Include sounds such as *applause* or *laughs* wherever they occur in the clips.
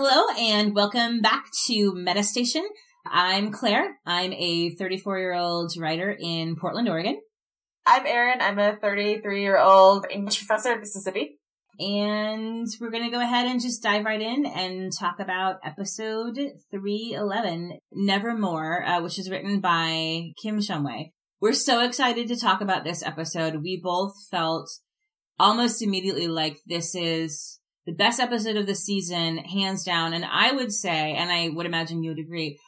Hello and welcome back to Metastation. I'm Claire. I'm a 34 year old writer in Portland, Oregon. I'm Erin. I'm a 33 year old English professor in Mississippi. And we're going to go ahead and just dive right in and talk about episode 311, Nevermore, uh, which is written by Kim Shumway. We're so excited to talk about this episode. We both felt almost immediately like this is the best episode of the season, hands down. And I would say, and I would imagine you would agree,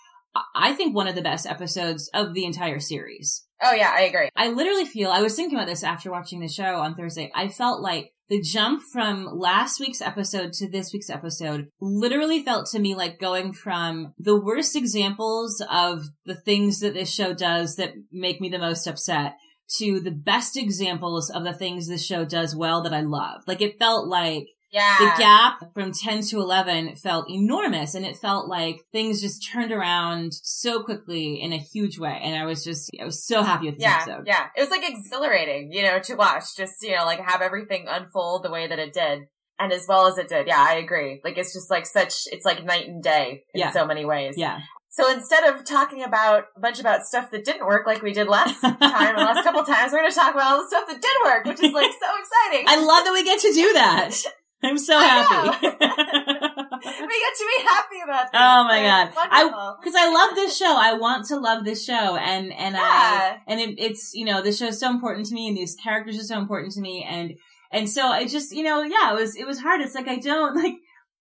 I think one of the best episodes of the entire series. Oh yeah, I agree. I literally feel, I was thinking about this after watching the show on Thursday. I felt like the jump from last week's episode to this week's episode literally felt to me like going from the worst examples of the things that this show does that make me the most upset to the best examples of the things this show does well that I love. Like it felt like Yeah. the gap from 10 to 11 felt enormous and it felt like things just turned around so quickly in a huge way. And I was just, I was so happy with this yeah, episode. yeah. It was like exhilarating, you know, to watch. Just, you know, like have everything unfold the way that it did. And as well as it did. Yeah, I agree. Like it's just like such, it's like night and day in Yeah. so many ways. Yeah. So instead of talking about a bunch about stuff that didn't work like we did last *laughs* time, and the last couple times, we're going to talk about all the stuff that did work, which is like so *laughs* exciting. I love that we get to do that. *laughs* I'm so happy. we get to be happy about this. Oh my God. I- Cause I love this show. I want to love this show and, and I, and it, it's, you know, this show is so important to me and these characters are so important to me and, and so I just, you know, yeah, it was, it was hard. It's like, I don't *laughs* like,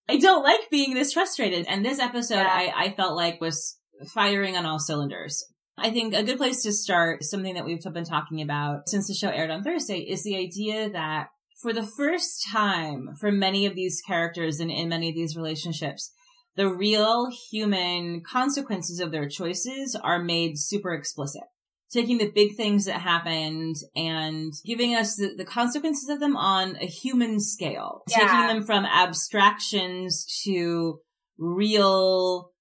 I don't like being this frustrated. And this episode, Yeah. I, I felt like was firing on all cylinders. I think a good place to start, something that we've been talking about since the show aired on Thursday, is the idea that for the first time for many of these characters and in many of these relationships, the real human consequences of their choices are made super explicit. Taking the big things that happened and giving us the, the consequences of them on a human scale. Yeah. Taking them from abstractions to real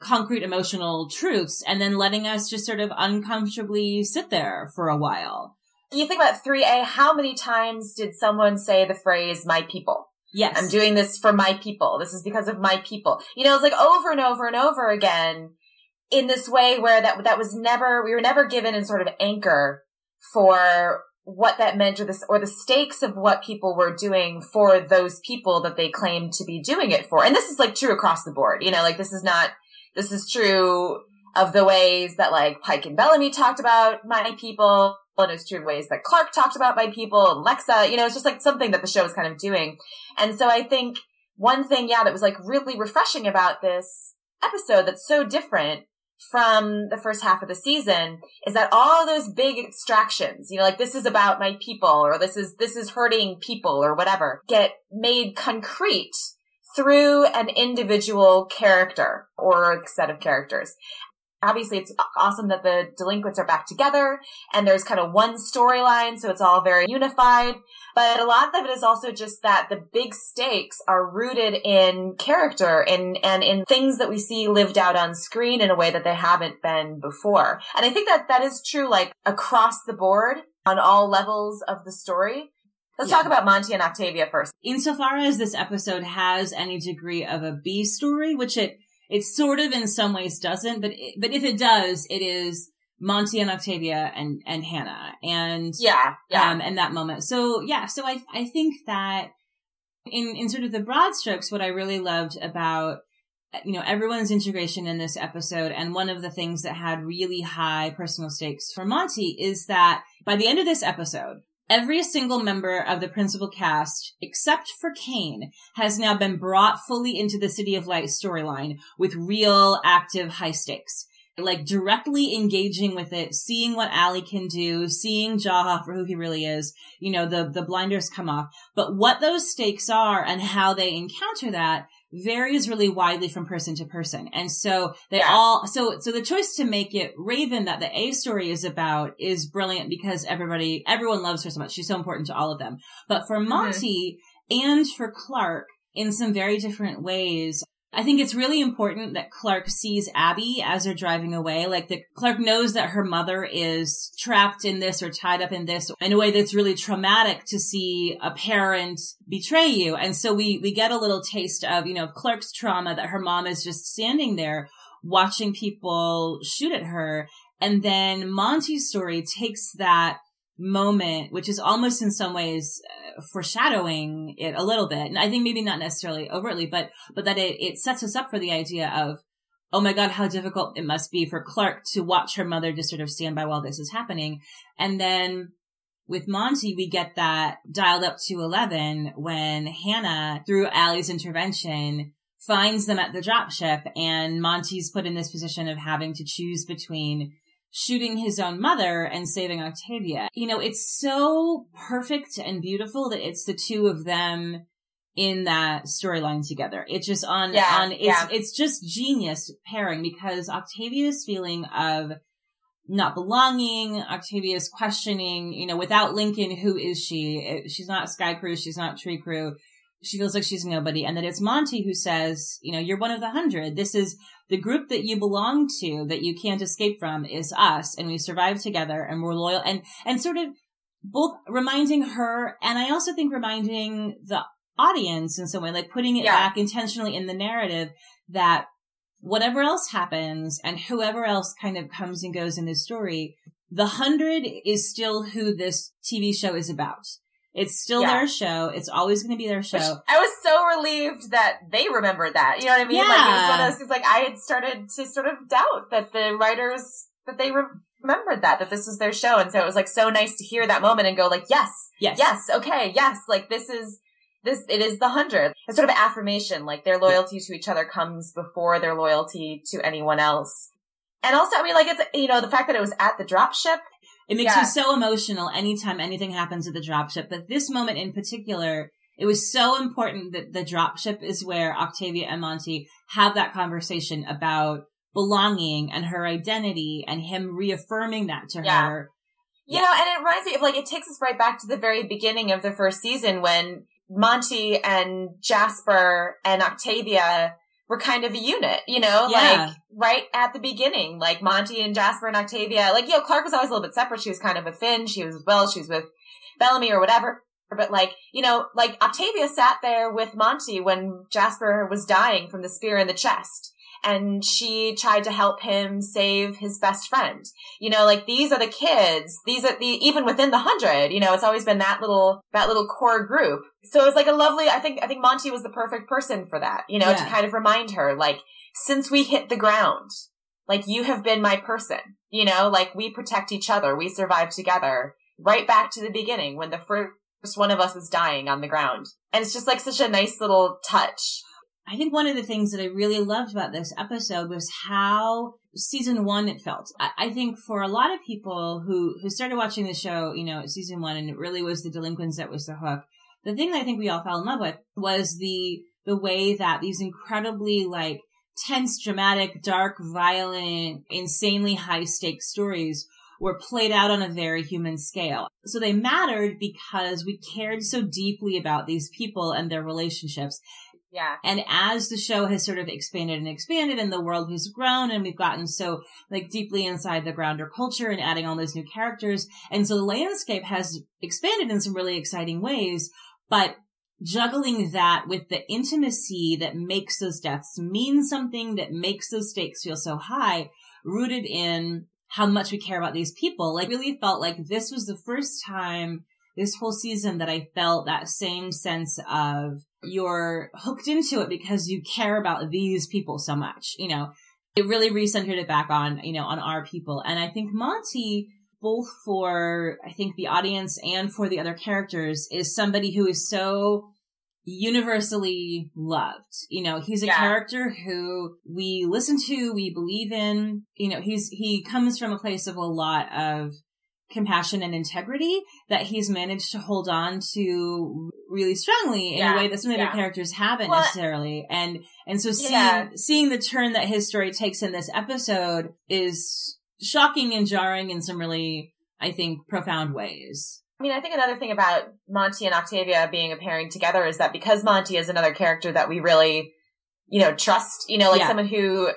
concrete emotional truths and then letting us just sort of uncomfortably sit there for a while. You think about 3A, how many times did someone say the phrase, my people? Yes. I'm doing this for my people. This is because of my people. You know, it's like over and over and over again in this way where that, that was never, we were never given an sort of anchor for what that meant or the, or the stakes of what people were doing for those people that they claimed to be doing it for. And this is like true across the board. You know, like this is not, this is true of the ways that like Pike and Bellamy talked about my people. In ways that Clarke talked about my people and Lexa, you know, it's just like something that the show is kind of doing. And so I think one thing, yeah, that was like really refreshing about this episode that's so different from the first half of the season is that all those big extractions, you know, like this is about my people or this is, this is hurting people or whatever get made concrete through an individual character or set of characters. Obviously, it's awesome that the delinquents are back together and there's kind of one storyline, so it's all very unified. But a lot of it is also just that the big stakes are rooted in character and, and in things that we see lived out on screen in a way that they haven't been before. And I think that that is true like across the board on all levels of the story. Let's Yeah. talk about Monty and Octavia first. insofar as this episode has any degree of a B story, which it it sort of in some ways doesn't, but it, but if it does, it is Monty and Octavia and and Hannah and Yeah, yeah. um and that moment. So yeah, so I I think that in in sort of the broad strokes, what I really loved about you know everyone's integration in this episode and one of the things that had really high personal stakes for Monty is that by the end of this episode Every single member of the principal cast, except for Kane, has now been brought fully into the City of Light storyline with real active high stakes. Like directly engaging with it, seeing what Ali can do, seeing Jaha for who he really is, you know, the, the blinders come off. But what those stakes are and how they encounter that varies really widely from person to person. And so they Yeah. all, so, so the choice to make it Raven that the A story is about is brilliant because everybody, everyone loves her so much. She's so important to all of them. But for mm-hmm. Monty and for Clarke, in some very different ways, I think it's really important that Clarke sees Abby as they're driving away. Like that Clarke knows that her mother is trapped in this or tied up in this in a way that's really traumatic to see a parent betray you. And so we, we get a little taste of, you know, Clarke's trauma that her mom is just standing there watching people shoot at her. And then Monty's story takes that moment, which is almost in some ways uh, foreshadowing it a little bit. And I think maybe not necessarily overtly, but, but that it, it sets us up for the idea of, oh my God, how difficult it must be for Clarke to watch her mother just sort of stand by while this is happening. And then with Monty, we get that dialed up to 11 when Hannah, through Allie's intervention, finds them at the dropship and Monty's put in this position of having to choose between shooting his own mother and saving Octavia. You know, it's so perfect and beautiful that it's the two of them in that storyline together. It's just on, yeah, on, it's, yeah. it's just genius pairing because Octavia's feeling of not belonging, Octavia's questioning, you know, without Lincoln, who is she? She's not Skaikru. She's not Trikru she feels like she's nobody and that it's Monty who says, you know, you're one of the hundred. This is the group that you belong to that you can't escape from is us and we survive together and we're loyal and, and sort of both reminding her and I also think reminding the audience in some way, like putting it yeah. back intentionally in the narrative that whatever else happens and whoever else kind of comes and goes in this story, the hundred is still who this TV show is about. It's still yeah. their show. It's always going to be their show. Which I was so relieved that they remembered that. You know what I mean? Yeah. Like it was one of those things. Like I had started to sort of doubt that the writers that they re- remembered that that this was their show, and so it was like so nice to hear that moment and go like, yes, yes, yes, okay, yes, like this is this. It is the hundred. It's sort of affirmation. Like their loyalty to each other comes before their loyalty to anyone else. And also, I mean, like it's you know the fact that it was at the drop ship it makes yeah. you so emotional anytime anything happens at the dropship. But this moment in particular, it was so important that the dropship is where Octavia and Monty have that conversation about belonging and her identity and him reaffirming that to yeah. her. You yeah. know, and it reminds me of like, it takes us right back to the very beginning of the first season when Monty and Jasper and Octavia were kind of a unit, you know, yeah. like right at the beginning, like Monty and Jasper and Octavia, like, you know, Clarke was always a little bit separate. She was kind of a Finn. She was, well, she was with Bellamy or whatever. But like, you know, like Octavia sat there with Monty when Jasper was dying from the spear in the chest and she tried to help him save his best friend. You know, like these are the kids. These are the, even within the hundred, you know, it's always been that little, that little core group. So it's like a lovely, I think, I think Monty was the perfect person for that, you know, yeah. to kind of remind her, like, since we hit the ground, like you have been my person, you know, like we protect each other. We survive together right back to the beginning when the first one of us is dying on the ground. And it's just like such a nice little touch. I think one of the things that I really loved about this episode was how season one it felt. I, I, think for a lot of people who, who started watching the show, you know, season one and it really was the delinquents that was the hook. The thing that I think we all fell in love with was the, the way that these incredibly like tense, dramatic, dark, violent, insanely high stakes stories were played out on a very human scale. So they mattered because we cared so deeply about these people and their relationships. Yeah. And as the show has sort of expanded and expanded and the world has grown and we've gotten so like deeply inside the grounder culture and adding all those new characters. And so the landscape has expanded in some really exciting ways, but juggling that with the intimacy that makes those deaths mean something that makes those stakes feel so high, rooted in how much we care about these people. Like really felt like this was the first time this whole season that I felt that same sense of you're hooked into it because you care about these people so much, you know. It really recentered it back on, you know, on our people. And I think Monty, both for, I think the audience and for the other characters, is somebody who is so universally loved. You know, he's a yeah. character who we listen to, we believe in. You know, he's, he comes from a place of a lot of compassion and integrity that he's managed to hold on to really strongly in yeah. a way that some of the yeah. characters haven't well, necessarily. And, and so seeing, yeah. seeing the turn that his story takes in this episode is shocking and jarring in some really, I think, profound ways. I mean, I think another thing about Monty and Octavia being a pairing together is that because Monty is another character that we really you know, trust, you know, like someone who,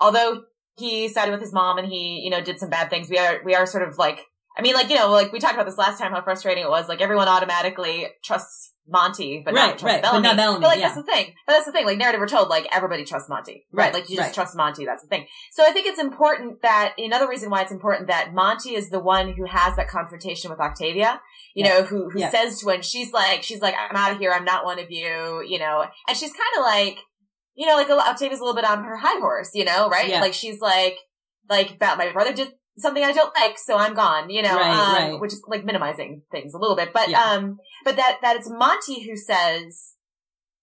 although he sided with his mom and he, you know, did some bad things, we are, we are sort of like, I mean, like, you know, like we talked about this last time, how frustrating it was. Like everyone automatically trusts Monty, but Right, not right, but not Bellamy, like yeah. that's the thing. But that's the thing. Like narrative, we're told like everybody trusts Monty, right? Right, Like you just right. trust Monty. That's the thing. So I think it's important that another reason why it's important that Monty is the one who has that confrontation with Octavia. You Yeah. know, who who Yeah. says to when she's like, she's like, I'm out of here. I'm not one of you. You know, and she's kind of like, you know, like Octavia's a little bit on her high horse. You know, right? Yeah. Like she's like, like about my brother did something I don't like, so I'm gone. You know, Right, um, right. which is like minimizing things a little bit, but Yeah. um, but that that it's Monty who says,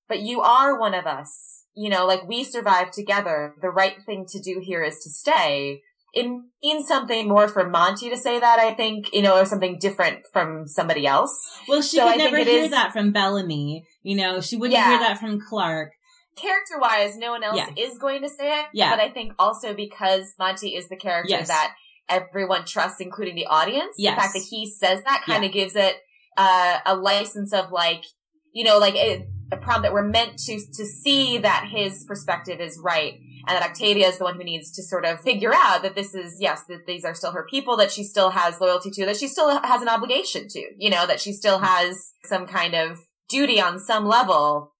"But you are one of us." You know, like we survive together. The right thing to do here is to stay. It means something more for Monty to say that, I think, you know, or something different from somebody else. Well, she So could I never hear is- that from Bellamy. You know, she wouldn't Yeah. hear that from Clarke. Character wise, no one else Yeah. is going to say it. Yeah. But I think also because Monty is the character Yes. that everyone trusts, including the audience. Yes. The fact that he says that kind of gives it uh, a license of like, you know, like a, a problem that we're meant to to see that his perspective is right, and that Octavia is the one who needs to sort of figure out that this is yes, that these are still her people, that she still has loyalty to, that she still has an obligation to, you know, that she still has some kind of duty on some level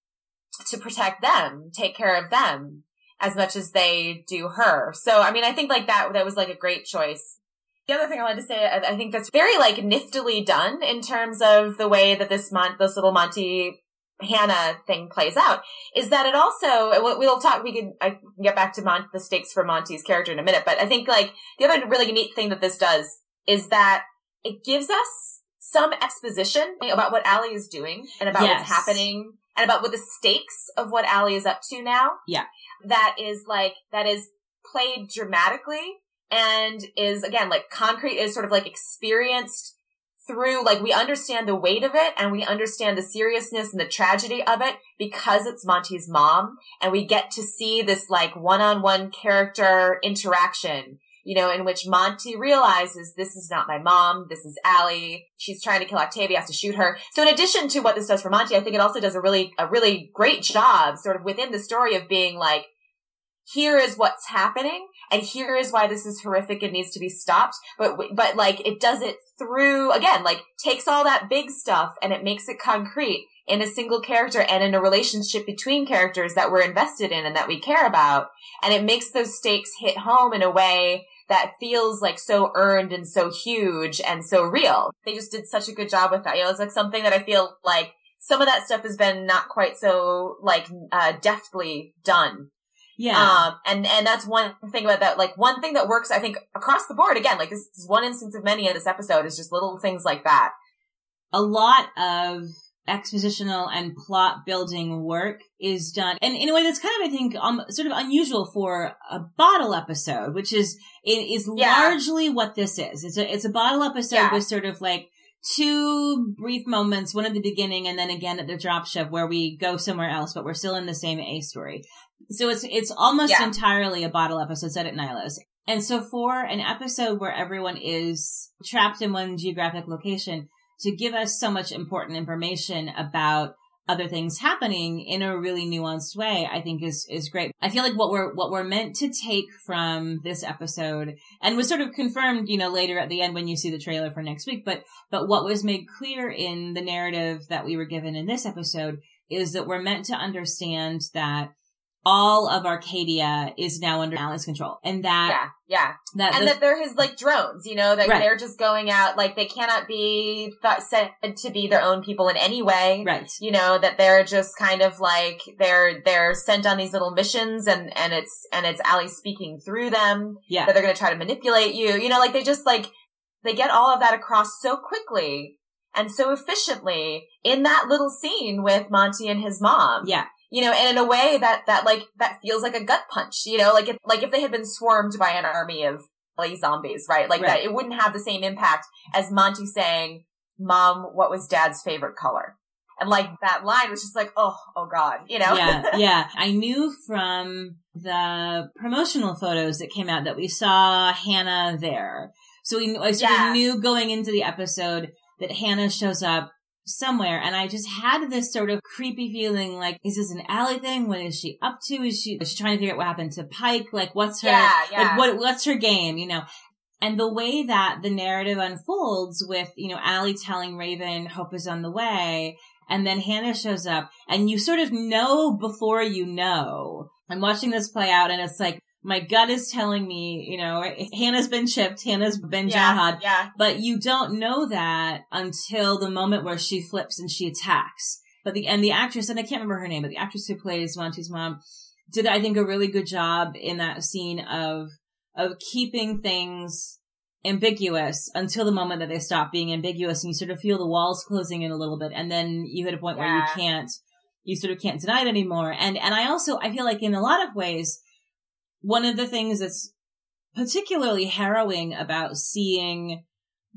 to protect them, take care of them as much as they do her. So, I mean, I think like that, that was like a great choice. The other thing I wanted to say, I, I think that's very like niftily done in terms of the way that this Mon- this little Monty Hannah thing plays out is that it also—we'll we'll talk, we can, I can get back to Mon- the stakes for Monty's character in a minute, but I think like the other really neat thing that this does is that it gives us some exposition about what Allie is doing and about Yes. what's happening and about what the stakes of what Allie is up to now. Yeah. That is like, that is played dramatically and is again like concrete is sort of like experienced through like we understand the weight of it and we understand the seriousness and the tragedy of it because it's Monty's mom and we get to see this like one-on-one character interaction you know in which Monty realizes this is not my mom this is Allie. She's trying to kill Octavia has to shoot her. So in addition to what this does for Monty I think it also does a really a really great job sort of within the story of being like here is what's happening and here is why this is horrific and needs to be stopped. But but like it does it through again like takes all that big stuff and it makes it concrete in a single character and in a relationship between characters that we're invested in and that we care about. And it makes those stakes hit home in a way that feels like so earned and so huge and so real they just did such a good job with that you know it's like something that i feel like some of that stuff has been not quite so like uh deftly done Yeah. um, and, and that's one thing about that, like one thing that works, I think, across the board. Again, like this is one instance of many in this episode is just little things like that. a lot of expositional and plot building work is done and in a way that's kind of i think um, sort of unusual for a bottle episode which is it is Yeah. largely what this is it's a it's a bottle episode Yeah. with sort of like two brief moments one at the beginning and then again at the drop ship where we go somewhere else but we're still in the same a story so it's it's almost Yeah. entirely a bottle episode set at Niylah's. And so for an episode where everyone is trapped in one geographic location, to give us so much important information about other things happening in a really nuanced way, I think is, is great. I feel like what we're, what we're meant to take from this episode and was sort of confirmed, you know, later at the end when you see the trailer for next week, but, but what was made clear in the narrative that we were given in this episode is that we're meant to understand that all of Arcadia is now under Ali's control and that, Yeah, yeah. that, And the- that they're his like drones, you know, that Right. they're just going out, like they cannot be thought, said to be their own people in any way. right. You know, that they're just kind of like, they're, they're sent on these little missions and, and it's, and it's Ali speaking through them. Yeah. that they're going to try to manipulate you. You know, like they just like, they get all of that across so quickly and so efficiently in that little scene with Monty and his mom. Yeah. You know, and in a way that, that like, that feels like a gut punch, you know, like if, like if they had been swarmed by an army of like zombies, right? Like Right. that, it wouldn't have the same impact as Monty saying, mom, what was dad's favorite color? And like that line was just like, oh, oh God, you know? yeah, *laughs* yeah. I knew from the promotional photos that came out that we saw Hannah there. So we, I sort Yeah. of knew going into the episode that Hannah shows up somewhere. And I just had this sort of creepy feeling like, is this an Allie thing? What is she up to? Is she, is she trying to figure out what happened to Pike? Like, what's her, Yeah, yeah. like, what, what's her game, you know? And the way that the narrative unfolds with, you know, Allie telling Raven hope is on the way, and then Hannah shows up, and you sort of know before you know. I'm watching this play out, and it's like, my gut is telling me, you know, Hannah's been chipped, Hannah's been jihad, yeah. but you don't know that until the moment where she flips and she attacks. But the, and the actress, and I can't remember her name, but the actress who plays Monty's mom did, I think, a really good job in that scene of, of keeping things ambiguous until the moment that they stop being ambiguous and you sort of feel the walls closing in a little bit. And then you hit a point where you can't, you sort of can't deny it anymore. And, and I also, I feel like in a lot of ways, one of the things that's particularly harrowing about seeing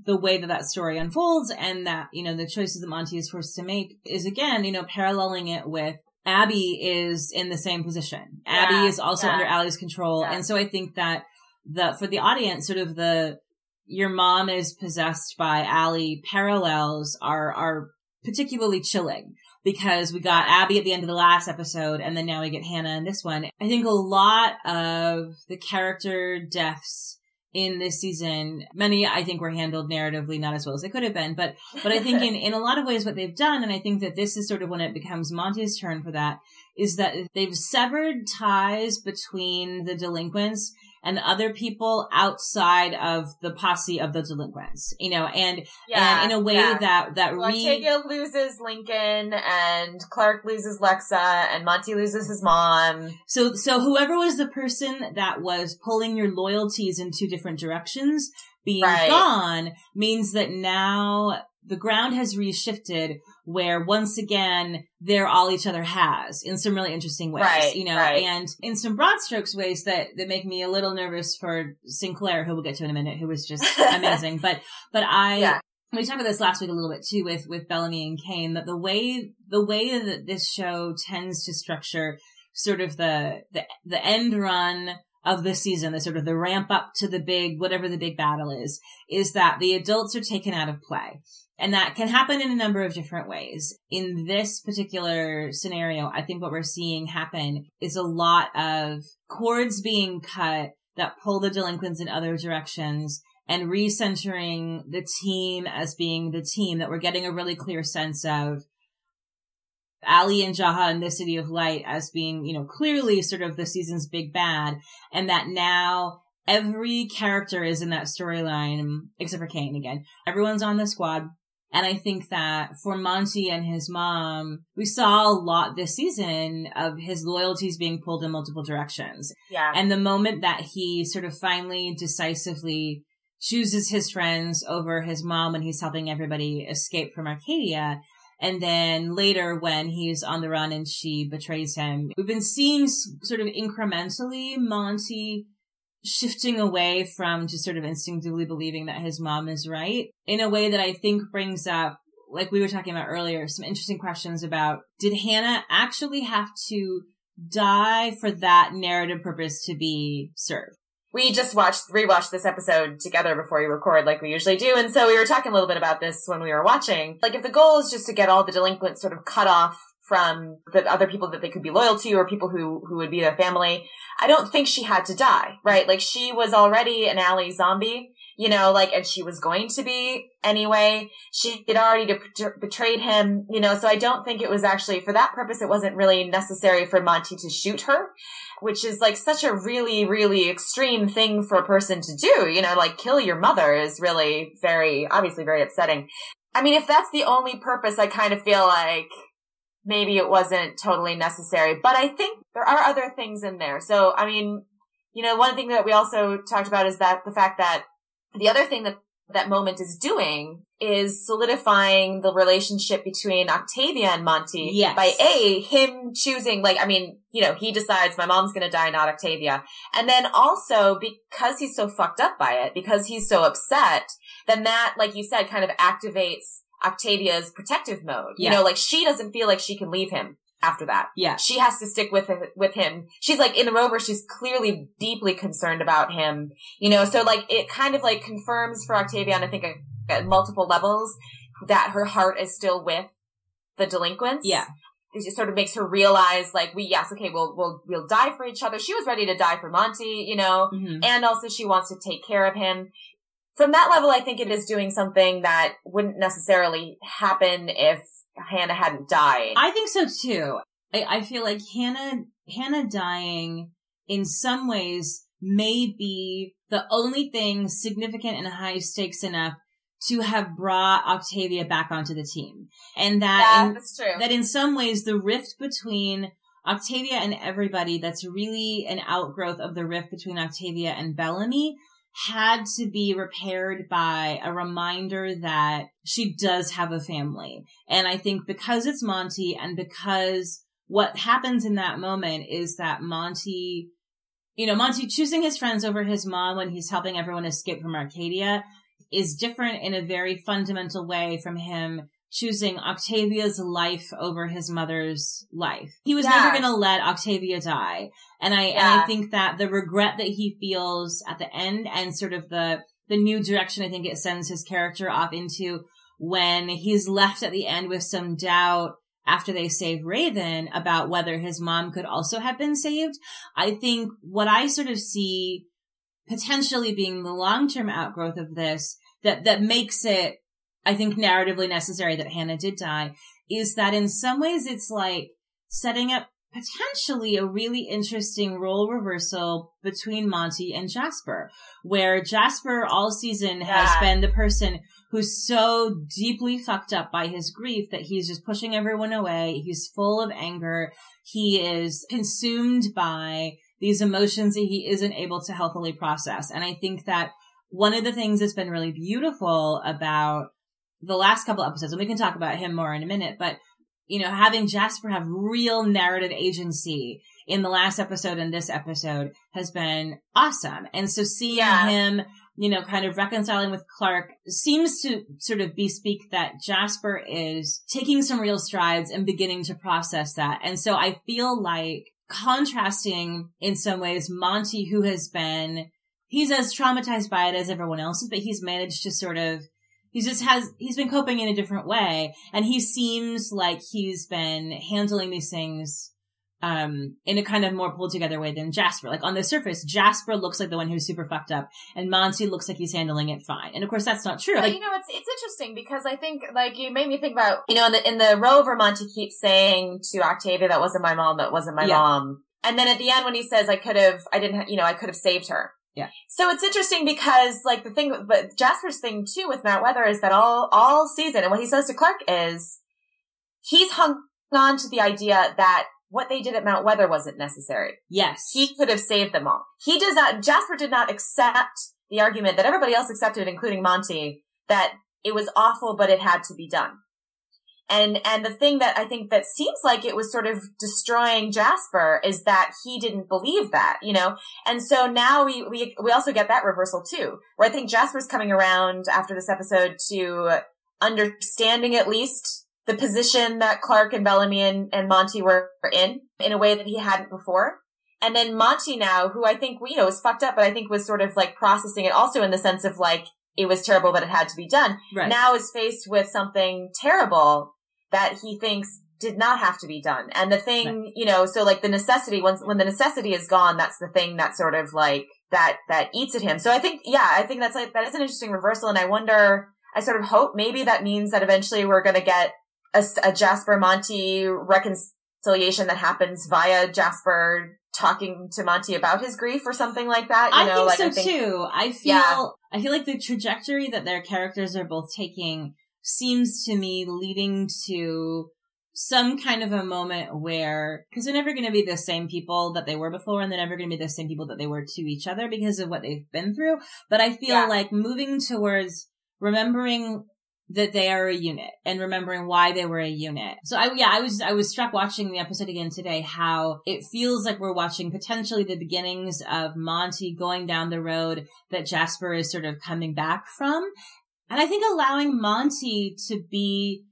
the way that that story unfolds and that, you know, the choices that Monty is forced to make is again, you know, paralleling it with Abby is in the same position. Yeah, Abby is also yeah. under Allie's control. Yeah. And so I think that the, for the audience, sort of the, your mom is possessed by Allie parallels are, are particularly chilling because we got Abby at the end of the last episode and then now we get Hannah in this one. I think a lot of the character deaths in this season, many I think were handled narratively not as well as they could have been, but, but I think in, *laughs* in a lot of ways what they've done, and I think that this is sort of when it becomes Monty's turn for that, is that they've severed ties between the delinquents and other people outside of the posse of the delinquents, you know, and, yeah, and in a way yeah. that, that Well, re- loses Lincoln, and Clarke loses Lexa, and Monty loses his mom. So, so whoever was the person that was pulling your loyalties in two different directions being Right. gone means that now the ground has reshifted where once again they're all each other has in some really interesting ways, Right, you know, right. and in some broad strokes ways that, that make me a little nervous for Sinclair, who we'll get to in a minute, who was just *laughs* amazing. But, but I, Yeah. we talked about this last week a little bit too with, with Bellamy and Kane, that the way, the way that this show tends to structure sort of the, the, the end run of the season, the sort of the ramp up to the big, whatever the big battle is, is that the adults are taken out of play. And that can happen in a number of different ways. In this particular scenario, I think what we're seeing happen is a lot of cords being cut that pull the delinquents in other directions and recentering the team as being the team that we're getting a really clear sense of Ali and Jaha in the City of Light as being, you know, clearly sort of the season's big bad and that now every character is in that storyline except for Kane again. Everyone's on the squad. And I think that for Monty and his mom, we saw a lot this season of his loyalties being pulled in multiple directions. Yeah. And the moment that he sort of finally decisively chooses his friends over his mom when he's helping everybody escape from Arcadia. And then later when he's on the run and she betrays him, we've been seeing sort of incrementally Monty shifting away from just sort of instinctively believing that his mom is right in a way that I think brings up, like we were talking about earlier, some interesting questions about did Hannah actually have to die for that narrative purpose to be served? we just watched rewatched this episode together before we record like we usually do and so we were talking a little bit about this when we were watching like if the goal is just to get all the delinquents sort of cut off from the other people that they could be loyal to or people who who would be their family i don't think she had to die right like she was already an Allie zombie you know like and she was going to be anyway she had already de- betrayed him you know so i don't think it was actually for that purpose it wasn't really necessary for monty to shoot her which is like such a really, really extreme thing for a person to do. You know, like kill your mother is really very, obviously very upsetting. I mean, if that's the only purpose, I kind of feel like maybe it wasn't totally necessary, but I think there are other things in there. So, I mean, you know, one thing that we also talked about is that the fact that the other thing that that moment is doing is solidifying the relationship between Octavia and Monty Yes. by A, him choosing, like, I mean, you know, he decides my mom's gonna die, not Octavia. And then also because he's so fucked up by it, because he's so upset, then that, like you said, kind of activates Octavia's protective mode. Yeah. You know, like she doesn't feel like she can leave him after that. Yeah. She has to stick with with him. She's like in the rover. She's clearly deeply concerned about him. You know, so like it kind of like confirms for Octavia, and I think at, at multiple levels, that her heart is still with the delinquents. Yeah. It just sort of makes her realize, like, we, yes, okay, we'll, we'll, we'll die for each other. She was ready to die for Monty, you know, Mhm. and also she wants to take care of him. From that level, I think it is doing something that wouldn't necessarily happen if Hannah hadn't died. I think so too. I, I feel like Hannah, Hannah dying in some ways may be the only thing significant and high stakes enough to have brought Octavia back onto the team. And that, yeah, in, that's true. that in some ways the rift between Octavia and everybody that's really an outgrowth of the rift between Octavia and Bellamy had to be repaired by a reminder that she does have a family. And I think because it's Monty and because what happens in that moment is that Monty, you know, Monty choosing his friends over his mom when he's helping everyone escape from Arcadia is different in a very fundamental way from him choosing Octavia's life over his mother's life. He was Yeah. never going to let Octavia die. And I, and I think that the regret that he feels at the end and sort of the, the new direction I think it sends his character off into when he's left at the end with some doubt after they save Raven about whether his mom could also have been saved. I think what I sort of see potentially being the long-term outgrowth of this that, that makes it, I think, narratively necessary that Hannah did die is that in some ways it's like setting up potentially a really interesting role reversal between Monty and Jasper, where Jasper all season has been the person who's so deeply fucked up by his grief that he's just pushing everyone away. He's full of anger. He is consumed by these emotions that he isn't able to healthily process. And I think that one of the things that's been really beautiful about the last couple episodes, and we can talk about him more in a minute, but you know, having Jasper have real narrative agency in the last episode and this episode has been awesome. And so seeing Yeah. him, you know, kind of reconciling with Clarke seems to sort of bespeak that Jasper is taking some real strides and beginning to process that. And so I feel like contrasting in some ways Monty, who has been, he's as traumatized by it as everyone else is, but he's managed to sort of he just has he's been coping in a different way and he seems like he's been handling these things um in a kind of more pulled together way than Jasper. Like on the surface, Jasper looks like the one who's super fucked up and Monty looks like he's handling it fine. And of course that's not true. But, Like you know, it's it's interesting because I think like you made me think about you know in the in the Rover Monty keeps saying to Octavia that wasn't my mom, that wasn't my Yeah. mom, and then at the end when he says I could have, I didn't, you know, I could have saved her. Yeah. So it's interesting because like the thing, but Jasper's thing too with Mount Weather is that all all season and what he says to Clarke is he's hung on to the idea that what they did at Mount Weather wasn't necessary. yes. He could have saved them all. He does not, Jasper did not accept the argument that everybody else accepted, including Monty, that it was awful, but it had to be done. And, and the thing that I think that seems like it was sort of destroying Jasper is that he didn't believe that, you know? And so now we, we, we also get that reversal too, where I think Jasper's coming around after this episode to understanding at least the position that Clarke and Bellamy and, and Monty were in in a way that he hadn't before. And then Monty now, who I think, you know, was fucked up, but I think was sort of like processing it also in the sense of like, it was terrible, but it had to be done. right. Now is faced with something terrible that he thinks did not have to be done. And the thing, you know, so like the necessity, once, when the necessity is gone, that's the thing that sort of like, that, that eats at him. So I think, yeah, I think that's like, that is an interesting reversal. And I wonder, I sort of hope maybe that means that eventually we're going to get a, a Jasper Monty reconciliation that happens via Jasper talking to Monty about his grief or something like that. You I know, think like so I think, too. I feel Yeah. I feel like the trajectory that their characters are both taking seems to me leading to some kind of a moment where because they're never going to be the same people that they were before and they're never going to be the same people that they were to each other because of what they've been through but i feel Yeah. like moving towards remembering that they are a unit and remembering why they were a unit. So I, yeah, I was, I was struck watching the episode again today, how it feels like we're watching potentially the beginnings of Monty going down the road that Jasper is sort of coming back from. And I think allowing Monty to be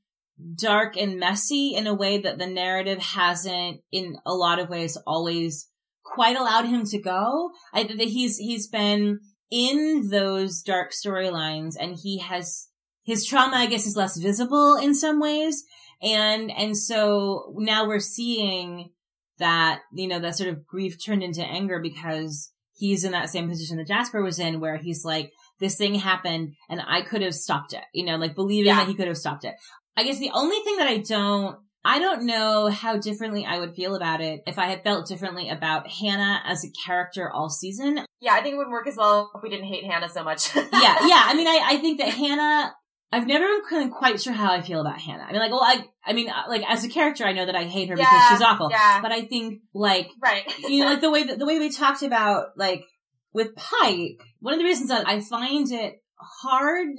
dark and messy in a way that the narrative hasn't in a lot of ways always quite allowed him to go. I that he's, he's been in those dark storylines and he has his trauma, I guess, is less visible in some ways. And, and so now we're seeing that, you know, that sort of grief turned into anger because he's in that same position that Jasper was in where he's like, this thing happened and I could have stopped it, you know, like believing yeah. that he could have stopped it. I guess the only thing that I don't I don't know how differently I would feel about it if I had felt differently about Hannah as a character all season. Yeah, I think it would work as well if we didn't hate Hannah so much. *laughs* yeah, yeah. I mean, I, I think that Hannah, I've never been quite sure how I feel about Hannah. I mean, like, well, I, I mean, uh, like as a character, I know that I hate her yeah, because she's awful. Yeah. But I think, like, right, you know, like the way that the way we talked about, like, with Pike, one of the reasons that I find it hard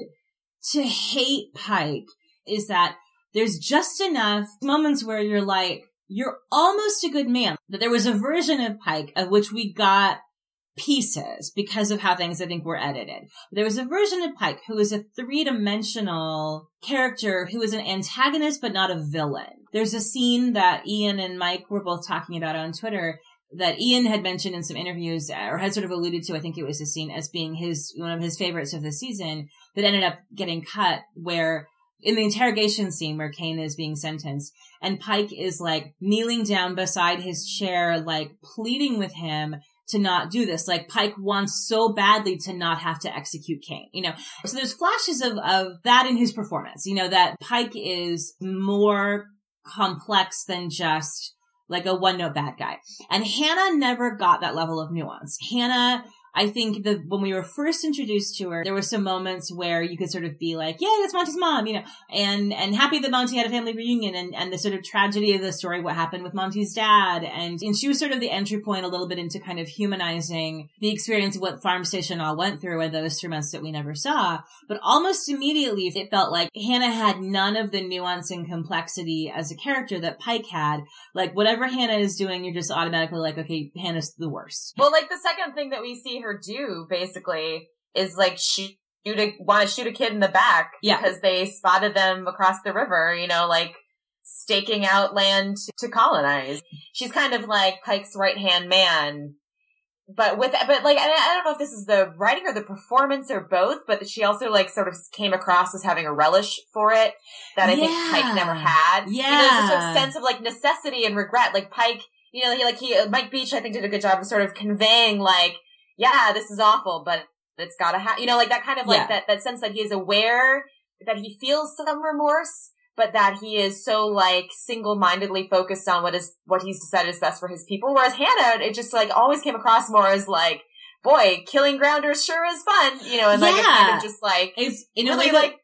to hate Pike is that there's just enough moments where you're like, you're almost a good man. That there was a version of Pike of which we got pieces because of how things I think were edited. There was a version of Pike who was a three dimensional character who was an antagonist but not a villain. There's a scene that Ian and Mike were both talking about on Twitter that Ian had mentioned in some interviews uh, or had sort of alluded to, I think it was a scene as being his, one of his favorites of the season that ended up getting cut where in the interrogation scene where Kane is being sentenced and Pike is like kneeling down beside his chair, like pleading with him to not do this. Like Pike wants so badly to not have to execute Kane, you know? So there's flashes of, of that in his performance, you know, that Pike is more complex than just like a one note bad guy. And Hannah never got that level of nuance. Hannah I think that when we were first introduced to her, there were some moments where you could sort of be like, "Yeah, that's Monty's mom," you know, and and happy that Monty had a family reunion, and and the sort of tragedy of the story, what happened with Monty's dad, and and she was sort of the entry point a little bit into kind of humanizing the experience of what Farm Station all went through and those three months that we never saw. But almost immediately, it felt like Hannah had none of the nuance and complexity as a character that Pike had. Like whatever Hannah is doing, you're just automatically like, okay, Hannah's the worst. Well, like the second thing that we see her her do basically is like shoot a want to shoot a kid in the back yeah. because they spotted them across the river, you know, like staking out land to colonize. She's kind of like Pike's right hand man. But with, but like, I don't know if this is the writing or the performance or both, but she also like sort of came across as having a relish for it that I yeah. think Pike never had. Yeah. You know, there's a sort of sense of like necessity and regret. Like Pike, you know, he like he, uh, Mike Beach, I think did a good job of sort of conveying like, yeah, this is awful, but it's gotta happen. You know, like that kind of like yeah. that, that sense that he is aware that he feels some remorse, but that he is so like single-mindedly focused on what is, what he's decided is best for his people. Whereas Hannah, it just like always came across more as like, boy, killing grounders sure is fun, you know, and like yeah. it's kind of just like, it's in really like,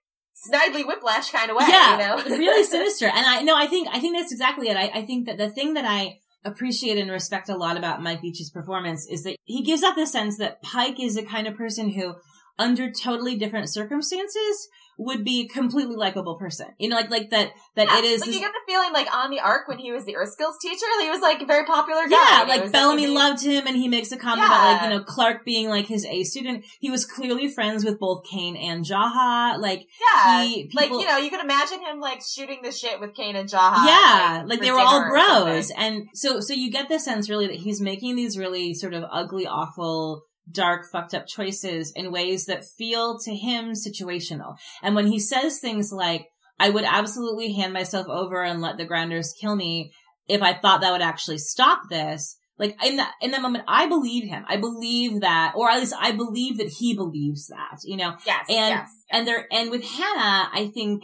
Snidely Whiplash kind of way, yeah, you know? really *laughs* sinister. And I, no, I think, I think that's exactly it. I, I think that the thing that I, appreciate and respect a lot about Mike Beach's performance is that he gives off the sense that Pike is the kind of person who, under totally different circumstances, would be a completely likable person. You know, like like that that yeah, it is. Like you get the feeling like on the arc when he was the Earth Skills teacher, he was like a very popular guy. Yeah, like Bellamy like, loved him, and he makes a comment yeah. about like you know Clarke being like his A student. He was clearly friends with both Kane and Jaha. Like yeah, he, people, like you know you could imagine him like shooting the shit with Kane and Jaha. Yeah, like, like they were all bros, and so so you get the sense really that he's making these really sort of ugly, awful dark, fucked up choices in ways that feel to him situational. And when he says things like, I would absolutely hand myself over and let the grounders kill me if I thought that would actually stop this. Like in that, in that moment, I believe him. I believe that, or at least I believe that he believes that, you know? Yes. And, yes. and there, and with Hannah, I think,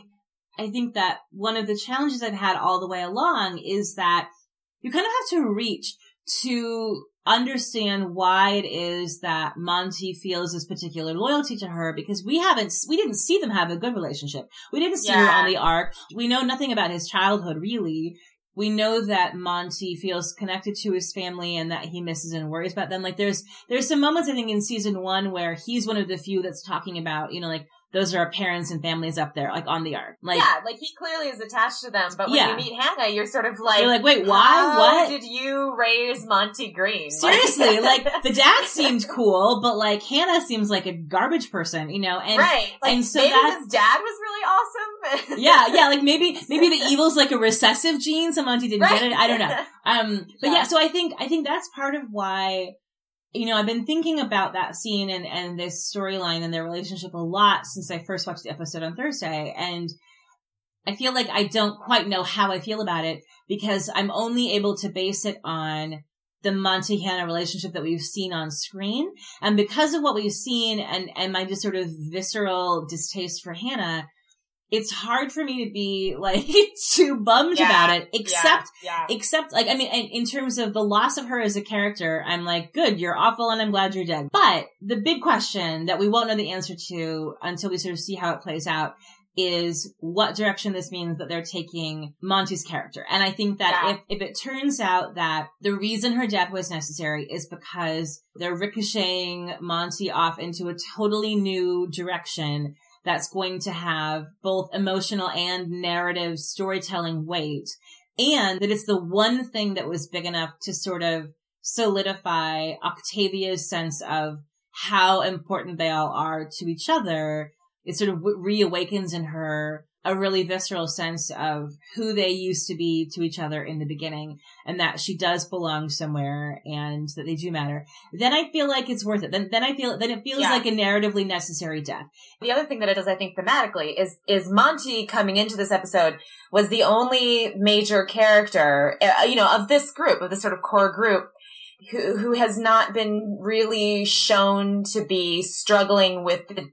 I think that one of the challenges I've had all the way along is that you kind of have to reach to understand why it is that Monty feels this particular loyalty to her because we haven't, we didn't see them have a good relationship. We didn't see yeah. her on the arc. We know nothing about his childhood really. We know that Monty feels connected to his family and that he misses and worries about them. Like there's, there's some moments I think in season one where he's one of the few that's talking about, you know, like those are our parents and families up there, like on the arc. Like, yeah, like he clearly is attached to them. But when yeah. you meet Hannah, you're sort of like, you're like, wait, why? what did you raise Monty Green? Seriously, like, *laughs* like the dad seemed cool, but like Hannah seems like a garbage person, you know? And right, like, and so maybe that, his dad was really awesome. *laughs* yeah, yeah, like maybe maybe the evil's like a recessive gene, so Monty didn't right. get it. I don't know. *laughs* Um, but yeah. yeah, so I think I think that's part of why you know, I've been thinking about that scene and, and this storyline and their relationship a lot since I first watched the episode on Thursday. And I feel like I don't quite know how I feel about it because I'm only able to base it on the Monty Hannah relationship that we've seen on screen. And because of what we've seen and, and my just sort of visceral distaste for Hannah, it's hard for me to be like *laughs* too bummed yeah, about it, except, yeah, yeah. except like, I mean, in, terms of the loss of her as a character, I'm like, good, you're awful and I'm glad you're dead. But the big question that we won't know the answer to until we sort of see how it plays out is what direction this means that they're taking Monty's character. And I think that if, if it turns out that the reason her death was necessary is because they're ricocheting Monty off into a totally new direction that's going to have both emotional and narrative storytelling weight. And that it's the one thing that was big enough to sort of solidify Octavia's sense of how important they all are to each other. It sort of reawakens in her a really visceral sense of who they used to be to each other in the beginning and that she does belong somewhere and that they do matter, then I feel like it's worth it. Then, then I feel, then it feels yeah. like a narratively necessary death. The other thing that it does, I think, thematically is, is Monty coming into this episode was the only major character, uh, you know, of this group, of this sort of core group who, who has not been really shown to be struggling with the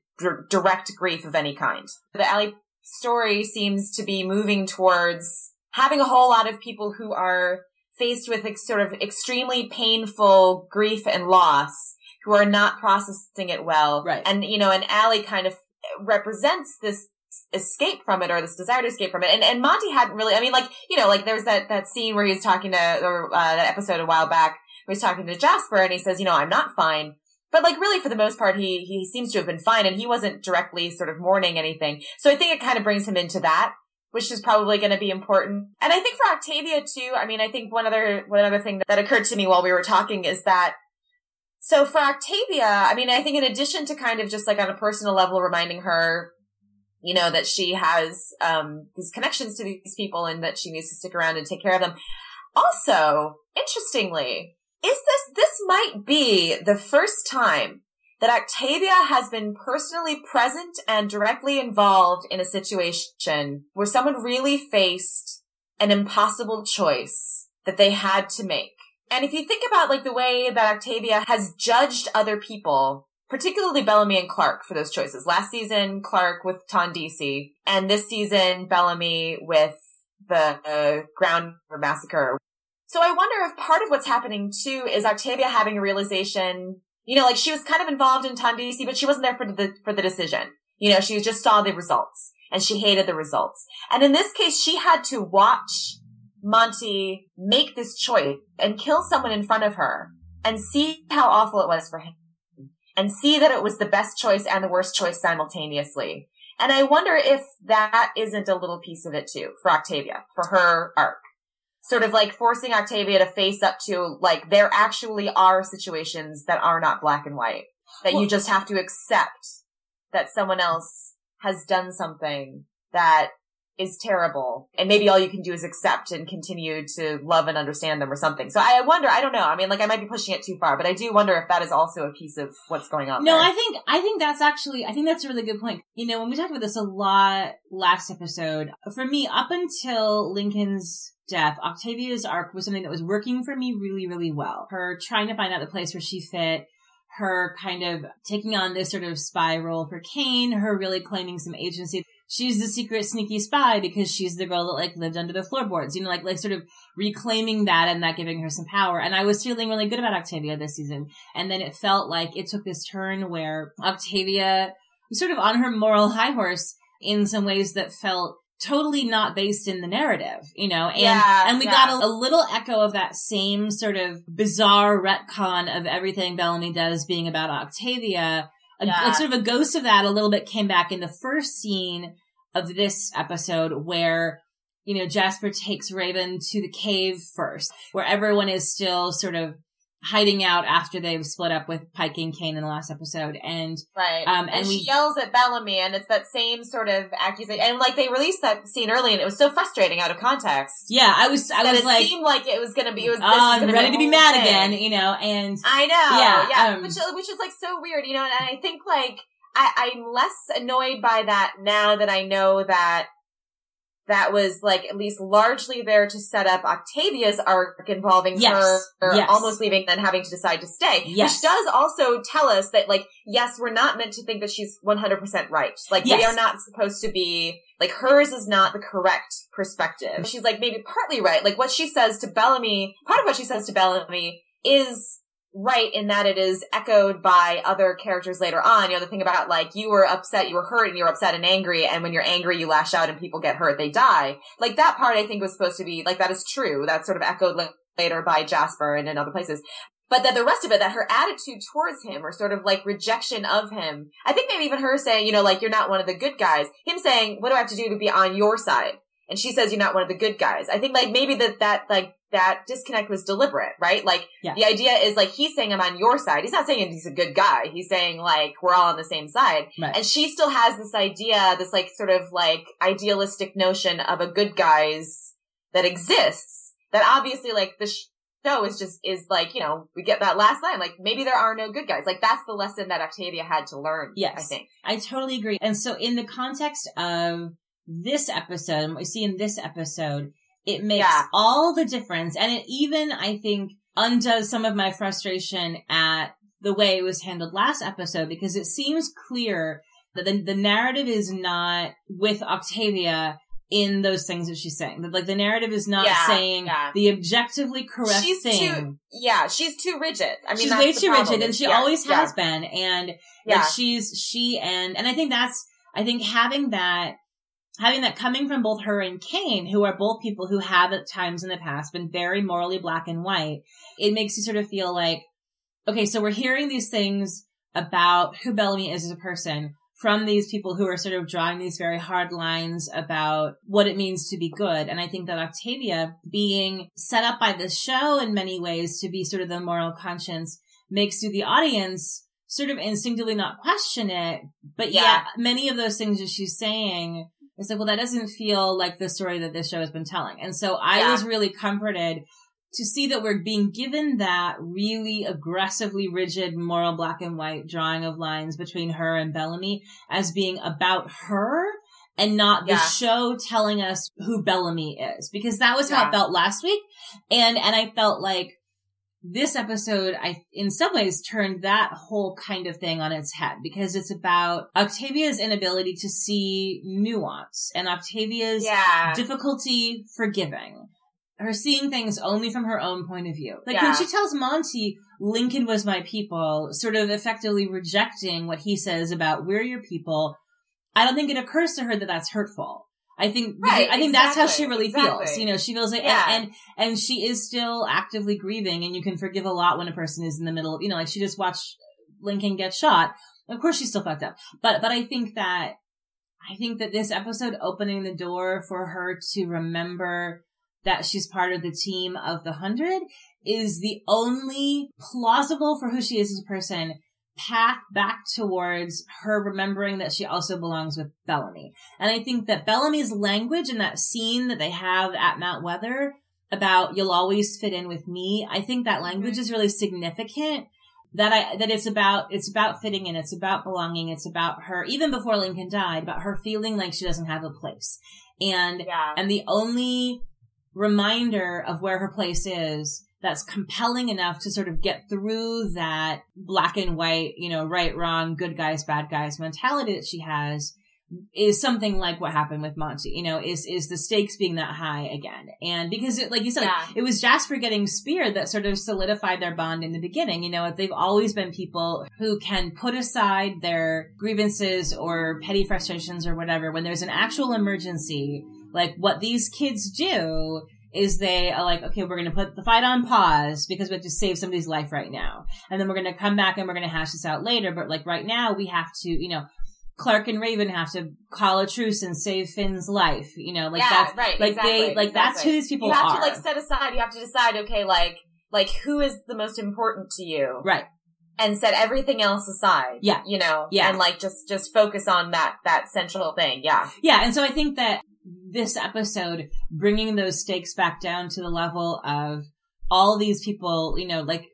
direct grief of any kind. The Allie story seems to be moving towards having a whole lot of people who are faced with sort of extremely painful grief and loss who are not processing it well. Right. And, you know, and Allie kind of represents this escape from it or this desire to escape from it. And, and Monty hadn't really, I mean, like, you know, like there's that, that scene where he's talking to, or, uh, that episode a while back where he's talking to Jasper and he says, you know, I'm not fine. But like really for the most part, he, he seems to have been fine and he wasn't directly sort of mourning anything. So I think it kind of brings him into that, which is probably going to be important. And I think for Octavia too, I mean, I think one other, one other thing that occurred to me while we were talking is that so for Octavia, I mean, I think in addition to kind of just like on a personal level reminding her, you know, that she has um, these connections to these people and that she needs to stick around and take care of them. Also, interestingly, is this, this might be the first time that Octavia has been personally present and directly involved in a situation where someone really faced an impossible choice that they had to make. And if you think about like the way that Octavia has judged other people, particularly Bellamy and Clarke for those choices. Last season, Clarke with TonDC, and this season, Bellamy with the uh, Grounder Massacre. So I wonder if part of what's happening too is Octavia having a realization, you know, like she was kind of involved in TonDC, but she wasn't there for the, for the decision. You know, she just saw the results and she hated the results. And in this case, she had to watch Monty make this choice and kill someone in front of her and see how awful it was for him and see that it was the best choice and the worst choice simultaneously. And I wonder if that isn't a little piece of it too for Octavia, for her arc sort of like forcing Octavia to face up to like there actually are situations that are not black and white that well, you just have to accept that someone else has done something that is terrible and maybe all you can do is accept and continue to love and understand them or something. So I wonder, I don't know. I mean, like I might be pushing it too far, but I do wonder if that is also a piece of what's going on. No, there. I think, I think that's actually, I think that's a really good point. You know, when we talked about this a lot last episode, for me, up until Lincoln's death, Octavia's arc was something that was working for me really, really well. Her trying to find out the place where she fit, her kind of taking on this sort of spy role for Kane, her really claiming some agency. She's the secret sneaky spy because she's the girl that like lived under the floorboards, you know, like, like sort of reclaiming that and that giving her some power. And I was feeling really good about Octavia this season. And then it felt like it took this turn where Octavia was sort of on her moral high horse in some ways that felt totally not based in the narrative, you know, and, yeah, and we yeah. got a, a, little echo of that same sort of bizarre retcon of everything Bellamy does being about Octavia. A, yeah. Like sort of a ghost of that a little bit came back in the first scene of this episode where, you know, Jasper takes Raven to the cave first, where everyone is still sort of hiding out after they've split up with Pike and Kane in the last episode. And right, um, and, and she we- yells at Bellamy, and it's that same sort of accusation. And like they released that scene early, and it was so frustrating out of context. yeah, I was, I that was it like, seemed like it was going to be. It was. oh, I'm ready to be mad thing. again, you know, and I know, Yeah, yeah, um, which which is like so weird, you know. And I think like I, I'm less annoyed by that now that I know that that was like at least largely there to set up Octavia's arc involving Yes, her yes. almost leaving then having to decide to stay. Yes. Which does also tell us that like, yes, we're not meant to think that she's 100% right. Like we are not supposed to be, like hers is not the correct perspective. Mm-hmm. She's like maybe partly right. Like what she says to Bellamy, part of what she says to Bellamy is right in that it is echoed by other characters later on. You know, the thing about like you were upset, you were hurt, and you're upset and angry, and when you're angry, you lash out and people get hurt, they die. Like that part I think was supposed to be, like that is true. That's sort of echoed later by Jasper and in other places. But that the rest of it, that her attitude towards him or sort of like rejection of him, I think maybe even her saying, you know, like you're not one of the good guys, him saying, what do I have to do to be on your side? And she says you're not one of the good guys. I think like maybe that, that like, that disconnect was deliberate, right? Like Yeah. the idea is like he's saying I'm on your side. He's not saying he's a good guy. He's saying like we're all on the same side. Right. And she still has this idea, this like sort of like idealistic notion of a good guys that exists. That obviously like the show is just is like you know we get that last line like maybe there are no good guys. Like that's the lesson that Octavia had to learn. Yes. I think. I totally agree. And so in the context of this episode, and what we see in this episode, it makes Yeah. all the difference. And it even, I think, undoes some of my frustration at the way it was handled last episode because it seems clear that the, the narrative is not with Octavia in those things that she's saying. That like the narrative is not Yeah, saying yeah. the objectively correct She's thing. too yeah she's too rigid. I mean she's way too problem. rigid and she Yeah, always has been. And Yeah. like she's she and and I think that's I think having that having that coming from both her and Kane, who are both people who have at times in the past been very morally black and white, it makes you sort of feel like, okay, so we're hearing these things about who Bellamy is as a person from these people who are sort of drawing these very hard lines about what it means to be good. And I think that Octavia being set up by this show in many ways to be sort of the moral conscience makes you the audience sort of instinctively not question it. But Yeah. yet many of those things that she's saying, it's like, well, that doesn't feel like the story that this show has been telling. And so I Yeah. was really comforted to see that we're being given that really aggressively rigid moral black and white drawing of lines between her and Bellamy as being about her and not the Yeah. show telling us who Bellamy is because that was how Yeah. it felt last week. And, and I felt like this episode, I, in some ways turned that whole kind of thing on its head because it's about Octavia's inability to see nuance and Octavia's yeah difficulty forgiving. Her seeing things only from her own point of view. Like Yeah. when she tells Monty, Lincoln was my people, sort of effectively rejecting what he says about we're your people. I don't think it occurs to her that that's hurtful. I think, Right, I think that's how she exactly, really feels. exactly. You know, she feels like, Yeah. and, and, and she is still actively grieving and you can forgive a lot when a person is in the middle of, you know, like she just watched Lincoln get shot. Of course she's still fucked up. But, but I think that, I think that this episode opening the door for her to remember that she's part of the team of the hundred is the only plausible for who she is as a person path back towards her remembering that she also belongs with Bellamy. And I think that Bellamy's language in that scene that they have at Mount Weather about you'll always fit in with me, I think that language mm-hmm. is really significant that I that it's about it's about fitting in, it's about belonging, it's about her even before Lincoln died, about her feeling like she doesn't have a place. And yeah and the only reminder of where her place is that's compelling enough to sort of get through that black and white, you know, right, wrong, good guys, bad guys mentality that she has is something like what happened with Monty, you know, is, is the stakes being that high again. And because it, like you said, Yeah. it was Jasper getting speared that sort of solidified their bond in the beginning. You know, they've always been people who can put aside their grievances or petty frustrations or whatever when there's an actual emergency. Like what these kids do is they are like, okay, we're going to put the fight on pause because we have to save somebody's life right now. And then we're going to come back and we're going to hash this out later. But like right now we have to, you know, Clarke and Raven have to call a truce and save Finn's life. You know, like yeah, that's right. like exactly, they like that's who these people are. you have are. to like set aside. You have to decide. Okay, like like who is the most important to you Right. and set everything else aside Yeah. you know Yeah. and like just just focus on that that central thing yeah Yeah, and so I think that this episode bringing those stakes back down to the level of all these people, you know, like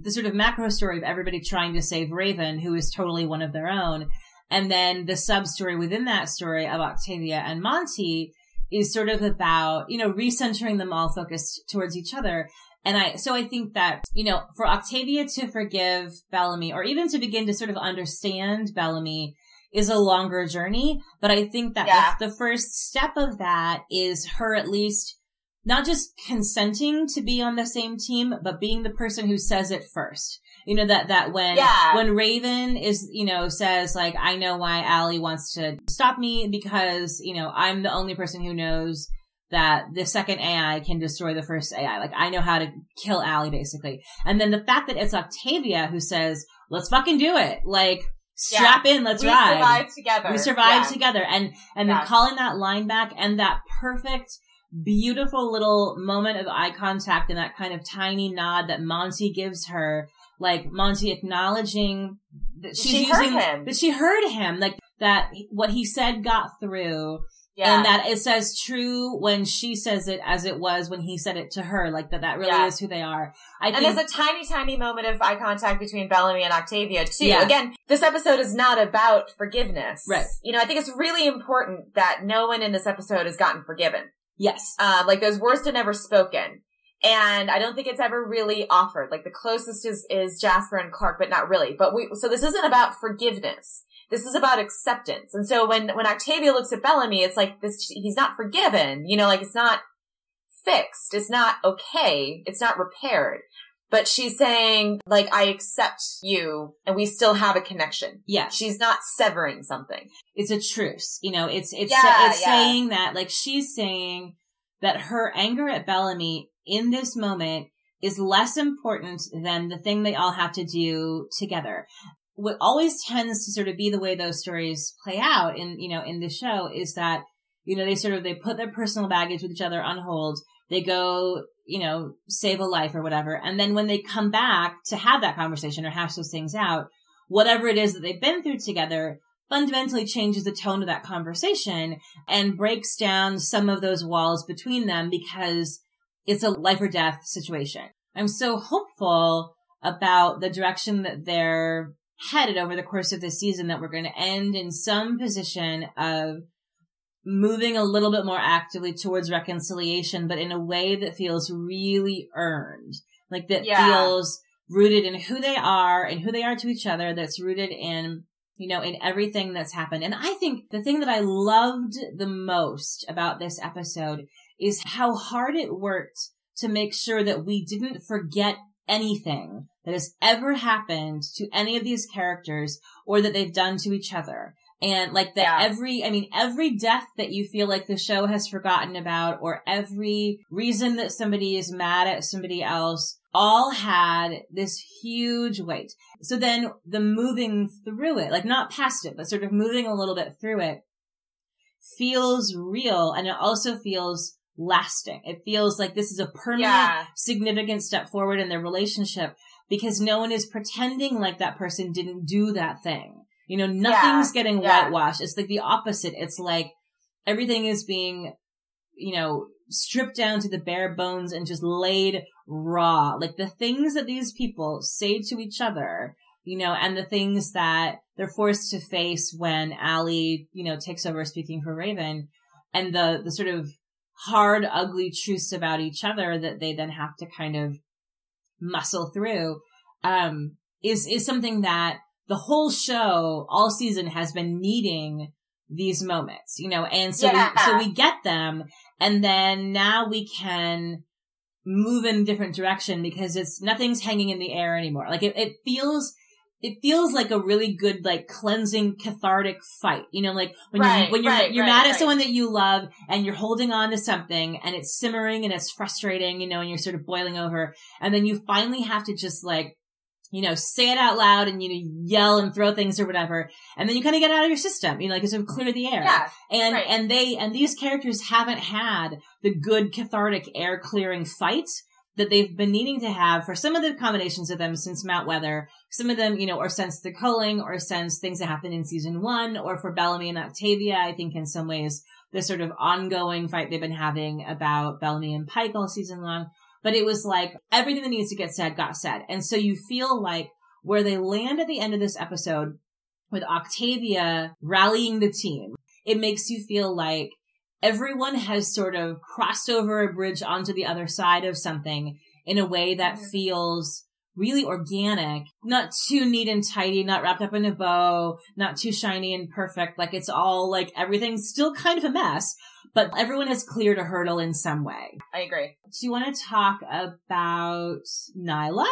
the sort of macro story of everybody trying to save Raven, who is totally one of their own, and then the sub story within that story of Octavia and Monty is sort of about, you know, recentering them all focused towards each other. And I, so I think that, you know, for Octavia to forgive Bellamy or even to begin to sort of understand Bellamy is a longer journey. But I think that Yeah. the, the first step of that is her at least not just consenting to be on the same team, but being the person who says it first. You know, that, that when, Yeah. when Raven is, you know, says like, I know why Allie wants to stop me because, you know, I'm the only person who knows that the second AI can destroy the first AI. Like I know how to kill Allie basically. And then the fact that it's Octavia who says, let's fucking do it. Like strap in, let's we ride. survived together We survived Yeah. together. And, and Yeah. then calling that line back and that perfect, beautiful little moment of eye contact and that kind of tiny nod that Monty gives her, like Monty acknowledging that she's She heard using, him. that she heard him, like that what he said got through yeah and that it's as true when she says it as it was when he said it to her, like that that really Yeah. is who they are. I and think there's a tiny, tiny moment of eye contact between Bellamy and Octavia too. Yeah. Again, this episode is not about forgiveness. Right. You know, I think it's really important that no one in this episode has gotten forgiven. yes. Uh, like those words are never spoken. And I don't think it's ever really offered. Like the closest is, is Jasper and Clarke, but not really. But we, so this isn't about forgiveness. This is about acceptance. And so when, when Octavia looks at Bellamy, it's like this, he's not forgiven, you know, like it's not fixed. It's not okay. It's not repaired. But she's saying, like, I accept you and we still have a connection. Yeah. She's not severing something. It's a truce. You know, it's, it's, Yeah, it's yeah. saying that, like, she's saying that her anger at Bellamy in this moment is less important than the thing they all have to do together. What always tends to sort of be the way those stories play out in, you know, in the show is that, you know, they sort of, they put their personal baggage with each other on hold. They go, you know, save a life or whatever. And then when they come back to have that conversation or hash those things out, whatever it is that they've been through together fundamentally changes the tone of that conversation and breaks down some of those walls between them because it's a life or death situation. I'm so hopeful about the direction that they're headed over the course of this season that we're going to end in some position of moving a little bit more actively towards reconciliation, but in a way that feels really earned. Like that Yeah. feels rooted in who they are and who they are to each other. That's rooted in, you know, in everything that's happened. And I think the thing that I loved the most about this episode is how hard it worked to make sure that we didn't forget anything that has ever happened to any of these characters or that they've done to each other. And like that Yeah. every, I mean, every death that you feel like the show has forgotten about or every reason that somebody is mad at somebody else all had this huge weight. So then the moving through it, like not past it, but sort of moving a little bit through it feels real and it also feels lasting. It feels like this is a permanent, Yeah. significant step forward in their relationship because no one is pretending like that person didn't do that thing. You know, nothing's getting yeah. whitewashed. It's like the opposite. It's like everything is being, you know, stripped down to the bare bones and just laid raw. Like the things that these people say to each other, you know, and the things that they're forced to face when Allie, you know, takes over speaking for Raven and the, the sort of hard, ugly truths about each other that they then have to kind of muscle through, um, is, is something that the whole show all season has been needing these moments, you know, and so, Yeah. we, so we get them and then now we can move in a different direction because it's nothing's hanging in the air anymore. Like it, it feels, it feels like a really good, like cleansing, cathartic fight. You know, like when Right, you when you're right, you're right, mad at someone that you love and you're holding on to something and it's simmering and it's frustrating, you know, and you're sort of boiling over, and then you finally have to just like you know, say it out loud and, you know, yell and throw things or whatever. And then you kind of get out of your system, you know, like sort of clear the air. Yeah. And, and they, and these characters haven't had the good cathartic air clearing fight that they've been needing to have for some of the combinations of them since Mount Weather. Some of them, you know, or since the culling or since things that happened in season one or for Bellamy and Octavia. I think in some ways the sort of ongoing fight they've been having about Bellamy and Pike all season long. But it was like everything that needs to get said got said. And so you feel like where they land at the end of this episode with Octavia rallying the team, it makes you feel like everyone has sort of crossed over a bridge onto the other side of something in a way that mm-hmm. feels really organic, not too neat and tidy, not wrapped up in a bow, not too shiny and perfect. Like it's all like everything's still kind of a mess, but everyone has cleared a hurdle in some way. I agree. Do you want to talk about Niylah?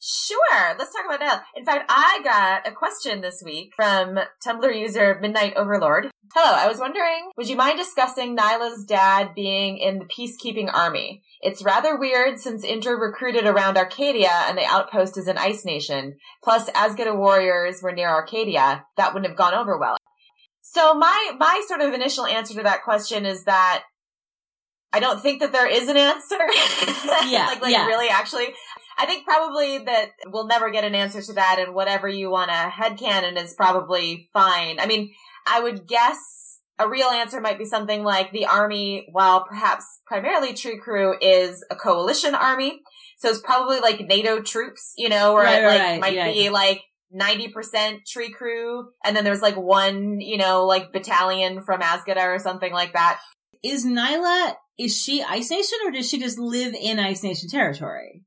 Sure. Let's talk about that. In fact, I got a question this week from Tumblr user Midnight Overlord. Hello, I was wondering, would you mind discussing Niylah's dad being in the peacekeeping army? It's rather weird since Indra recruited around Arkadia and the outpost is an ice nation. Plus, Azgeda warriors were near Arkadia. That wouldn't have gone over well. So my, my sort of initial answer to that question is that I don't think that there is an answer. *laughs* Yeah. like, like yeah. really actually. I think probably that we'll never get an answer to that and whatever you want to headcanon is probably fine. I mean, I would guess a real answer might be something like the army, while perhaps primarily Trikru is a coalition army. So it's probably like NATO troops, you know, or right, it like right, might yeah. be like 90% Trikru. And then there's like one, you know, like battalion from Azgeda or something like that. Is Niylah, is she Ice Nation or does she just live in Ice Nation territory?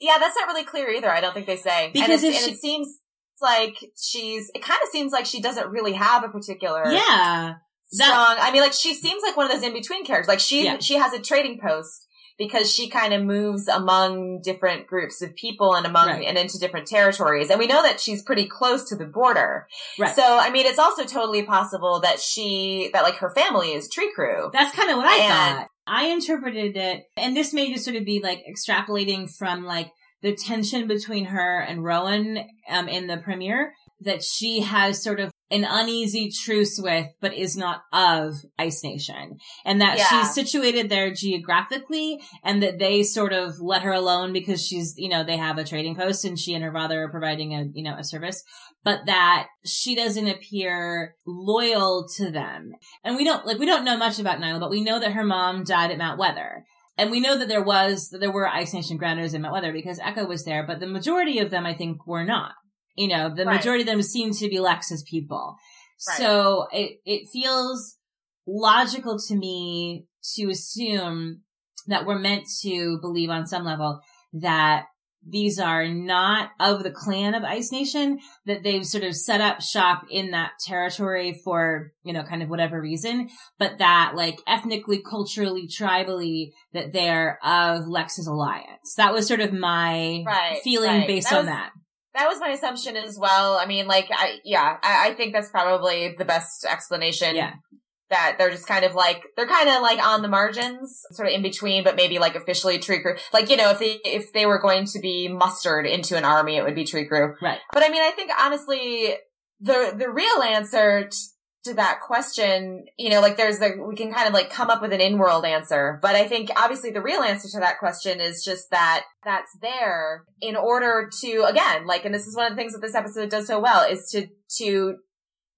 Yeah, that's not really clear either. I don't think they say. Because and, if it, she- and it seems like she's, it kind of seems like she doesn't really have a particular Yeah. That- strong. I mean, like she seems like one of those in between characters. Like she Yeah. she has a trading post because she kind of moves among different groups of people and among Right. and into different territories. And we know that she's pretty close to the border. Right. So I mean, it's also totally possible that she that like her family is Trikru. That's kind of what I And- thought. I interpreted it, and this may just sort of be like extrapolating from like the tension between her and Roan um, in the premiere that she has sort of an uneasy truce with, but is not of Ice Nation. And that Yeah. she's situated there geographically and that they sort of let her alone because she's, you know, they have a trading post and she and her father are providing a, you know, a service, but that she doesn't appear loyal to them. And we don't, like, we don't know much about Niylah, but we know that her mom died at Mount Weather. And we know that there was, that there were Ice Nation grounders in Mount Weather because Echo was there, but the majority of them, I think, were not. You know, the Right. majority of them seem to be Lexa's people. Right. So it, it feels logical to me to assume that we're meant to believe on some level that these are not of the clan of Ice Nation, that they've sort of set up shop in that territory for, you know, kind of whatever reason, but that like ethnically, culturally, tribally, that they're of Lexa's alliance. That was sort of my Right, feeling right. based That on was- that. That was my assumption as well. I mean, like, I, yeah, I, I think that's probably the best explanation. Yeah. That they're just kind of like, they're kind of like on the margins, sort of in between, but maybe like officially Trikru. Like, you know, if they, if they were going to be mustered into an army, it would be Trikru. Right. But I mean, I think honestly, the, the real answer t- to that question, you know, like there's the, we can kind of like come up with an in-world answer, but I think obviously the real answer to that question is just that that's there in order to, again, like, and this is one of the things that this episode does so well is to, to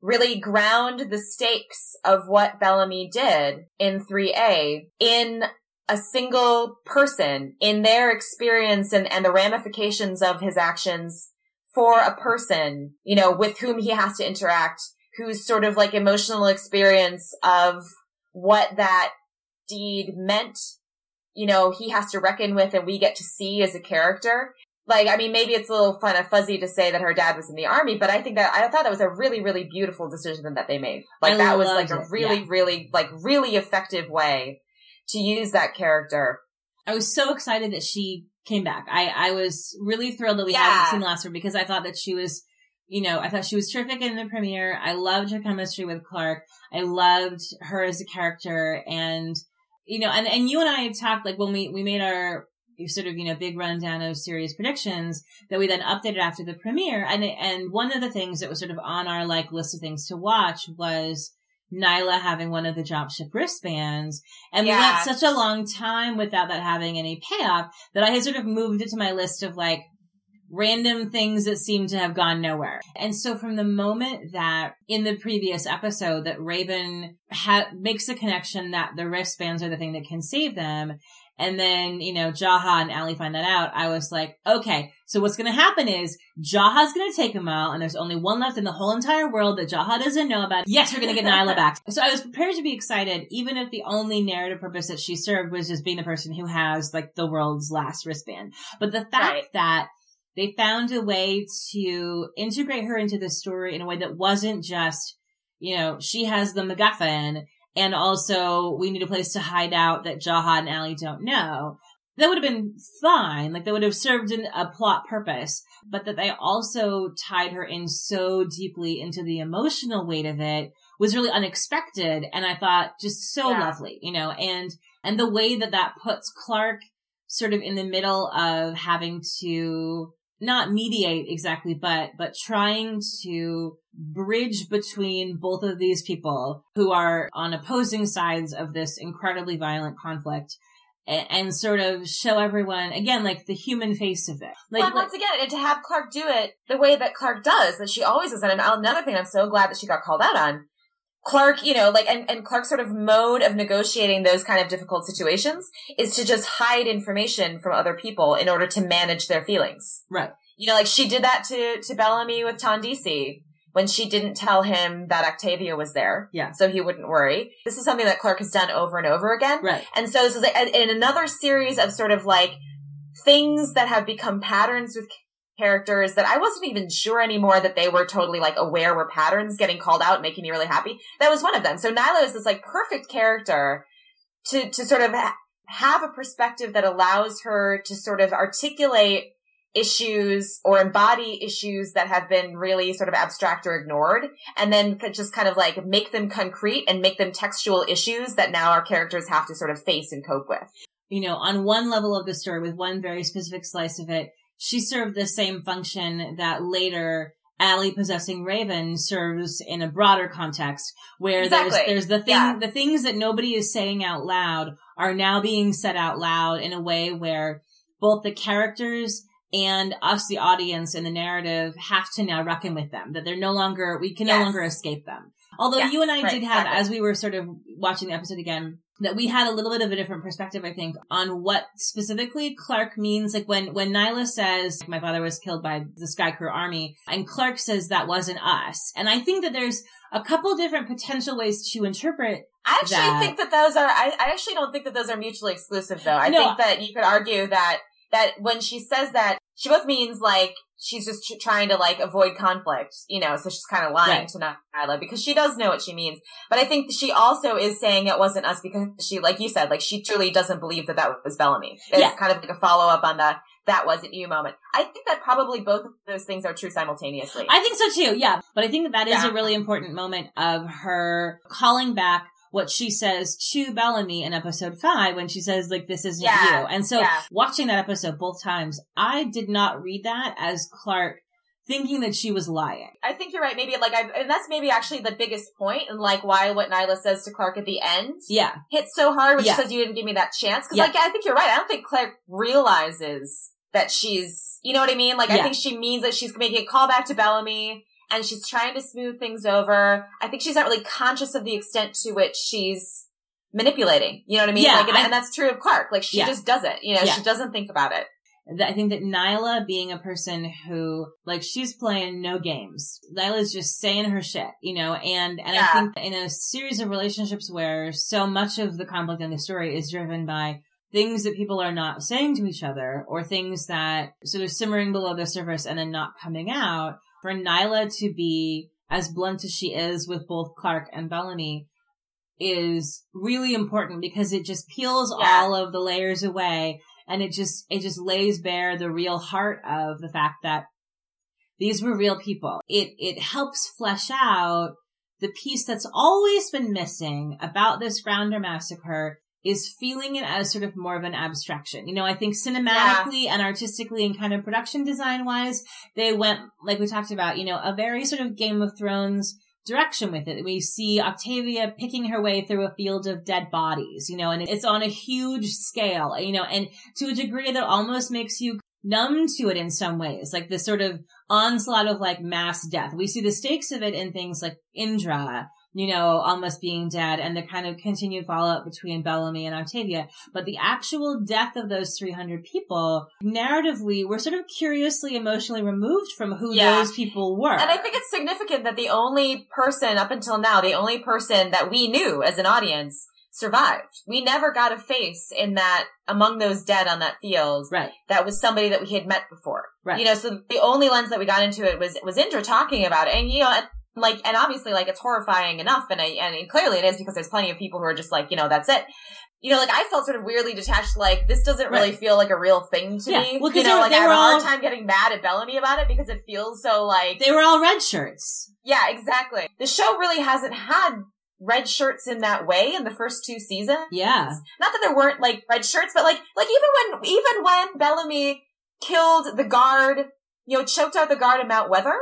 really ground the stakes of what Bellamy did in 3A in a single person in their experience and, and the ramifications of his actions for a person, you know, with whom he has to interact, whose sort of like emotional experience of what that deed meant, you know, he has to reckon with and we get to see as a character. Like, I mean, maybe it's a little fun of fuzzy to say that her dad was in the army, but I think that, I thought that was a really, really beautiful decision that they made. Like, I that was like a really, yeah. really, like, really effective way to use that character. I was so excited that she came back. I, I was really thrilled that we Yeah. hadn't seen last her because I thought that she was, you know, I thought she was terrific in the premiere. I loved her chemistry with Clarke. I loved her as a character and, you know, and, and you and I had talked like when we, we made our sort of, you know, big rundown of series predictions that we then updated after the premiere. And, and one of the things that was sort of on our like list of things to watch was Niylah having one of the dropship wristbands. And we Yeah. went such a long time without that having any payoff that I had sort of moved it to my list of like random things that seem to have gone nowhere. And so from the moment that in the previous episode that Raven ha- makes the connection that the wristbands are the thing that can save them. And then, you know, Jaha and Allie find that out. I was like, okay, so what's going to happen is Jaha's going to take them out and there's only one left in the whole entire world that Jaha doesn't know about. Yes, we're going to get Niylah back. *laughs* So I was prepared to be excited, even if the only narrative purpose that she served was just being the person who has like the world's last wristband. But the fact Right. that they found a way to integrate her into the story in a way that wasn't just, you know, she has the MacGuffin and also we need a place to hide out that Jaha and Allie don't know. That would have been fine. Like that would have served an, a plot purpose, but that they also tied her in so deeply into the emotional weight of it was really unexpected. And I thought just so Yeah. lovely, you know, and, and the way that that puts Clarke sort of in the middle of having to not mediate exactly, but, but trying to bridge between both of these people who are on opposing sides of this incredibly violent conflict and, and sort of show everyone again, like the human face of it. Like, well, once again, and to have Clarke do it the way that Clarke does, that she always does, and another thing I'm so glad that she got called out on. Clarke, you know, like, and, and Clarke's sort of mode of negotiating those kind of difficult situations is to just hide information from other people in order to manage their feelings. right. You know, like she did that to, to Bellamy with TonDC when she didn't tell him that Octavia was there. Yeah. So he wouldn't worry. This is something that Clarke has done over and over again. Right. And so this is a, in another series of sort of like things that have become patterns with characters that I wasn't even sure anymore that they were totally like aware were patterns getting called out, making me really happy. That was one of them. So Niylah is this like perfect character to, to sort of ha- have a perspective that allows her to sort of articulate issues or embody issues that have been really sort of abstract or ignored and then just kind of like make them concrete and make them textual issues that now our characters have to sort of face and cope with. you know, on one level of the story with one very specific slice of it, she served the same function that later Allie possessing Raven serves in a broader context where Exactly. there's, there's the thing, Yeah. the things that nobody is saying out loud are now being said out loud in a way where both the characters and us, the audience and the narrative have to now reckon with them, that they're no longer, we can no longer escape them. Although Yes, you and I right, did have, exactly. as we were sort of watching the episode again, that we had a little bit of a different perspective, I think, on what specifically Clarke means. Like when, when Niylah says, my father was killed by the Skaikru army, and Clarke says that wasn't us. And I think that there's a couple different potential ways to interpret I actually that. think that those are, I, I actually don't think that those are mutually exclusive though. I No. think that you could argue that, that when she says that, she both means like, she's just tr- trying to like avoid conflict, you know, so she's kind of lying Right. to Niylah because she does know what she means. But I think she also is saying it wasn't us because she, like you said, like she truly doesn't believe that that was Bellamy. It's Yeah. kind of like a follow up on the, that wasn't you moment. I think that probably both of those things are true simultaneously. I think so too, yeah. But I think that that is Yeah. a really important moment of her calling back what she says to Bellamy in episode five when she says, like, this isn't Yeah, you. And so yeah. watching that episode both times, I did not read that as Clarke thinking that she was lying. I think you're right. Maybe like I, and that's maybe actually the biggest point and like why what Niylah says to Clarke at the end Yeah. hits so hard when Yeah. she says you didn't give me that chance. Cause Yeah. like, I think you're right. I don't think Clarke realizes that she's, you know what I mean? Like, I think she means that she's making a call back to Bellamy and she's trying to smooth things over. I think she's not really conscious of the extent to which she's manipulating. You know what I mean? Yeah, like, and, I- and that's true of Clarke. Like, she Yeah. just does it. You know, Yeah. she doesn't think about it. I think that Niylah being a person who, like, she's playing no games. Niylah's just saying her shit, you know, and, and I think in a series of relationships where so much of the conflict in the story is driven by things that people are not saying to each other or things that sort of simmering below the surface and then not coming out, for Niylah to be as blunt as she is with both Clarke and Bellamy is really important because it just peels Yeah. all of the layers away and it just it just lays bare the real heart of the fact that these were real people. It it helps flesh out the piece that's always been missing about this Grounder massacre is feeling it as sort of more of an abstraction. You know, I think cinematically and artistically and kind of production design wise, they went like we talked about, you know, a very sort of Game of Thrones direction with it. We see Octavia picking her way through a field of dead bodies, you know, and it's on a huge scale, you know, and to a degree that almost makes you numb to it in some ways, like this sort of onslaught of like mass death. We see the stakes of it in things like Indra, you know, almost being dead and the kind of continued follow up between Bellamy and Octavia. But the actual death of those 300 people, narratively, we're sort of curiously emotionally removed from who yeah. those people were. And I think it's significant that the only person up until now, the only person that we knew as an audience survived. We never got a face in that among those dead on that field. Right. That was somebody that we had met before. Right. You know, so the only lens that we got into it was was Indra talking about it. And you know, like and obviously like it's horrifying enough and I and clearly it is because there's plenty of people who are just like, you know, that's it. You know, like I felt sort of weirdly detached, like this doesn't really right. feel like a real thing to yeah. me. Well, you know, like I have a hard time getting mad at Bellamy about it because it feels so like They were all red shirts. Yeah, exactly. The show really hasn't had red shirts in that way in the first two seasons. Yeah. Not that there weren't like red shirts, but like like even when even when Bellamy killed the guard, you know, choked out the guard in Mount Weather,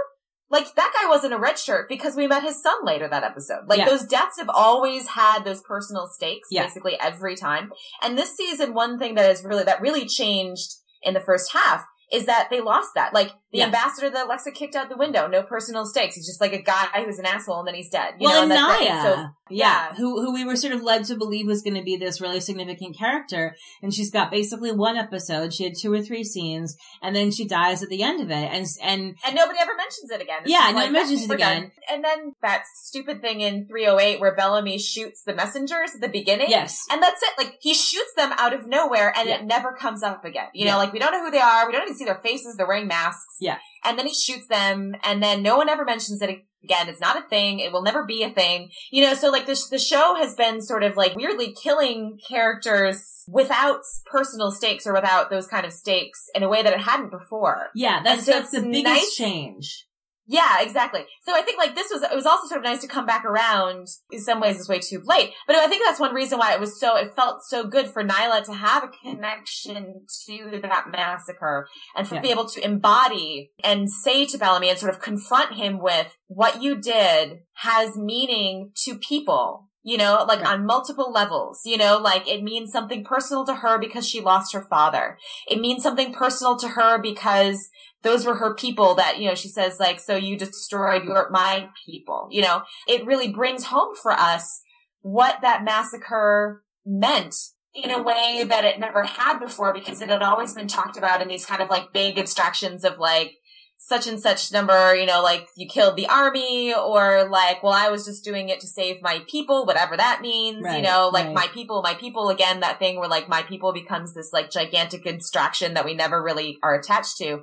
like that guy wasn't a red shirt because we met his son later that episode. Like yeah. those deaths have always had those personal stakes yeah. basically every time. And this season, one thing that is really, that really changed in the first half is that they lost that. Like the yeah. ambassador that Alexa kicked out the window, no personal stakes. He's just like a guy who's an asshole and then he's dead. You well, know, and Nia, so, yeah, yeah, who who we were sort of led to believe was going to be this really significant character, and she's got basically one episode. She had two or three scenes, and then she dies at the end of it, and and and nobody ever mentions it again. It's yeah, no like, mentions it *laughs* again. Done. And then that stupid thing in 308 where Bellamy shoots the messengers at the beginning. Yes, and that's it. Like he shoots them out of nowhere, and yeah. it never comes up again. You know, like we don't know who they are. We don't even see their faces. They're wearing masks. Yeah and then he shoots them and then no one ever mentions it again. It's not a thing. It will never be a thing. You know, so like this, the show has been sort of like weirdly killing characters without personal stakes or without those kind of stakes in a way that it hadn't before. Yeah, that's, so that's the biggest nice, change. Yeah, exactly. So I think like this was, it was also sort of nice to come back around. In some ways it's way too late, but I think that's one reason why it was so, it felt so good for Niylah to have a connection to that massacre and to yeah. be able to embody and say to Bellamy and sort of confront him with what you did has meaning to people you know, like right. on multiple levels, you know, like it means something personal to her because she lost her father. It means something personal to her because those were her people that, you know, she says like, so you destroyed your, my people, you know, it really brings home for us what that massacre meant in a way that it never had before because it had always been talked about in these kind of like big abstractions of like, such and such number, you know, like you killed the army or like, well, I was just doing it to save my people, whatever that means, right, you know, like right. my people, my people again, that thing where like my people becomes this like gigantic abstraction that we never really are attached to.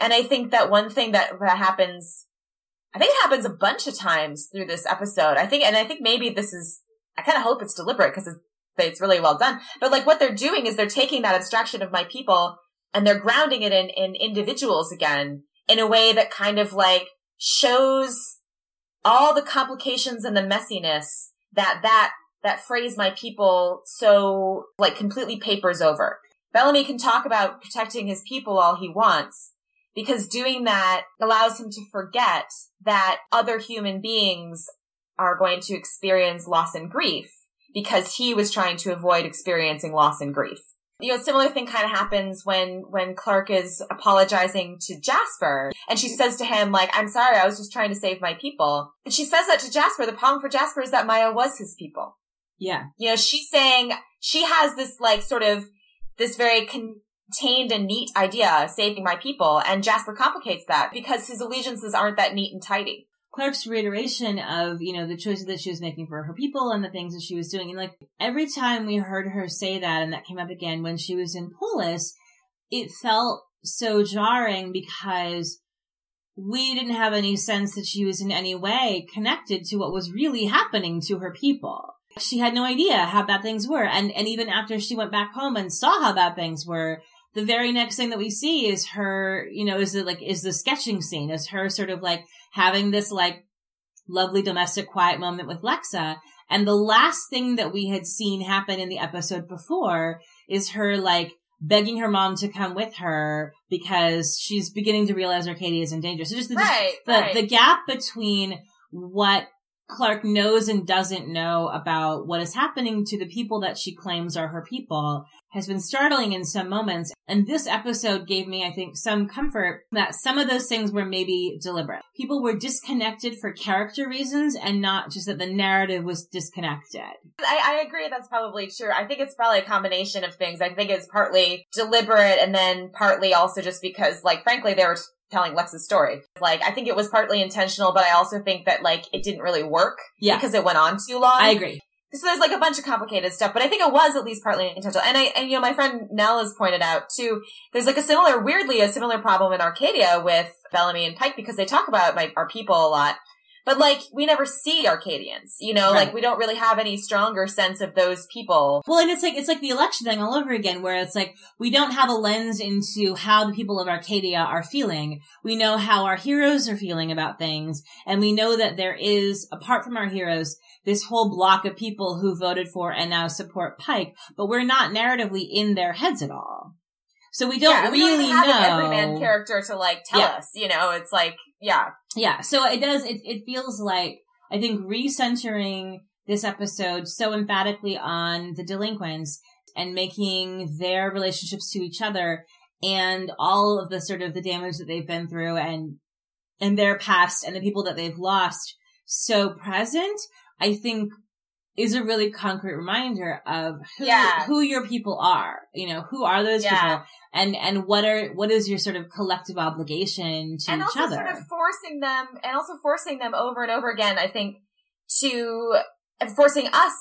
And I think that one thing that, that happens, I think it happens a bunch of times through this episode. I think, and I think maybe this is, I kind of hope it's deliberate because it's, it's really well done. But like what they're doing is they're taking that abstraction of my people and they're grounding it in, in individuals again in a way that kind of like shows all the complications and the messiness that that, that phrase my people so like completely papers over. Bellamy can talk about protecting his people all he wants, because doing that allows him to forget that other human beings are going to experience loss and grief because he was trying to avoid experiencing loss and grief. You know, similar thing kind of happens when, when Clarke is apologizing to Jasper and she says to him, like, I'm sorry, I was just trying to save my people. And she says that to Jasper. The problem for Jasper is that Maya was his people. Yeah. You know, she's saying she has this like sort of, this very con- contained and neat idea, of saving my people, and Jasper complicates that because his allegiances aren't that neat and tidy. Clarke's reiteration of, you know, the choices that she was making for her people and the things that she was doing. And like every time we heard her say that, and that came up again when she was in Polis, it felt so jarring because we didn't have any sense that she was in any way connected to what was really happening to her people. She had no idea how bad things were. And, and even after she went back home and saw how bad things were, the very next thing that we see is her, you know, is it like, is the sketching scene, is her sort of like having this like lovely domestic quiet moment with Lexa. And the last thing that we had seen happen in the episode before is her like begging her mom to come with her because she's beginning to realize Arkady is in danger. So just the, right, the, right. the gap between what Clarke knows and doesn't know about what is happening to the people that she claims are her people has been startling in some moments. And this episode gave me, I think, some comfort that some of those things were maybe deliberate. People were disconnected for character reasons and not just that the narrative was disconnected. I, I agree that's probably true. I think it's probably a combination of things. I think it's partly deliberate and then partly also just because, like, frankly, they were telling Lexa's story. Like, I think it was partly intentional, but I also think that like it didn't really work. Yeah. Because it went on too long. I agree. So there's like a bunch of complicated stuff, but I think it was at least partly intentional. And I, and you know, my friend Nell has pointed out too, there's like a similar, weirdly, a similar problem in Arkadia with Bellamy and Pike because they talk about my, our people a lot. But like, we never see Arkadians, you know, Right. like we don't really have any stronger sense of those people. Well, and it's like, it's like the election thing all over again, where it's like, we don't have a lens into how the people of Arkadia are feeling. We know how our heroes are feeling about things, and we know that there is, apart from our heroes, this whole block of people who voted for and now support Pike, but we're not narratively in their heads at all. So we don't yeah, we don't really have know. an everyman character to like tell Yeah. us, you know, it's like, yeah. Yeah, so it does, it, it feels like, I think recentering this episode so emphatically on the delinquents and making their relationships to each other and all of the sort of the damage that they've been through and, and their past and the people that they've lost so present, I think is a really concrete reminder of who, Yeah. who your people are. You know, who are those Yeah. people and, and what are, what is your sort of collective obligation to and each also other? sort of forcing them and also forcing them over and over again i think to forcing us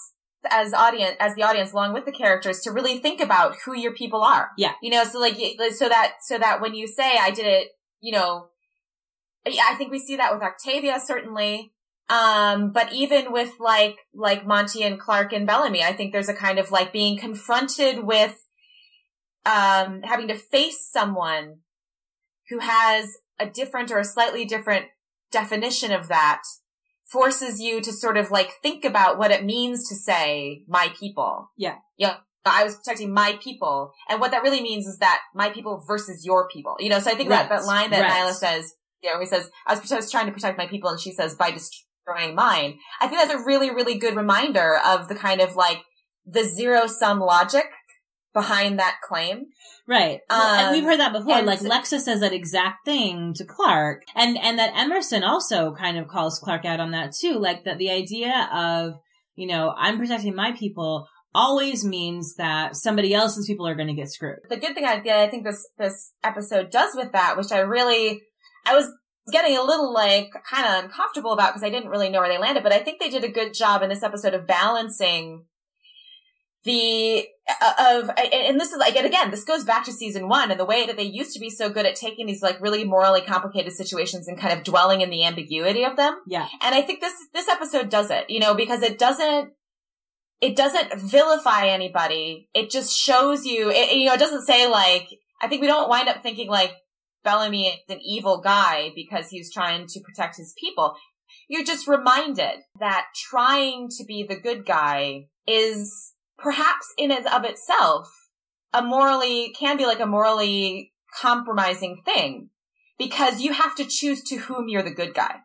as audience as the audience along with the characters to really think about who your people are Yeah. you know so like so that so that when you say i did it you know yeah, i think we see that with octavia certainly um but even with like like monty and clarke and bellamy i think there's a kind of like being confronted with um having to face someone who has a different or a slightly different definition of that forces you to sort of like think about what it means to say my people. Yeah. Yeah. I was protecting my people. And what that really means is that my people versus your people. You know, so I think that, Right. that line that Right. Niylah says, you know, he says, I was, I was trying to protect my people and she says, by destroying mine. I think that's a really, really good reminder of the kind of like the zero sum logic behind that claim. Right. Well, and Um, we've heard that before. Like Lexa says that exact thing to Clarke. And and that Emerson also kind of calls Clarke out on that too. Like that the idea of, you know, I'm protecting my people always means that somebody else's people are going to get screwed. the good thing I, that I think this this episode does with that, which I really, I was getting a little like kind of uncomfortable about because I didn't really know where they landed, but I think they did a good job in this episode of balancing the uh, of and and this is like and again this goes back to season one and the way that they used to be so good at taking these like really morally complicated situations and kind of dwelling in the ambiguity of them Yeah. and I think this this episode does it, you know, because it doesn't it doesn't vilify anybody. It just shows you, it, you know, it doesn't say like I think we don't wind up thinking like Bellamy is an evil guy because he's trying to protect his people. You're just reminded that trying to be the good guy is perhaps in and of itself a morally can be like a morally compromising thing because you have to choose to whom you're the good guy.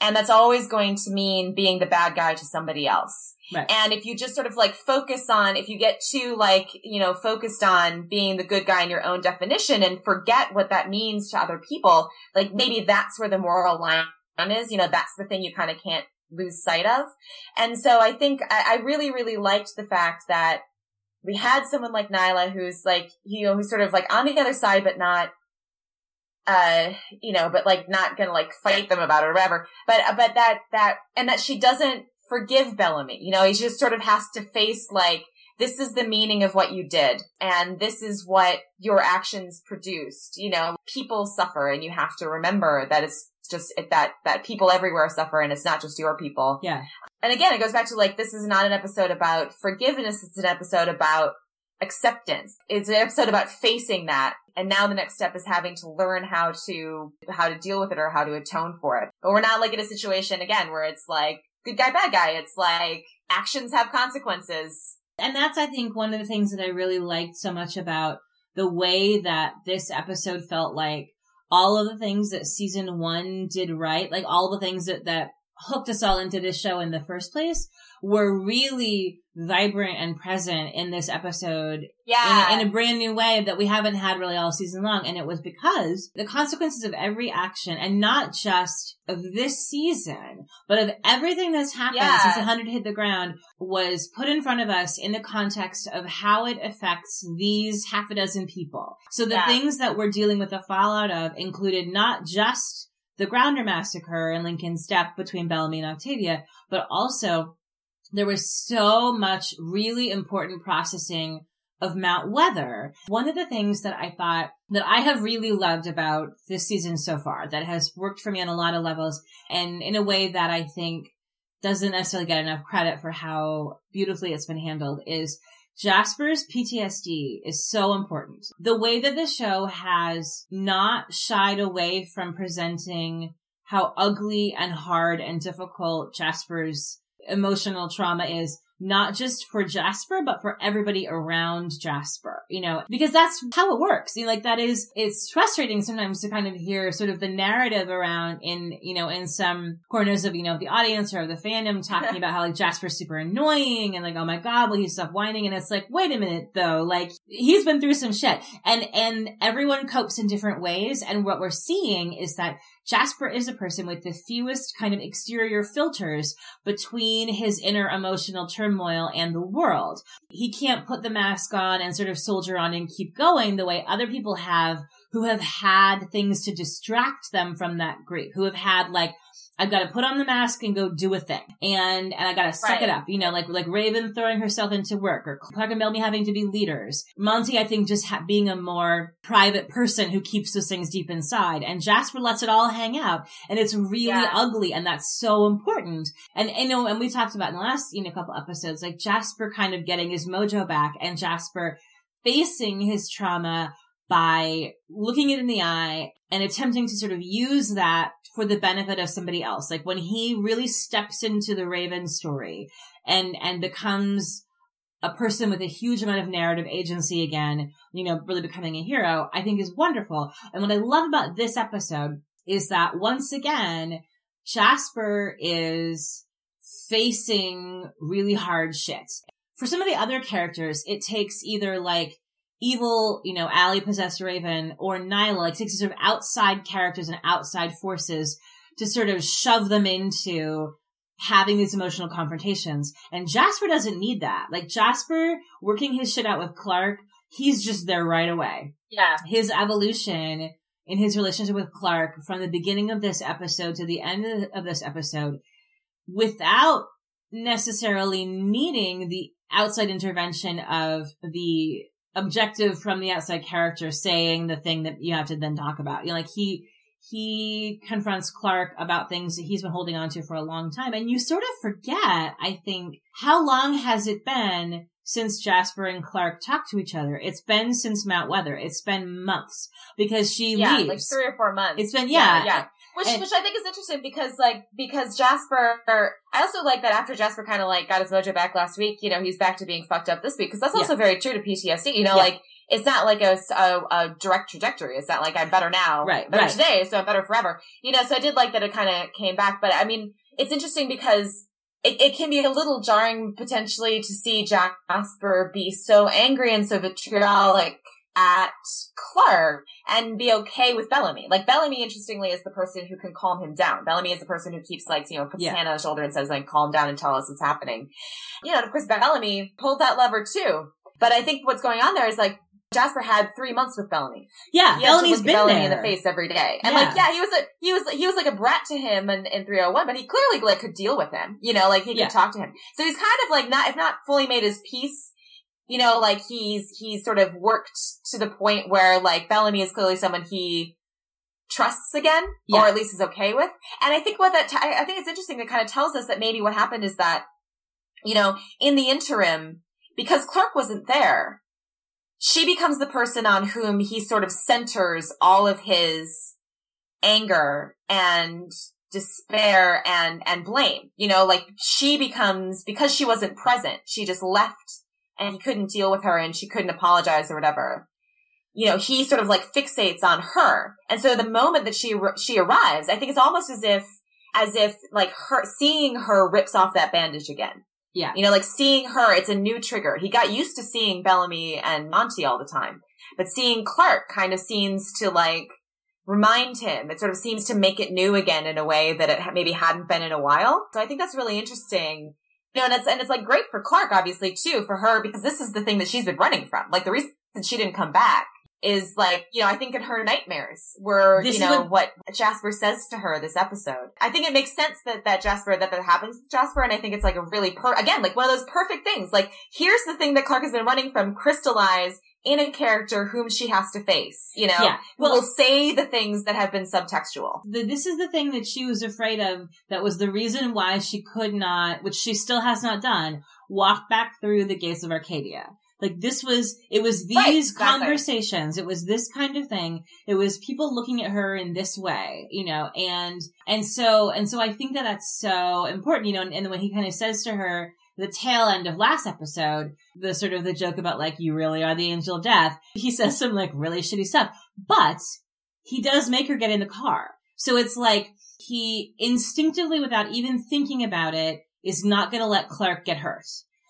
And that's always going to mean being the bad guy to somebody else. Right. And if you just sort of like focus on, if you get too like, you know, focused on being the good guy in your own definition and forget what that means to other people, like maybe that's where the moral line is. You know, that's the thing you kind of can't lose sight of. And so I think I, I really, really liked the fact that we had someone like Niylah who's like, you know, who's sort of like on the other side, but not, uh, you know, but like not gonna like fight them about it or whatever. But, but that, that, and that she doesn't forgive Bellamy. You know, he just sort of has to face like, this is the meaning of what you did. And this is what your actions produced. You know, people suffer and you have to remember that it's just it, that, that people everywhere suffer and it's not just your people. Yeah. And again, it goes back to like, this is not an episode about forgiveness. It's an episode about acceptance. It's an episode about facing that. And now the next step is having to learn how to, how to deal with it or how to atone for it. But we're not like in a situation again where it's like good guy, bad guy. It's like actions have consequences. And that's, I think, one of the things that I really liked so much about the way that this episode felt like all of the things that season one did right, like all the things that, that hooked us all into this show in the first place were really vibrant and present in this episode Yeah. in, in a brand new way that we haven't had really all season long. And it was because the consequences of every action and not just of this season, but of everything that's happened Yeah. since 100 hit the ground was put in front of us in the context of how it affects these half a dozen people. So the Yeah. things that we're dealing with the fallout of included not just the Grounder massacre and Lincoln's death between Bellamy and Octavia, but also there was so much really important processing of Mount Weather. One of the things that I thought that I have really loved about this season so far that has worked for me on a lot of levels and in a way that I think doesn't necessarily get enough credit for how beautifully it's been handled is Jasper's PTSD is so important. The way that the show has not shied away from presenting how ugly and hard and difficult Jasper's emotional trauma is not just for Jasper, but for everybody around Jasper, you know, because that's how it works. You know, like that is, it's frustrating sometimes to kind of hear sort of the narrative around in, you know, in some corners of, you know, the audience or the fandom talking *laughs* about how like Jasper's super annoying and like, oh my God, will he stop whining? And it's like, wait a minute though, like he's been through some shit and, and everyone copes in different ways. And what we're seeing is that Jasper is a person with the fewest kind of exterior filters between his inner emotional turmoil and the world. He can't put the mask on and sort of soldier on and keep going the way other people have who have had things to distract them from that grief, who have had like, I've got to put on the mask and go do a thing. And, and I got to suck Right. it up, you know, like, like Raven throwing herself into work or Clarke and Bellamy having to be leaders. Monty, I think, just ha- being a more private person who keeps those things deep inside. And Jasper lets it all hang out. And it's really Yeah. ugly. And that's so important. And, you know, and we talked about in the last, you know, couple episodes, like Jasper kind of getting his mojo back and Jasper facing his trauma by looking it in the eye and attempting to sort of use that for the benefit of somebody else. Like when he really steps into the Raven story and, and becomes a person with a huge amount of narrative agency again, you know, really becoming a hero, I think is wonderful. And what I love about this episode is that once again, Jasper is facing really hard shit. For some of the other characters, it takes either like evil, you know, Allie possessed Raven or Niylah, like takes sort of outside characters and outside forces to sort of shove them into having these emotional confrontations. And Jasper doesn't need that. Like Jasper working his shit out with Clarke, he's just there right away. yeah. His evolution in his relationship with Clarke from the beginning of this episode to the end of- of this episode without necessarily needing the outside intervention of the objective from the outside character saying the thing that you have to then talk about. You know, like he, he confronts Clarke about things that he's been holding on to for a long time. And you sort of forget, I think, how long has it been since Jasper and Clarke talked to each other? It's been since Mount Weather. It's been months because she Yeah, leaves. like three or four months. It's been- yeah. yeah. Which, And- which I think is interesting because like because Jasper, I also like that after Jasper kind of like got his mojo back last week. You know, he's back to being fucked up this week because that's also very true to PTSD. You know, Yeah. like it's not like a, a, a direct trajectory. It's not like I'm better now, Right, better right. today, so I'm better forever. You know, so I did like that it kind of came back. But I mean, it's interesting because it, it can be a little jarring potentially to see Jack Jasper be so angry and so vitriolic at Clarke and be okay with Bellamy. Like Bellamy, interestingly, is the person who can calm him down. Bellamy is the person who keeps like, you know, puts Yeah. hand on his shoulder and says like, calm down and tell us what's happening. You know, and of course Bellamy pulled that lever too. But I think what's going on there is like, Jasper had three months with Bellamy. yeah, He Bellamy's been Bellamy there. in the face every day. And Yeah. like, yeah, he was a, he was, he was like a brat to him in, in 301, but he clearly like could deal with him, you know, like he could Yeah. talk to him. So he's kind of like not, if not fully made his peace, you know, like he's, he's sort of worked to the point where like Bellamy is clearly someone he trusts again, Yeah. or at least is okay with. And I think what that, t- I I think it's interesting that kind of tells us that maybe what happened is that, you know, in the interim, because Clarke wasn't there, she becomes the person on whom he sort of centers all of his anger and despair and, and blame. You know, like she becomes, because she wasn't present, she just left and he couldn't deal with her and she couldn't apologize or whatever. You know, he sort of like fixates on her. And so the moment that she, she arrives, I think it's almost as if as if like her seeing her rips off that bandage again. Yeah. You know, like seeing her, it's a new trigger. He got used to seeing Bellamy and Monty all the time, but seeing Clarke kind of seems to like remind him. It sort of seems to make it new again in a way that it maybe hadn't been in a while. So I think that's really interesting. You know, and it's, and it's like great for Clarke, obviously, too, for her, because this is the thing that she's been running from. Like the reason she didn't come back is like, you know, I think in her nightmares were, This you know, what- what Jasper says to her this episode. I think it makes sense that, that Jasper, that that happens with Jasper. And I think it's like a really per, again, like one of those perfect things. Like, here's the thing that Clarke has been running from crystallize in a character whom she has to face, you know, Yeah. who will say the things that have been subtextual. the, this is the thing that she was afraid of that was the reason why she could not which she still has not done walk back through the gates of Arkadia like this was it was these Right, exactly. conversations it was this kind of thing it was people looking at her in this way you know and and so and so i think that that's so important you know and, and when he kind of says to her the tail end of last episode the sort of the joke about like you really are the angel of death he *laughs* says some like really shitty stuff but he does make her get in the car. So it's like he instinctively, without even thinking about it, is not going to let Clarke get hurt.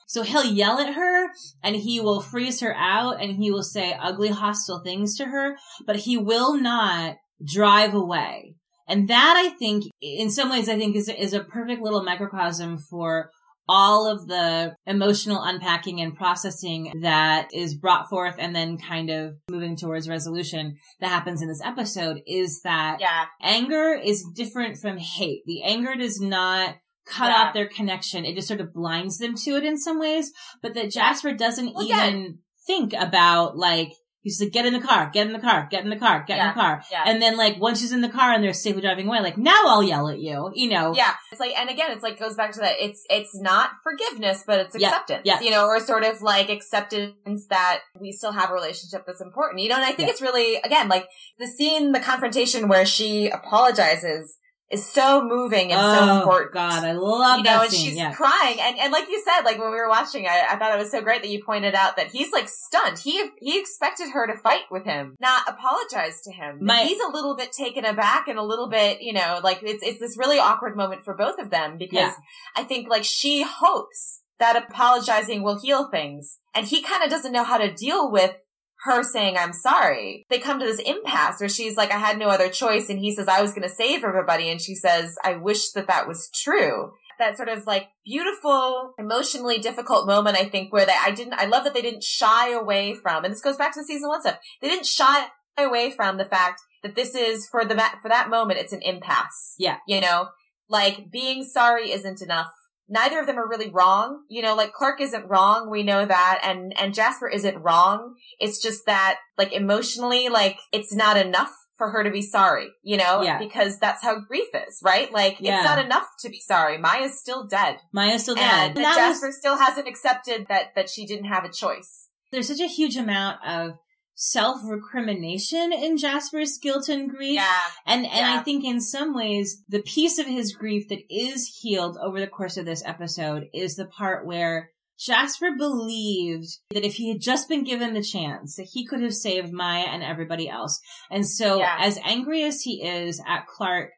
So he'll yell at her and he will freeze her out and he will say ugly, hostile things to her, but he will not drive away. And that I think, in some ways, I think is, is a perfect little microcosm for all of the emotional unpacking and processing that is brought forth and then kind of moving towards resolution that happens in this episode is that Yeah. anger is different from hate. The anger does not cut Yeah. off their connection. It just sort of blinds them to it in some ways, but that Jasper doesn't Well, yeah. even think about like, he's like, get in the car, get in the car, get in the car, get in the car. Yeah. And then like once she's in the car and they're safely driving away, like now I'll yell at you, you know? Yeah. It's like, and again, it's like, goes back to that. It's, it's not forgiveness, but it's Yeah, acceptance, yeah. you know, or sort of like acceptance that we still have a relationship that's important, you know, and I think Yeah. it's really, again, like the scene, the confrontation where she apologizes is so moving and so oh important. God, I love you know, that and scene. she's yeah. crying, and and like you said, like when we were watching, I, I thought it was so great that you pointed out that he's like stunned. He he expected her to fight with him, not apologize to him. My- he's a little bit taken aback and a little bit, you know, like it's it's this really awkward moment for both of them because Yeah. I think like she hopes that apologizing will heal things, and he kind of doesn't know how to deal with her saying I'm sorry. They come to this impasse where she's like, I had no other choice. And he says, I was going to save everybody. And she says, I wish that that was true. That sort of like beautiful, emotionally difficult moment, I think, where they, I didn't, I love that they didn't shy away from, and this goes back to the season one stuff. They didn't shy away from the fact that this is for the, for that moment, it's an impasse. Yeah. You know, like being sorry isn't enough neither of them are really wrong. You know, like Clark isn't wrong. We know that. And, and Jasper isn't wrong. It's just that, like, emotionally, like, it's not enough for her to be sorry, you know? Yeah. Because that's how grief is, right? Like, Yeah. it's not enough to be sorry. Maya's still dead. Maya's still And dead. That was- Jasper still hasn't accepted that, that she didn't have a choice. there's such a huge amount of self recrimination in Jasper's guilt and grief. Yeah. And and I think in some ways the piece of his grief that is healed over the course of this episode is the part where Jasper believed that if he had just been given the chance that he could have saved Maya and everybody else. And so Yeah. as angry as he is at Clarke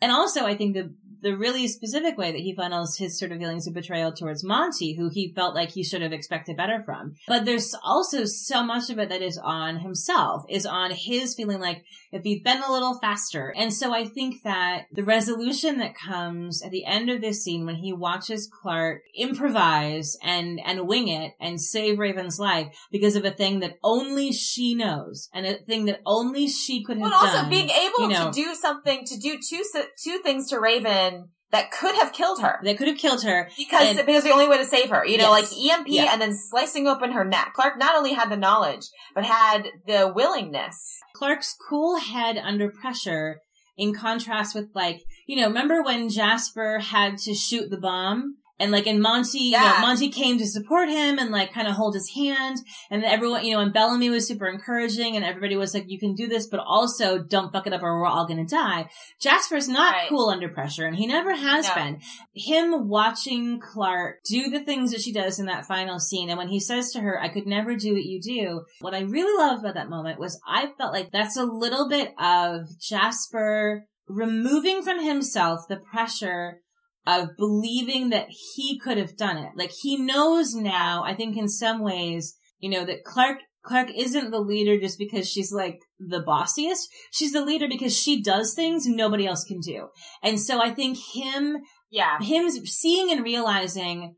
and also I think the the really specific way that he funnels his sort of feelings of betrayal towards Monty, who he felt like he should have expected better from. But there's also so much of it that is on himself, is on his feeling like if he'd been a little faster. And so I think that the resolution that comes at the end of this scene when he watches Clarke improvise and, and wing it and save Raven's life because of a thing that only she knows and a thing that only she could have But also done. being able you know. to do something, to do two, two things to Raven that could have killed her. that could have killed her. Because And- it was the only way to save her. You know, Yes. like EMP Yeah. and then slicing open her neck. Clarke not only had the knowledge, but had the willingness. Clarke's cool head under pressure in contrast with like, you know, remember when Jasper had to shoot the bomb? And like, and Monty, you know, Monty came to support him and like kind of hold his hand. And everyone, you know, and Bellamy was super encouraging and everybody was like, you can do this, but also don't fuck it up or we're all gonna die. Jasper's not Right. cool under pressure and he never has No. been. Him watching Clarke do the things that she does in that final scene and when he says to her, I could never do what you do, what I really loved about that moment was I felt like that's a little bit of Jasper removing from himself the pressure of believing that he could have done it. Like he knows now, I think in some ways, you know, that Clarke Clarke isn't the leader just because she's like the bossiest. She's the leader because she does things nobody else can do. And so I think him, yeah, him seeing and realizing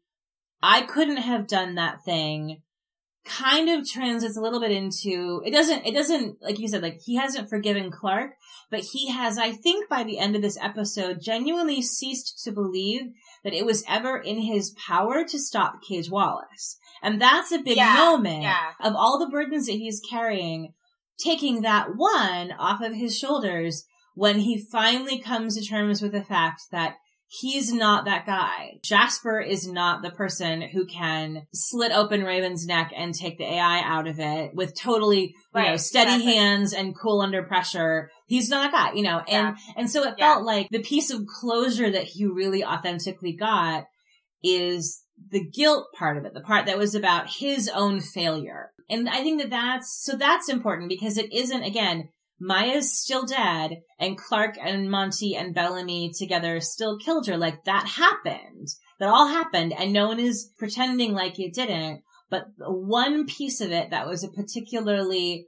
I couldn't have done that thing kind of translates a little bit into it doesn't it doesn't like you said like he hasn't forgiven Clarke but he has I think by the end of this episode genuinely ceased to believe that it was ever in his power to stop Cage Wallace and that's a big Yeah, moment yeah. of all the burdens that he's carrying taking that one off of his shoulders when he finally comes to terms with the fact that he's not that guy. Jasper is not the person who can slit open Raven's neck and take the AI out of it with totally, you know, steady exactly. hands and cool under pressure. He's not that guy, you know, and, and so it Yeah. felt like the piece of closure that he really authentically got is the guilt part of it, the part that was about his own failure. And I think that that's, so that's important because it isn't, again, Maya's still dead and Clarke and Monty and Bellamy together still killed her. Like that happened. That all happened and no one is pretending like it didn't. But one piece of it that was a particularly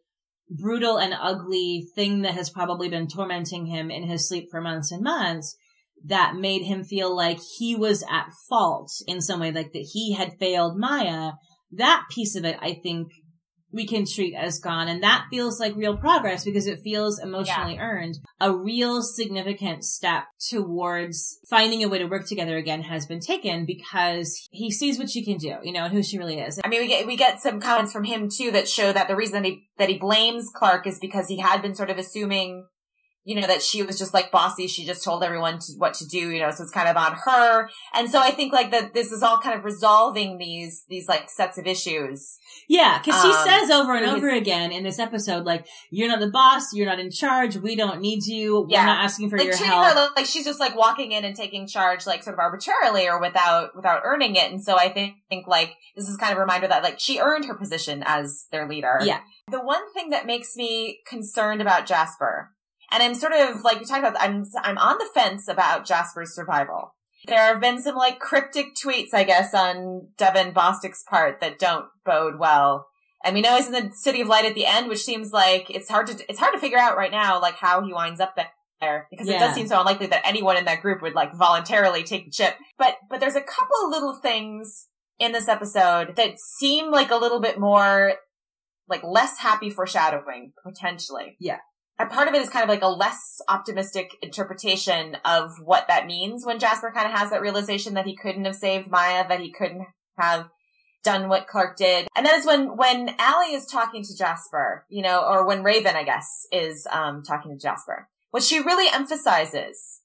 brutal and ugly thing that has probably been tormenting him in his sleep for months and months that made him feel like he was at fault in some way, like that he had failed Maya. That piece of it, I think we can treat as gone. And that feels like real progress because it feels emotionally earned. A real significant step towards finding a way to work together again has been taken because he sees what she can do, you know, and who she really is. I mean, we get we get some comments from him too that show that the reason that he that he blames Clarke is because he had been sort of assuming, you know, that she was just like bossy. She just told everyone to, what to do, you know, so it's kind of on her. And so I think like that this is all kind of resolving these these like sets of issues. Yeah, because he Um, says over and over again in this episode, like, you're not the boss, you're not in charge, we don't need you, Yeah. we're not asking for like your help. her like she's just like walking in and taking charge like sort of arbitrarily or without without earning it. And so I think, think like this is kind of a reminder that like she earned her position as their leader. Yeah. The one thing that makes me concerned about Jasper, and I'm sort of like we talked about, I'm I'm on the fence about Jasper's survival. There have been some like cryptic tweets, I guess, on Devon Bostick's part that don't bode well. And we know he's in the City of Light at the end, which seems like it's hard to it's hard to figure out right now, like how he winds up there because it does seem so unlikely that anyone in that group would like voluntarily take the chip. But but there's a couple of little things in this episode that seem like a little bit more like less happy foreshadowing potentially. Yeah. And part of it is kind of like a less optimistic interpretation of what that means when Jasper kind of has that realization that he couldn't have saved Maya, that he couldn't have done what Clarke did. And that is when, when Allie is talking to Jasper, you know, or when Raven, I guess, is, um, talking to Jasper. What she really emphasizes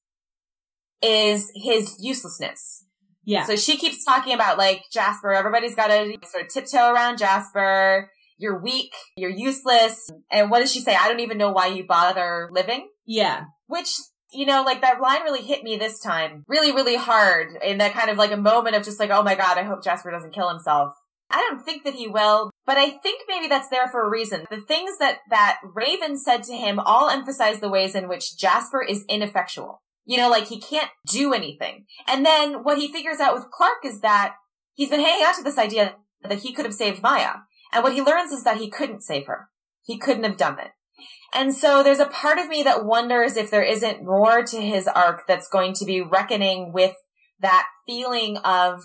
is his uselessness. yeah. So she keeps talking about like Jasper, everybody's got to sort of tiptoe around Jasper. You're weak. You're useless. And what does she say? I don't even know why you bother living. yeah. Which, you know, like that line really hit me this time really, really hard in that kind of like a moment of just like, oh my God, I hope Jasper doesn't kill himself. I don't think that he will, but I think maybe that's there for a reason. The things that, that Raven said to him all emphasize the ways in which Jasper is ineffectual. You know, like he can't do anything. And then what he figures out with Clarke is that he's been hanging on to this idea that he could have saved Maya. And what he learns is that he couldn't save her. He couldn't have done it. And so there's a part of me that wonders if there isn't more to his arc that's going to be reckoning with that feeling of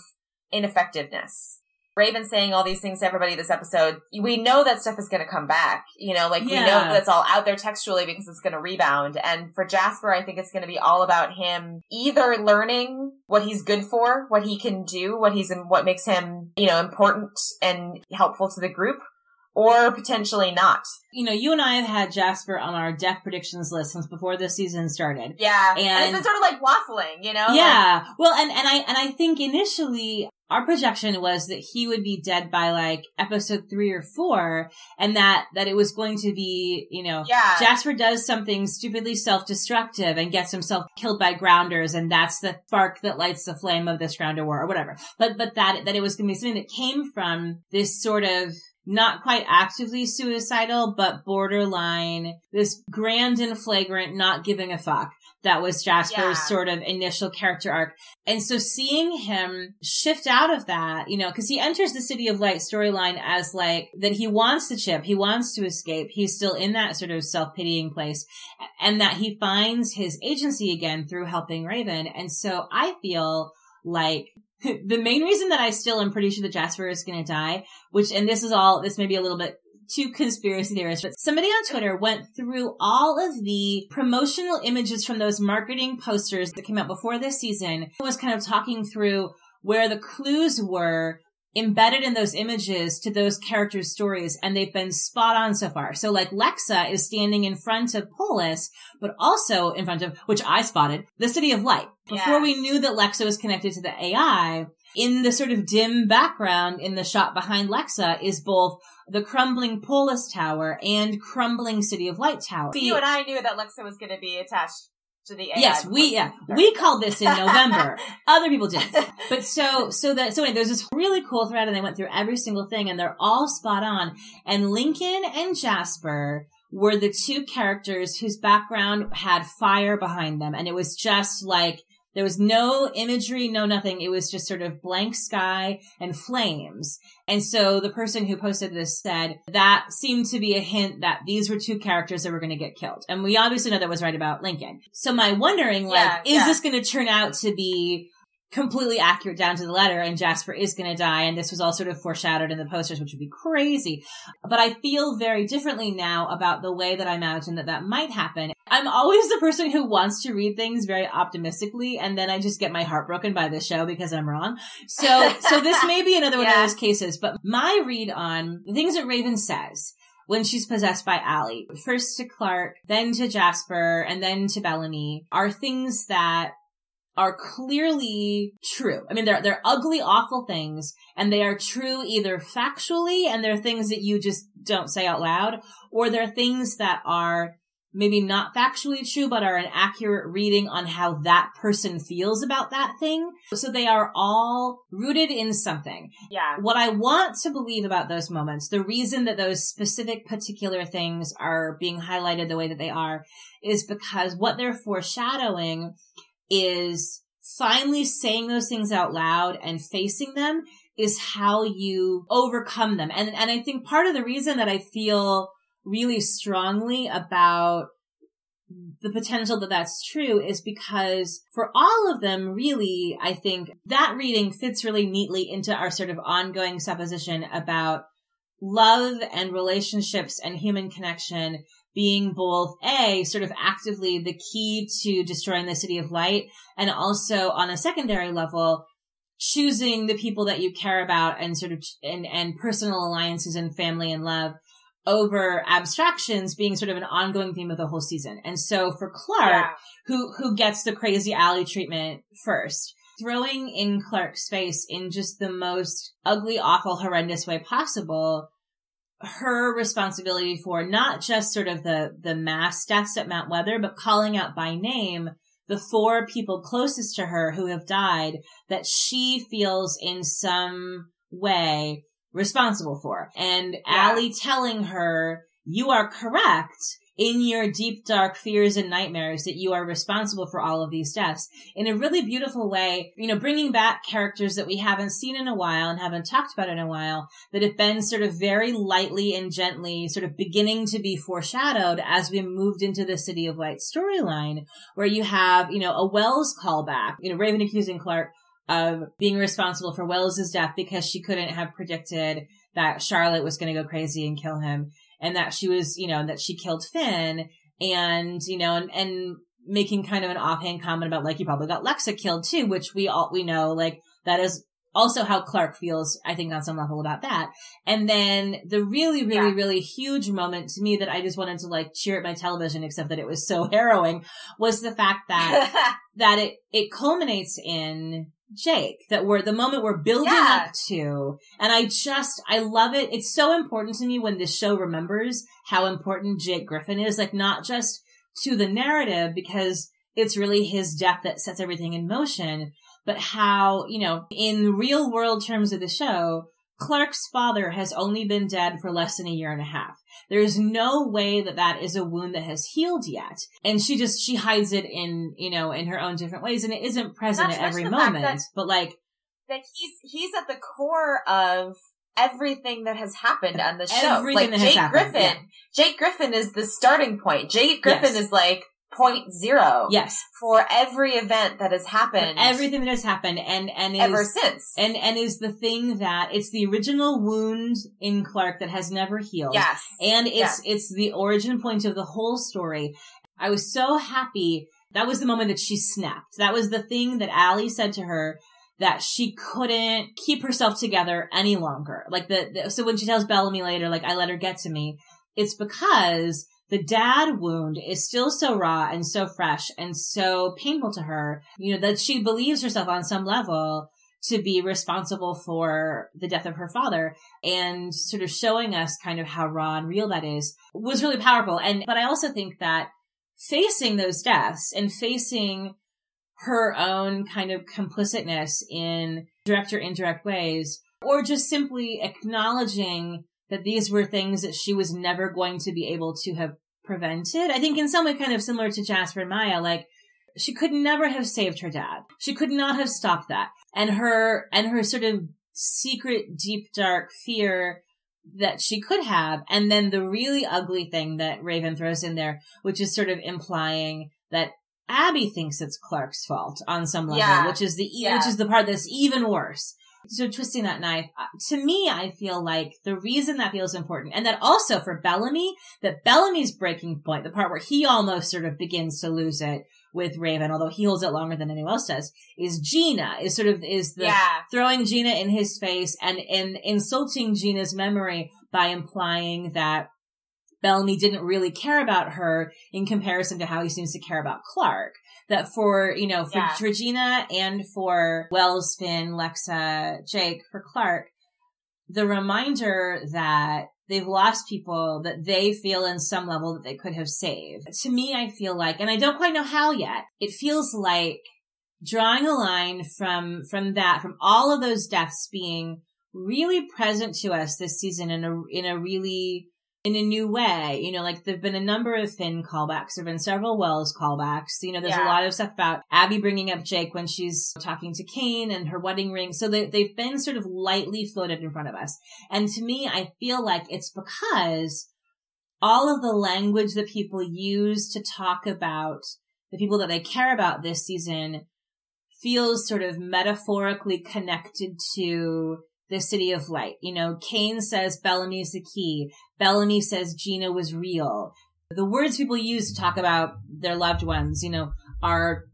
ineffectiveness. Raven saying all these things to everybody this episode, we know that stuff is going to come back. You know, like we know that's all out there textually because it's going to rebound. And for Jasper, I think it's going to be all about him either learning what he's good for, what he can do, what he's, what makes him, you know, important and helpful to the group, or potentially not. You know, you and I have had Jasper on our death predictions list since before this season started. Yeah. And- And, it's been sort of like waffling, you know? Like, Yeah. Well, and, and I, and I think initially our projection was that he would be dead by like episode three or four and that, that it was going to be, you know, yeah. Jasper does something stupidly self-destructive and gets himself killed by grounders and that's the spark that lights the flame of this grounder war or whatever. But, but that, that it was going to be something that came from this sort of not quite actively suicidal, but borderline, this grand and flagrant not giving a fuck. that was Jasper's Yeah. sort of initial character arc. And so seeing him shift out of that, you know, cause he enters the City of Light storyline as like that he wants the chip, he wants to escape, he's still in that sort of self-pitying place, and that he finds his agency again through helping Raven. And so I feel like *laughs* the main reason that I still am pretty sure that Jasper is going to die, which, and this is all, this may be a little bit too conspiracy theorist, but somebody on Twitter went through all of the promotional images from those marketing posters that came out before this season and was kind of talking through where the clues were embedded in those images to those characters' stories, and they've been spot on so far. So like Lexa is standing in front of Polis, but also in front of, which I spotted, the City of Light. Before Yeah. we knew that Lexa was connected to the AI, in the sort of dim background in the shot behind Lexa is both the crumbling Polis Tower and crumbling City of Light Tower. You and I knew that Lexa was going to be attached to the AI. Yes, we yeah we called this in November. *laughs* Other people didn't. *laughs* But so so that so anyway, there's this really cool thread, and they went through every single thing, and they're all spot on. And Lincoln and Jasper were the two characters whose background had fire behind them, and it was just like there was no imagery, no nothing. It was just sort of blank sky and flames. And so the person who posted this said that seemed to be a hint that these were two characters that were going to get killed. And we obviously know that was right about Lincoln. So my wondering, like, Yeah, is yeah. this going to turn out to be completely accurate down to the letter and Jasper is going to die and this was all sort of foreshadowed in the posters which would be crazy. But I feel very differently now about the way that I imagine that that might happen. I'm always the person who wants to read things very optimistically and then I just get my heart broken by the show because I'm wrong. So *laughs* so this may be another one of those cases but my read on the things that Raven says when she's possessed by Allie, first to Clarke, then to Jasper, and then to Bellamy, are things that are clearly true. I mean, they're, they're ugly, awful things, and they are true either factually, and they're things that you just don't say out loud, or they're things that are maybe not factually true, but are an accurate reading on how that person feels about that thing. So they are all rooted in something Yeah. what I want to believe about those moments, the reason that those specific particular things are being highlighted the way that they are, is because what they're foreshadowing is finally saying those things out loud and facing them is how you overcome them. And, and I think part of the reason that I feel really strongly about the potential that that's true is because for all of them, really, I think that reading fits really neatly into our sort of ongoing supposition about love and relationships and human connection being both A, sort of actively the key to destroying the city of light, and also on a secondary level, choosing the people that you care about and sort of, and, and personal alliances and family and love over abstractions being sort of an ongoing theme of the whole season. And so for Clarke, Yeah. who who gets the crazy Allie treatment first. Throwing in Clarke's face in just the most ugly, awful, horrendous way possible, her responsibility for not just sort of the, the mass deaths at Mount Weather, but calling out by name the four people closest to her who have died that she feels in some way responsible for. And Yeah. Allie telling her, you are correct in your deep, dark fears and nightmares that you are responsible for all of these deaths. In a really beautiful way, you know, bringing back characters that we haven't seen in a while and haven't talked about in a while that have been sort of very lightly and gently sort of beginning to be foreshadowed as we moved into the City of Light storyline, where you have, you know, a Wells callback, you know, Raven accusing Clarke of being responsible for Wells's death because she couldn't have predicted that Charlotte was going to go crazy and kill him and that she was, you know, that she killed Finn and, you know, and, and making kind of an offhand comment about like, you probably got Lexa killed too, which we all, we know, like, that is also how Clarke feels, I think, on some level about that. And then the really, really, Yeah. really huge moment to me that I just wanted to like cheer at my television, except that it was so *laughs* harrowing, was the fact that *laughs* that it it culminates in Jake that we're the moment we're building Yeah. up to and I just I love it it's so important to me when this show remembers how important Jake Griffin is like not just to the narrative because it's really his death that sets everything in motion but how you know in real world terms of the show Clarke's father has only been dead for less than a year and a half. There's no way that that is a wound that has healed yet. And she just, she hides it in, you know, in her own different ways and it isn't present at every moment. That, but like, that he's, he's at the core of everything that has happened on the show. Everything like Jake Griffin, yeah. Jake Griffin is the starting point. Jake Griffin yes. is like, point zero. Yes. For every event that has happened. For everything that has happened and, and is, ever since. And, and is the thing that it's the original wound in Clarke that has never healed. Yes. And it's, yes. it's the origin point of the whole story. I was so happy. That was the moment that she snapped. That was the thing that Allie said to her that she couldn't keep herself together any longer. Like the, the so when she tells Bellamy later, like, I let her get to me, it's because the dad wound is still so raw and so fresh and so painful to her, you know, that she believes herself on some level to be responsible for the death of her father and sort of showing us kind of how raw and real that is was really powerful. And, but I also think that facing those deaths and facing her own kind of complicitness in direct or indirect ways, or just simply acknowledging that these were things that she was never going to be able to have prevented. I think in some way kind of similar to Jasper and Maya, like she could never have saved her dad. She could not have stopped that. And her, and her sort of secret, deep, dark fear that she could have. And then the really ugly thing that Raven throws in there, which is sort of implying that Abby thinks it's Clarke's fault on some level, yeah. which is the, yeah. which is the part that's even worse. So twisting that knife, uh, to me, I feel like the reason that feels important, and that also for Bellamy, that Bellamy's breaking point, the part where he almost sort of begins to lose it with Raven, although he holds it longer than anyone else does, is Gina, is sort of, is the yeah. throwing Gina in his face and, and insulting Gina's memory by implying that Bellamy didn't really care about her in comparison to how he seems to care about Clarke. That for, you know, for yeah. Regina and for Wells, Finn, Lexa, Jake, for Clarke, the reminder that they've lost people that they feel in some level that they could have saved. To me, I feel like, and I don't quite know how yet, it feels like drawing a line from, from that, from all of those deaths being really present to us this season in a, in a really in a new way. You know, like there've been a number of Finn callbacks. There've been several Wells callbacks. You know, there's yeah. a lot of stuff about Abby bringing up Jake when she's talking to Kane and her wedding ring. So they, they've been sort of lightly floated in front of us. And to me, I feel like it's because all of the language that people use to talk about the people that they care about this season feels sort of metaphorically connected to the city of light. You know, Kane says Bellamy's the key. Bellamy says Gina was real. The words people use to talk about their loved ones, you know, are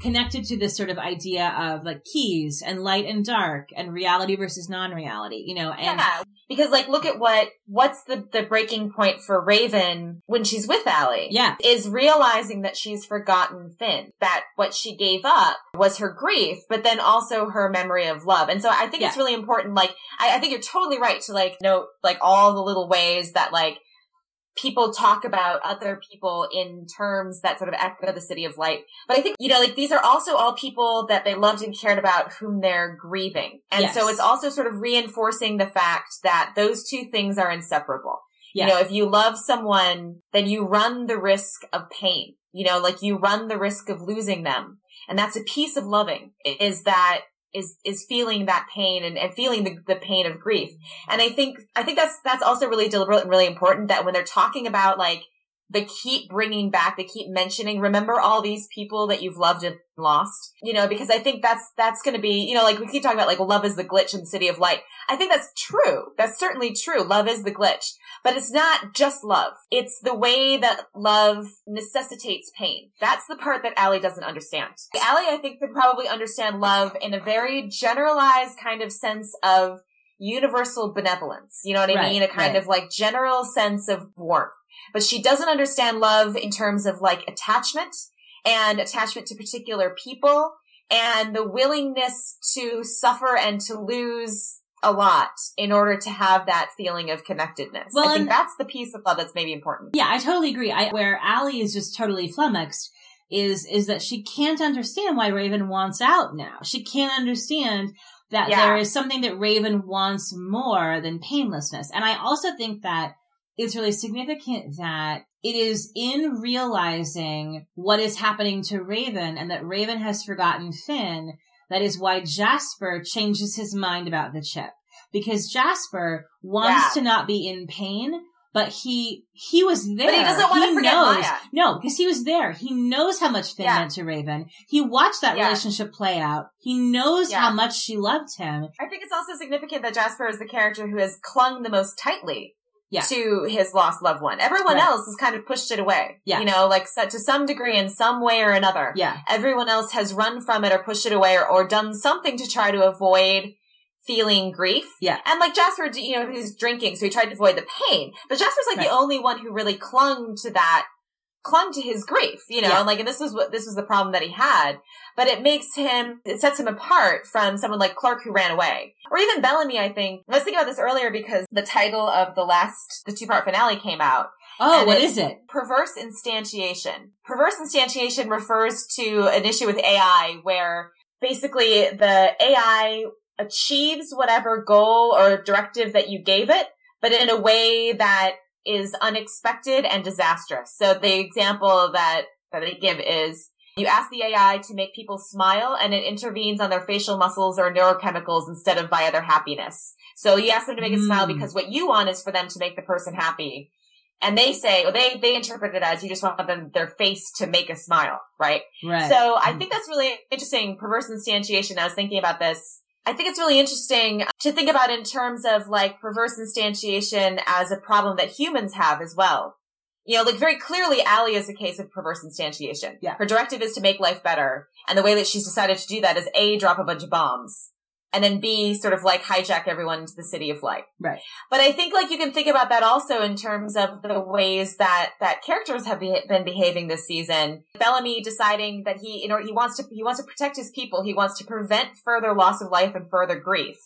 connected to this sort of idea of like keys and light and dark and reality versus non-reality, you know, and yeah, because like look at what what's the the breaking point for Raven when she's with Allie? Yeah. Is realizing that she's forgotten Finn. That what she gave up was her grief, but then also her memory of love. And so I think yeah. it's really important like I, I think you're totally right to like note like all the little ways that like people talk about other people in terms that sort of echo the city of light. But I think, you know, like these are also all people that they loved and cared about whom they're grieving. And yes. so it's also sort of reinforcing the fact that those two things are inseparable. You know, if you love someone, then you run the risk of pain. You know, like you run the risk of losing them. And that's a piece of loving is that is is feeling that pain and, and feeling the, the pain of grief. And I think I think that's that's also really deliberate and really important that when they're talking about like they keep bringing back, they keep mentioning, remember all these people that you've loved and lost, you know, because I think that's, that's going to be, you know, like we keep talking about like love is the glitch in the city of light. I think that's true. That's certainly true. Love is the glitch, but it's not just love. It's the way that love necessitates pain. That's the part that Allie doesn't understand. Allie, I think, could probably understand love in a very generalized kind of sense of universal benevolence. You know what I right, mean? A kind right. of like general sense of warmth but she doesn't understand love in terms of like attachment and attachment to particular people and the willingness to suffer and to lose a lot in order to have that feeling of connectedness. Well, I think that's the piece of love that's maybe important. Yeah, I totally agree. I, where Allie is just totally flummoxed is, is that she can't understand why Raven wants out now. She can't understand that Yeah. there is something that Raven wants more than painlessness. And I also think that it's really significant that it is in realizing what is happening to Raven and that Raven has forgotten Finn. That is why Jasper changes his mind about the chip. Because Jasper wants Yeah. to not be in pain, but he, he was there. But he doesn't want to forget knows. Maya. No, because he was there. He knows how much Finn Yeah. meant to Raven. He watched that Yeah. relationship play out. He knows Yeah. how much she loved him. I think it's also significant that Jasper is the character who has clung the most tightly Yeah. to his lost loved one. Everyone Right. else has kind of pushed it away. Yeah. You know, like so, to some degree in some way or another. Yeah. Everyone else has run from it or pushed it away or, or done something to try to avoid feeling grief. Yeah. And like Jasper, you know, he's drinking, so he tried to avoid the pain. But Jasper's like Right. the only one who really clung to that, clung to his grief, you know, Yeah. and like, and this was what, this was the problem that he had. But it makes him, it sets him apart from someone like Clarke who ran away. Or even Bellamy, I think. I was thinking about this earlier because the title of the last, the two part finale came out. Oh, what is it? Perverse instantiation. Perverse instantiation refers to an issue with AI where basically the AI achieves whatever goal or directive that you gave it, but in a way that is unexpected and disastrous. So the example that, that they give is you ask the AI to make people smile and it intervenes on their facial muscles or neurochemicals instead of via their happiness. So you ask them to make a smile Mm. because what you want is for them to make the person happy. And they say, or they, they interpret it as you just want them, their face to make a smile, right? Right. So I think that's really interesting. Perverse instantiation. I was thinking about this. I think it's really interesting to think about in terms of like perverse instantiation as a problem that humans have as well. You know, like very clearly Allie is a case of perverse instantiation. Yeah. Her directive is to make life better. And the way that she's decided to do that is A, drop a bunch of bombs. And then B, sort of like hijack everyone into the city of light. Right. But I think like you can think about that also in terms of the ways that that characters have be- been behaving this season. Bellamy deciding that he, you know, he wants to he wants to protect his people. He wants to prevent further loss of life and further grief,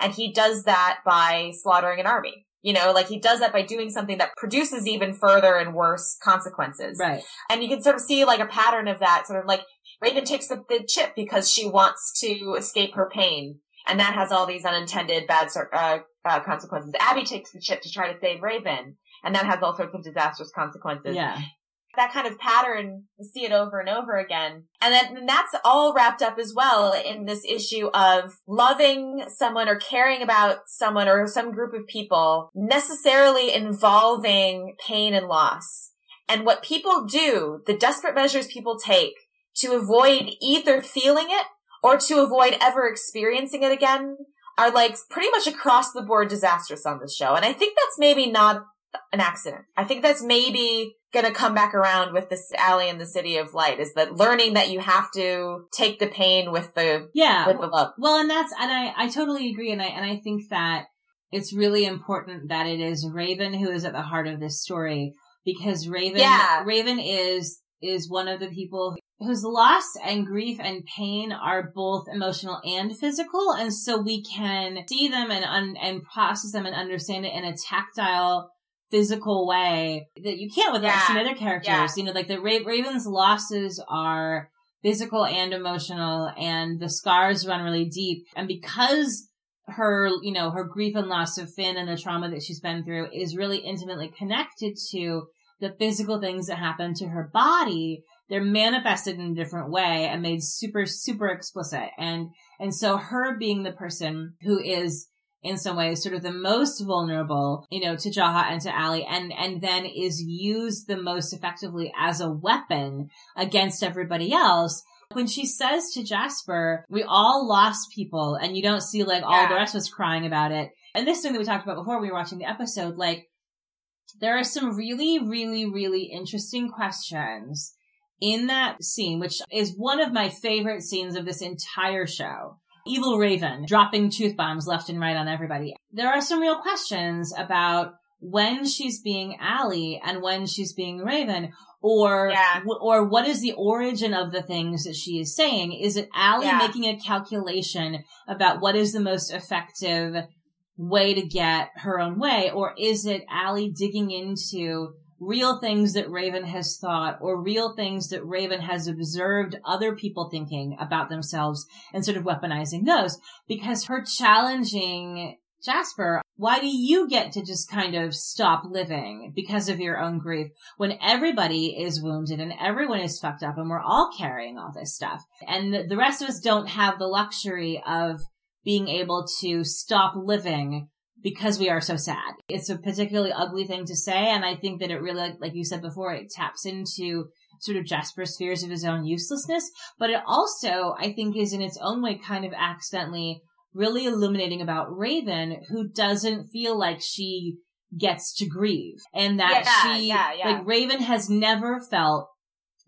and he does that by slaughtering an army. You know, like he does that by doing something that produces even further and worse consequences. right. And you can sort of see like a pattern of that, sort of like Raven takes the, the chip because she wants to escape her pain. And that has all these unintended bad uh, uh, consequences. Abby takes the chip to try to save Raven. And that has all sorts of disastrous consequences. Yeah. That kind of pattern, you see it over and over again. And then and that's all wrapped up as well in this issue of loving someone or caring about someone or some group of people necessarily involving pain and loss. And what people do, the desperate measures people take to avoid either feeling it or to avoid ever experiencing it again are like pretty much across the board disastrous on this show. And I think that's maybe not an accident. I think that's maybe gonna come back around with this Allie in the city of light is that learning that you have to take the pain with the, Yeah. with the love. Well, and that's, and I, I totally agree. And I, and I think that it's really important that it is Raven who is at the heart of this story because Raven, Yeah. Raven is, is one of the people whose loss and grief and pain are both emotional and physical. And so we can see them and, un, and process them and understand it in a tactile, physical way that you can't with like Yeah. some other characters. Yeah. You know, like the Ra- Raven's losses are physical and emotional and the scars run really deep. And because her, you know, her grief and loss of Finn and the trauma that she's been through is really intimately connected to the physical things that happen to her body. They're manifested in a different way and made super, super explicit. And, and so her being the person who is in some ways sort of the most vulnerable, you know, to Jaha and to Allie and, and then is used the most effectively as a weapon against everybody else. When she says to Jasper, we all lost people and you don't see like all Yeah. the rest of us crying about it. And this thing that we talked about before we were watching the episode, like there are some really, really, really interesting questions in that scene, which is one of my favorite scenes of this entire show. Evil Raven dropping tooth bombs left and right on everybody. There are some real questions about when she's being Allie and when she's being Raven, or Yeah. or what is the origin of the things that she is saying? Is it Allie Yeah. making a calculation about what is the most effective way to get her own way, or is it Allie digging into real things that Raven has thought or real things that Raven has observed other people thinking about themselves and sort of weaponizing those because her challenging Jasper, why do you get to just kind of stop living because of your own grief when everybody is wounded and everyone is fucked up and we're all carrying all this stuff? And the rest of us don't have the luxury of being able to stop living because we are so sad. It's a particularly ugly thing to say. And I think that it really, like you said before, it taps into sort of Jasper's fears of his own uselessness. But it also, I think, is in its own way kind of accidentally really illuminating about Raven, who doesn't feel like she gets to grieve and that Yeah, she, yeah, yeah. like Raven has never felt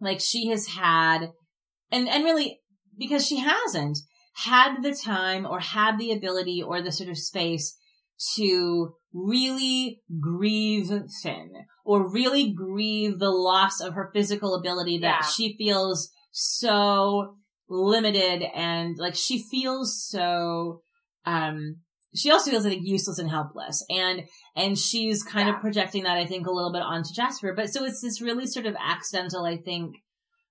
like she has had, and, and really because she hasn't had the time or had the ability or the sort of space to really grieve Finn or really grieve the loss of her physical ability that Yeah. she feels so limited and like she feels so um she also feels like useless and helpless and and she's kind Yeah. of projecting that I think a little bit onto Jasper but so it's this really sort of accidental I think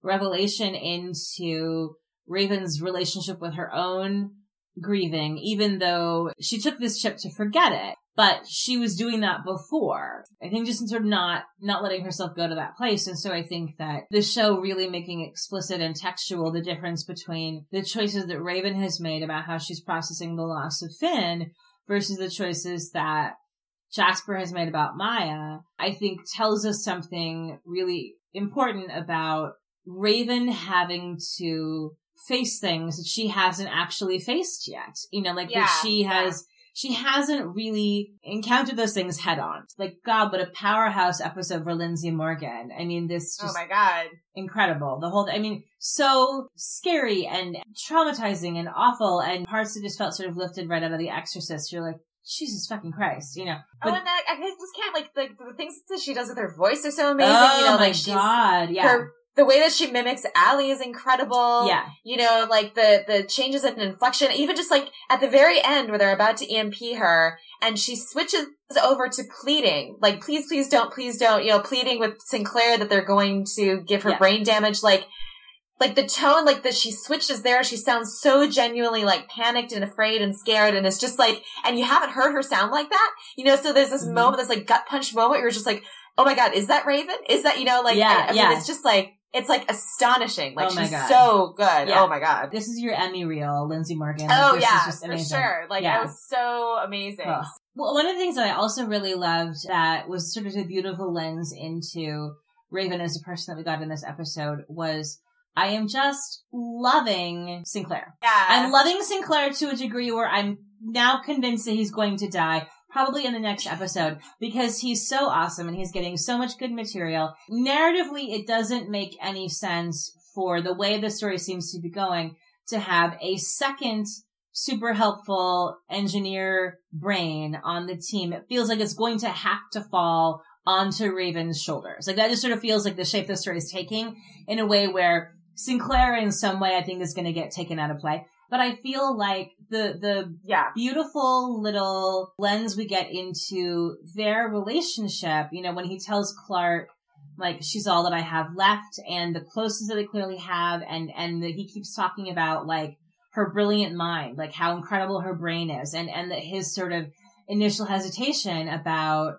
revelation into Raven's relationship with her own grieving even though she took this trip to forget it but she was doing that before. I think just sort of not, not letting herself go to that place. And so I think that the show really making explicit and textual the difference between the choices that Raven has made about how she's processing the loss of Finn versus the choices that Jasper has made about Maya, I think tells us something really important about Raven having to face things that she hasn't actually faced yet. You know, like Yeah, she yeah. has she hasn't really encountered those things head on. Like, God, what a powerhouse episode for Lindsey Morgan. I mean, this Oh my god. incredible. The whole, I mean, so scary and traumatizing and awful and parts that just felt sort of lifted right out of The Exorcist. You're like, Jesus fucking Christ, you know. oh, But- and that, I just can't like the, the things that she does with her voice are so amazing. oh you know, my like God, yeah. her the way that she mimics Allie is incredible. yeah. You know, like the the changes in inflection, even just like at the very end where they're about to EMP her and she switches over to pleading. Like, please, please don't, please don't, you know, pleading with Sinclair that they're going to give her Yeah. brain damage. Like, like the tone, like that she switches there, she sounds so genuinely like panicked and afraid and scared. And it's just like, and you haven't heard her sound like that, you know, so there's this Mhm. moment, this like gut punch moment where you're just like, oh my God, is that Raven? Is that, you know, like, Yeah, I, I yeah. mean, it's just like, it's like astonishing. Like Oh she's God. so good. Yeah. Oh my God. This is your Emmy reel, Lindsey Morgan. Like, Oh this yeah, is just for sure. Like Yeah. that was so amazing. Well, one of the things that I also really loved that was sort of a beautiful lens into Raven as a person that we got in this episode was I am just loving Sinclair. Yeah. I'm loving Sinclair to a degree where I'm now convinced that he's going to die. Probably in the next episode because he's so awesome and he's getting so much good material. Narratively, it doesn't make any sense for the way the story seems to be going to have a second super helpful engineer brain on the team. It feels like it's going to have to fall onto Raven's shoulders. Like that just sort of feels like the shape the story is taking in a way where Sinclair in some way I think is going to get taken out of play. But I feel like the, the yeah. beautiful little lens we get into their relationship, you know, when he tells Clarke, like, she's all that I have left and the closest that they clearly have. And, and that he keeps talking about like her brilliant mind, like how incredible her brain is and, and that his sort of initial hesitation about,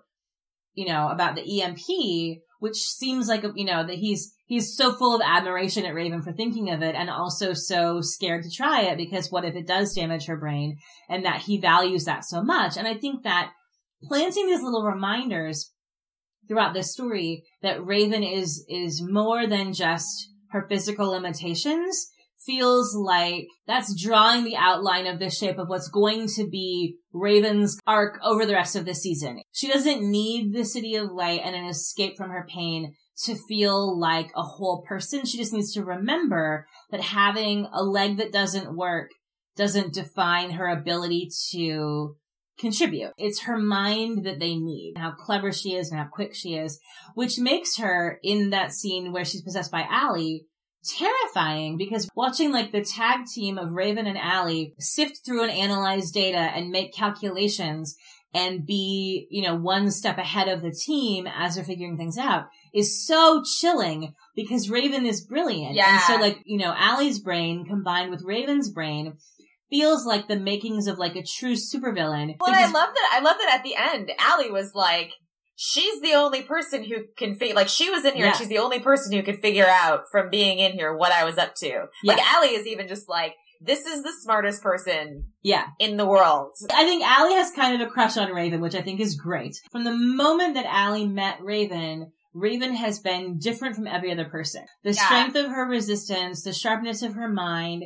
you know, about the EMP, which seems like, you know, that he's, he's so full of admiration at Raven for thinking of it and also so scared to try it because what if it does damage her brain and that he values that so much. And I think that planting these little reminders throughout this story that Raven is, is more than just her physical limitations feels like that's drawing the outline of the shape of what's going to be Raven's arc over the rest of the season. She doesn't need the city of light and an escape from her pain to feel like a whole person. She just needs to remember that having a leg that doesn't work doesn't define her ability to contribute. It's her mind that they need, how clever she is and how quick she is, which makes her in that scene where she's possessed by Allie terrifying because watching like the tag team of Raven and Allie sift through and analyze data and make calculations and be, you know, one step ahead of the team as they're figuring things out is so chilling because Raven is brilliant. Yeah. And so like, you know, Allie's brain combined with Raven's brain feels like the makings of like a true supervillain. Well, I love that. I love that at the end, Allie was like, she's the only person who can figure, like she was in here Yeah. and she's the only person who could figure out from being in here what I was up to. Like Yeah. Allie is even just like, this is the smartest person yeah. in the world. I think Allie has kind of a crush on Raven, which I think is great. From the moment that Allie met Raven, Raven has been different from every other person. The Yeah. strength of her resistance, the sharpness of her mind.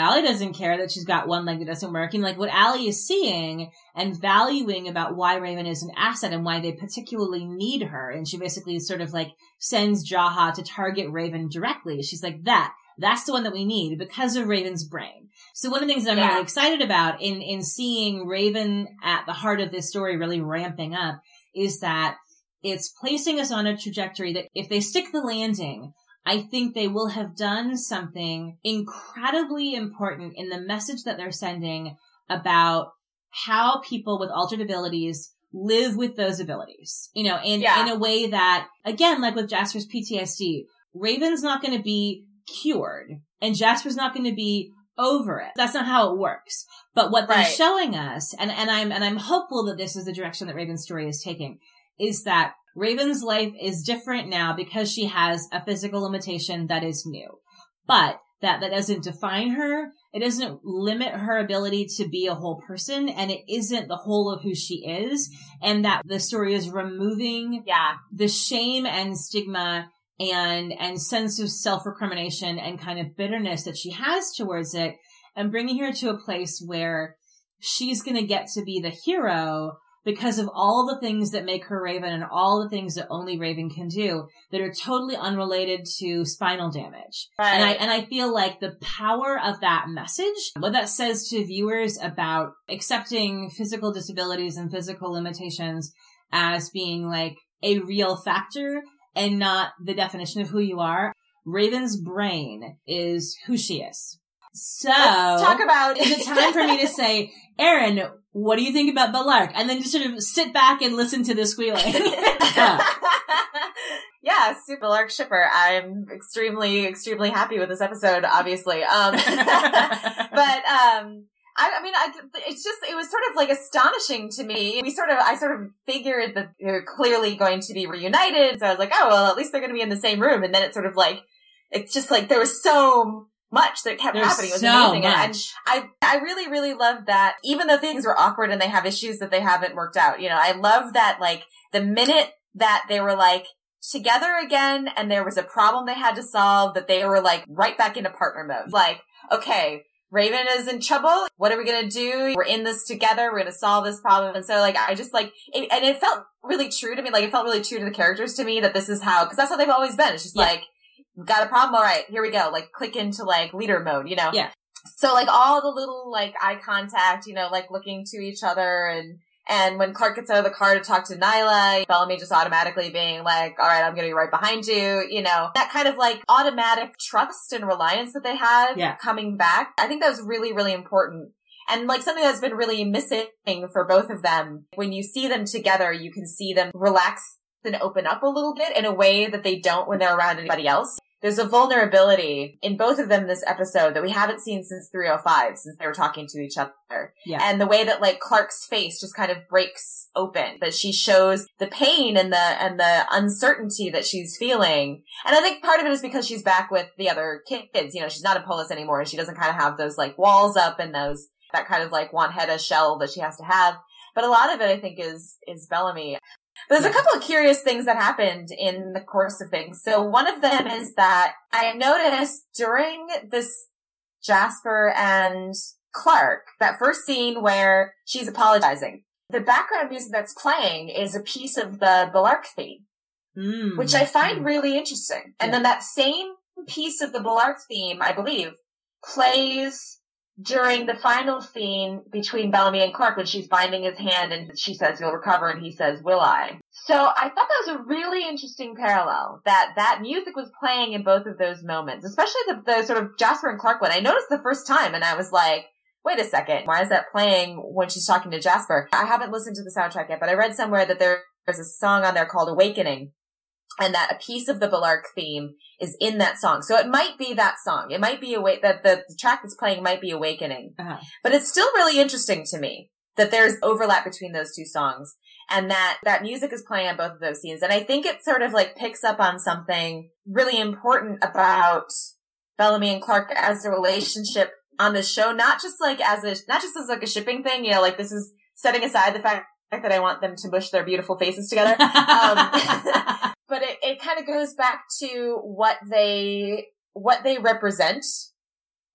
Allie doesn't care that she's got one leg that doesn't work. And like what Allie is seeing and valuing about why Raven is an asset and why they particularly need her. And she basically sort of like sends Jaha to target Raven directly. She's like, that, that's the one that we need because of Raven's brain. So one of the things that I'm Yeah. really excited about in, in seeing Raven at the heart of this story really ramping up is that it's placing us on a trajectory that if they stick the landing, I think they will have done something incredibly important in the message that they're sending about how people with altered abilities live with those abilities. You know, in, Yeah. in a way that, again, like with Jasper's PTSD, Raven's not going to be cured and Jasper's not going to be over it. That's not how it works. But what they're showing us, and, and I'm, and I'm hopeful that this is the direction that Raven's story is taking, is that Raven's life is different now because she has a physical limitation that is new. But that, that doesn't define her. It doesn't limit her ability to be a whole person and it isn't the whole of who she is. And that the story is removing Yeah. the shame and stigma and and sense of self-recrimination and kind of bitterness that she has towards it and bringing her to a place where she's going to get to be the hero because of all the things that make her Raven and all the things that only Raven can do that are totally unrelated to spinal damage. Right. And I and I feel like the power of that message, what that says to viewers about accepting physical disabilities and physical limitations as being like a real factor and not the definition of who you are. Raven's brain is who she is. So Let's talk about is *laughs* it time for me to say, Aaron, what do you think about Bellarke? And then just sort of sit back and listen to the squealing. *laughs* *laughs* yeah, super lark shipper. I'm extremely, extremely happy with this episode, obviously. Um, but, um, I, I mean, I, it's just, it was sort of like astonishing to me. We sort of, I sort of figured that they're clearly going to be reunited. So I was like, oh, well, at least they're going to be in the same room. And then it's sort of like, it's just like there was so much that kept There's happening. It was so amazing. And- and. I, I really, really love that even though things were awkward and they have issues that they haven't worked out, you know, I love that like the minute that they were like together again and there was a problem they had to solve that they were like right back into partner mode. Like, okay, Raven is in trouble. What are we going to do? We're in this together. We're going to solve this problem. And so like, I just like, it, and it felt really true to me. Like it felt really true to the characters to me that this is how, cause that's how they've always been. It's just Yeah. like, got a problem. All right, here we go. Like click into like leader mode, you know? Yeah. So like all the little like eye contact, you know, like looking to each other and, and when Clarke gets out of the car to talk to Niylah, Bellamy just automatically being like, all right, I'm going to be right behind you. You know, that kind of like automatic trust and reliance that they had Yeah. coming back. I think that was really, really important. And like something that's been really missing for both of them. When you see them together, you can see them relax and open up a little bit in a way that they don't when they're around anybody else. There's a vulnerability in both of them this episode that we haven't seen since 305, since they were talking to each other. Yeah. And the way that like Clarke's face just kind of breaks open, that she shows the pain and the, and the uncertainty that she's feeling. And I think part of it is because she's back with the other kids. You know, she's not a Polis anymore and she doesn't kind of have those like walls up and those, that kind of like Wanheda shell that she has to have. But a lot of it, I think, is, is Bellamy. There's a couple of curious things that happened in the course of things. So one of them is that I noticed during this Jasper and Clarke, that first scene where she's apologizing, the background music that's playing is a piece of the Bellarke theme, Mm. which I find really interesting. And Yeah. then that same piece of the Bellarke theme, I believe, plays during the final scene between Bellamy and Clarke when she's binding his hand and she says, you'll recover and he says, will I? So I thought that was a really interesting parallel that that music was playing in both of those moments, especially the, the sort of Jasper and Clarke one. I noticed the first time and I was like, wait a second, why is that playing when she's talking to Jasper? I haven't listened to the soundtrack yet, but I read somewhere that there's a song on there called Awakening and that a piece of the Bellarke theme is in that song. So it might be that song. It might be a way that the, the track that's playing might be Awakening, uh-huh. but it's still really interesting to me that there's overlap between those two songs and that that music is playing on both of those scenes. And I think it sort of like picks up on something really important about Bellamy and Clarke as a relationship on the show, not just like as a, not just as like a shipping thing, you know, like this is setting aside the fact that I want them to mush their beautiful faces together. *laughs* Um, *laughs* but it, it kind of goes back to what they, what they represent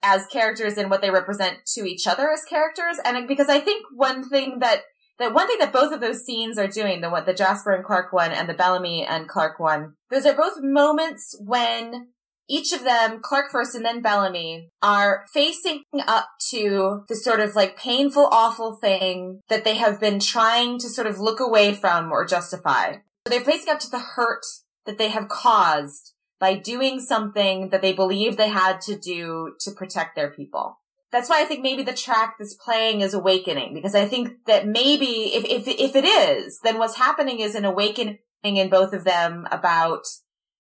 as characters and what they represent to each other as characters. And because I think one thing that, that one thing that both of those scenes are doing, the what the Jasper and Clarke one and the Bellamy and Clarke one, those are both moments when each of them, Clarke first and then Bellamy, are facing up to the sort of like painful, awful thing that they have been trying to sort of look away from or justify. They're facing up to the hurt that they have caused by doing something that they believe they had to do to protect their people. That's why I think maybe the track that's playing is awakening, because I think that maybe if, if, if it is, then what's happening is an awakening in both of them about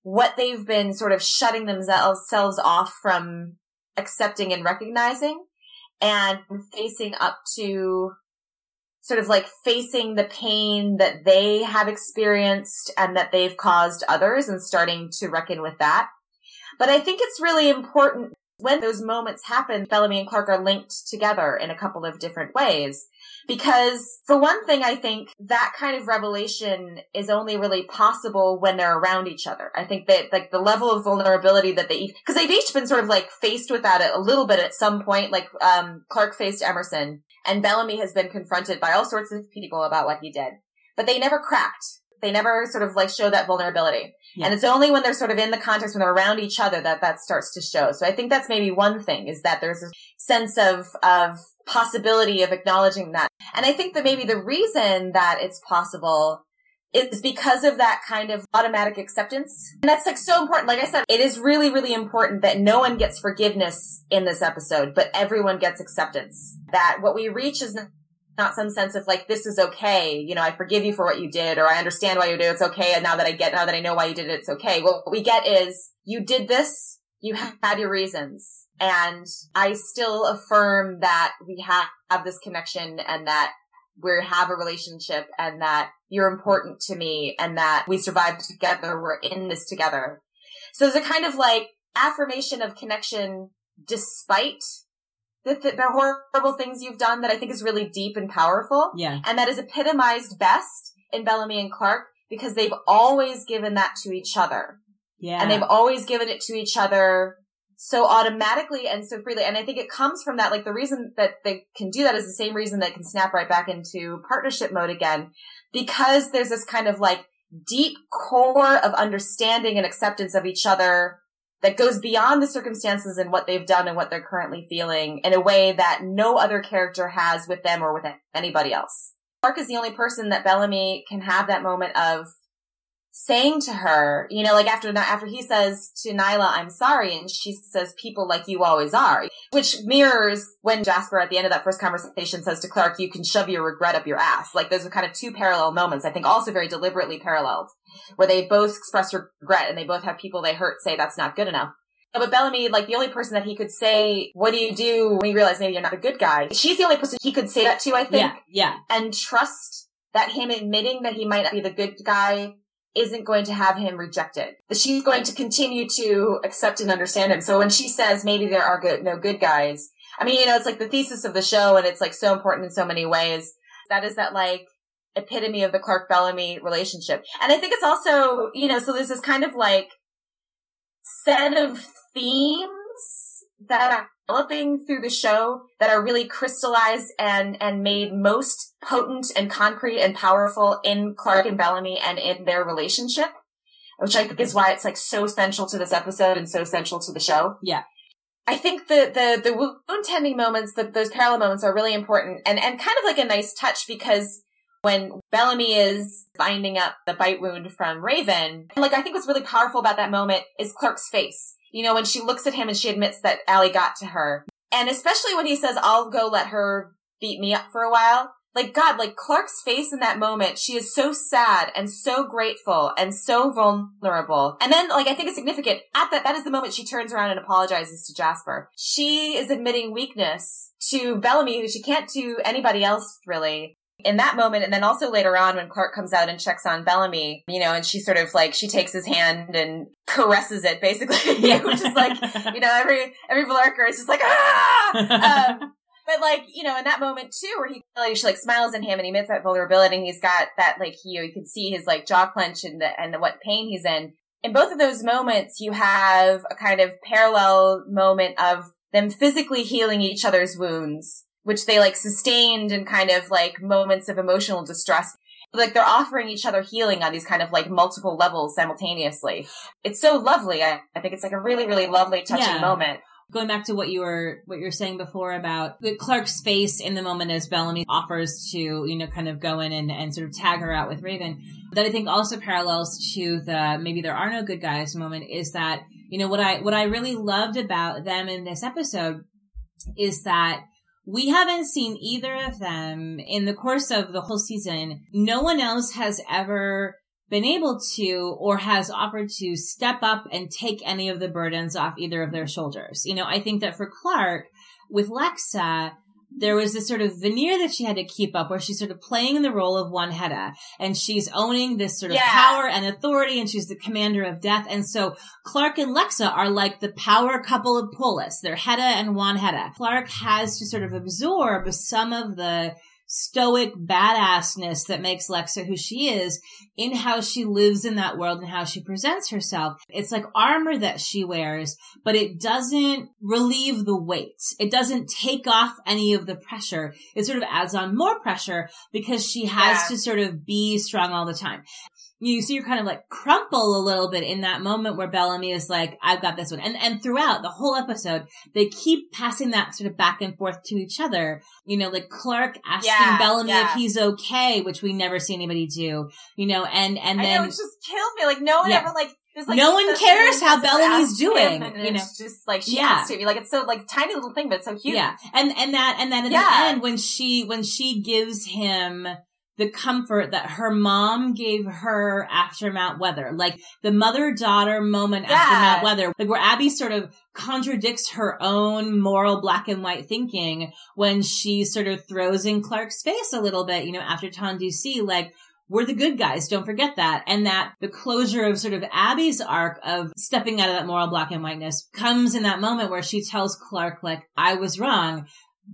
what they've been sort of shutting themselves off from accepting and recognizing and facing up to sort of like facing the pain that they have experienced and that they've caused others and starting to reckon with that. But I think it's really important when those moments happen, Bellamy and Clarke are linked together in a couple of different ways. Because for one thing, I think that kind of revelation is only really possible when they're around each other. I think that like the level of vulnerability that they, cause they've each been sort of like faced with that a little bit at some point, like, um, Clarke faced Emerson and Bellamy has been confronted by all sorts of people about what he did, but they never cracked. They never sort of like show that vulnerability. Yeah. And it's only when they're sort of in the context when they're around each other that that starts to show. So I think that's maybe one thing is that there's a sense of, of possibility of acknowledging that. And I think that maybe the reason that it's possible is because of that kind of automatic acceptance. And that's like so important. Like I said, it is really, really important that no one gets forgiveness in this episode, but everyone gets acceptance. That what we reach is not some sense of like, this is okay. You know, I forgive you for what you did, or I understand why you did it. It's okay. And now that I get, now that I know why you did it, it's okay. Well, what we get is you did this. You had your reasons and I still affirm that we have, have this connection and that we have a relationship and that you're important to me and that we survived together. We're in this together. So there's a kind of like affirmation of connection despite the, th- the horrible things you've done that I think is really deep and powerful. Yeah. And that is epitomized best in Bellamy and Clarke because they've always given that to each other. Yeah. And they've always given it to each other so automatically and so freely. And I think it comes from that, like the reason that they can do that is the same reason they can snap right back into partnership mode again, because there's this kind of like deep core of understanding and acceptance of each other that goes beyond the circumstances and what they've done and what they're currently feeling in a way that no other character has with them or with anybody else. Clarke is the only person that Bellamy can have that moment of saying to her, you know, like after after he says to Niylah, "I'm sorry," and she says, "People like you always are," which mirrors when Jasper at the end of that first conversation says to Clarke, "You can shove your regret up your ass." Like those are kind of two parallel moments. I think also very deliberately paralleled, where they both express regret and they both have people they hurt say that's not good enough. But Bellamy, like the only person that he could say, "What do you do when you realize maybe you're not a good guy?" She's the only person he could say that to. I think. Yeah. Yeah. And trust that him admitting that he might not be the good guy isn't going to have him rejected. She's going to continue to accept and understand him. So when she says maybe there are good, no good guys, I mean, you know, it's like the thesis of the show and it's like so important in so many ways. That is that like epitome of the Clarke Bellamy relationship. And I think it's also, you know, so there's this kind of like set of themes that are developing through the show that are really crystallized and, and made most potent and concrete and powerful in Clarke and Bellamy and in their relationship, which I think is why it's like so central to this episode and so central to the show. Yeah. I think the, the, the wound tending moments, the, those parallel moments are really important and, and kind of like a nice touch because when Bellamy is binding up the bite wound from Raven, like I think what's really powerful about that moment is Clarke's face you know, when she looks at him and she admits that Allie got to her. And especially when he says, I'll go let her beat me up for a while. Like God, like Clarke's face in that moment, she is so sad and so grateful and so vulnerable. And then, like, I think it's significant at that, that is the moment she turns around and apologizes to Jasper. She is admitting weakness to Bellamy, who she can't do anybody else really in that moment, and then also later on when Clarke comes out and checks on Bellamy, you know, and she sort of like she takes his hand and caresses it, basically, *laughs* which is like, you know, every every Bellarker is just like ah. Um, but like, you know, in that moment too, where he like she like smiles at him and he admits that vulnerability, and he's got that like he you can see his like jaw clench and the and the, what pain he's in. In both of those moments, you have a kind of parallel moment of them physically healing each other's wounds which they like sustained in kind of like moments of emotional distress. Like they're offering each other healing on these kind of like multiple levels simultaneously. It's so lovely. I, I think it's like a really, really lovely, touching yeah. moment going back to what you were what you were saying before about the Clarke's face in the moment as Bellamy offers to you know kind of go in and, and sort of tag her out with Raven that I think also parallels to the maybe there are no good guys moment is that you know what I what I really loved about them in this episode is that we haven't seen either of them in the course of the whole season. No one else has ever been able to or has offered to step up and take any of the burdens off either of their shoulders. You know, I think that for Clarke, with Lexa, there was this sort of veneer that she had to keep up where she's sort of playing the role of Wanheda and she's owning this sort of yeah. power and authority and she's the commander of death. And so Clarke and Lexa are like the power couple of Polis. They're Hedda and Juan Hedda. Clarke has to sort of absorb some of the stoic badassness that makes Lexa who she is in how she lives in that world and how she presents herself. It's like armor that she wears, but it doesn't relieve the weight. It doesn't take off any of the pressure. It sort of adds on more pressure because she has yeah. to sort of be strong all the time you see her kind of like crumple a little bit in that moment where Bellamy is like, I've got this one. And, and throughout the whole episode, they keep passing that sort of back and forth to each other. You know, like Clarke asking yeah, Bellamy yeah. if he's okay, which we never see anybody do, you know, and, and then. I know, it just killed me. Like, no one yeah. ever like, like, no one cares how Bellamy's doing. you know, just like she yeah. has to be like it's so like tiny little thing, but so huge. Yeah, and and that and then at yeah. the end when she when she gives him the comfort that her mom gave her after Mount Weather. Like the mother daughter moment yeah. after Mount Weather, like where Abby sort of contradicts her own moral black and white thinking when she sort of throws in Clarke's face a little bit, you know, after TonDC, like, we're the good guys. Don't forget that. And that the closure of sort of Abby's arc of stepping out of that moral black and whiteness comes in that moment where she tells Clarke, like, I was wrong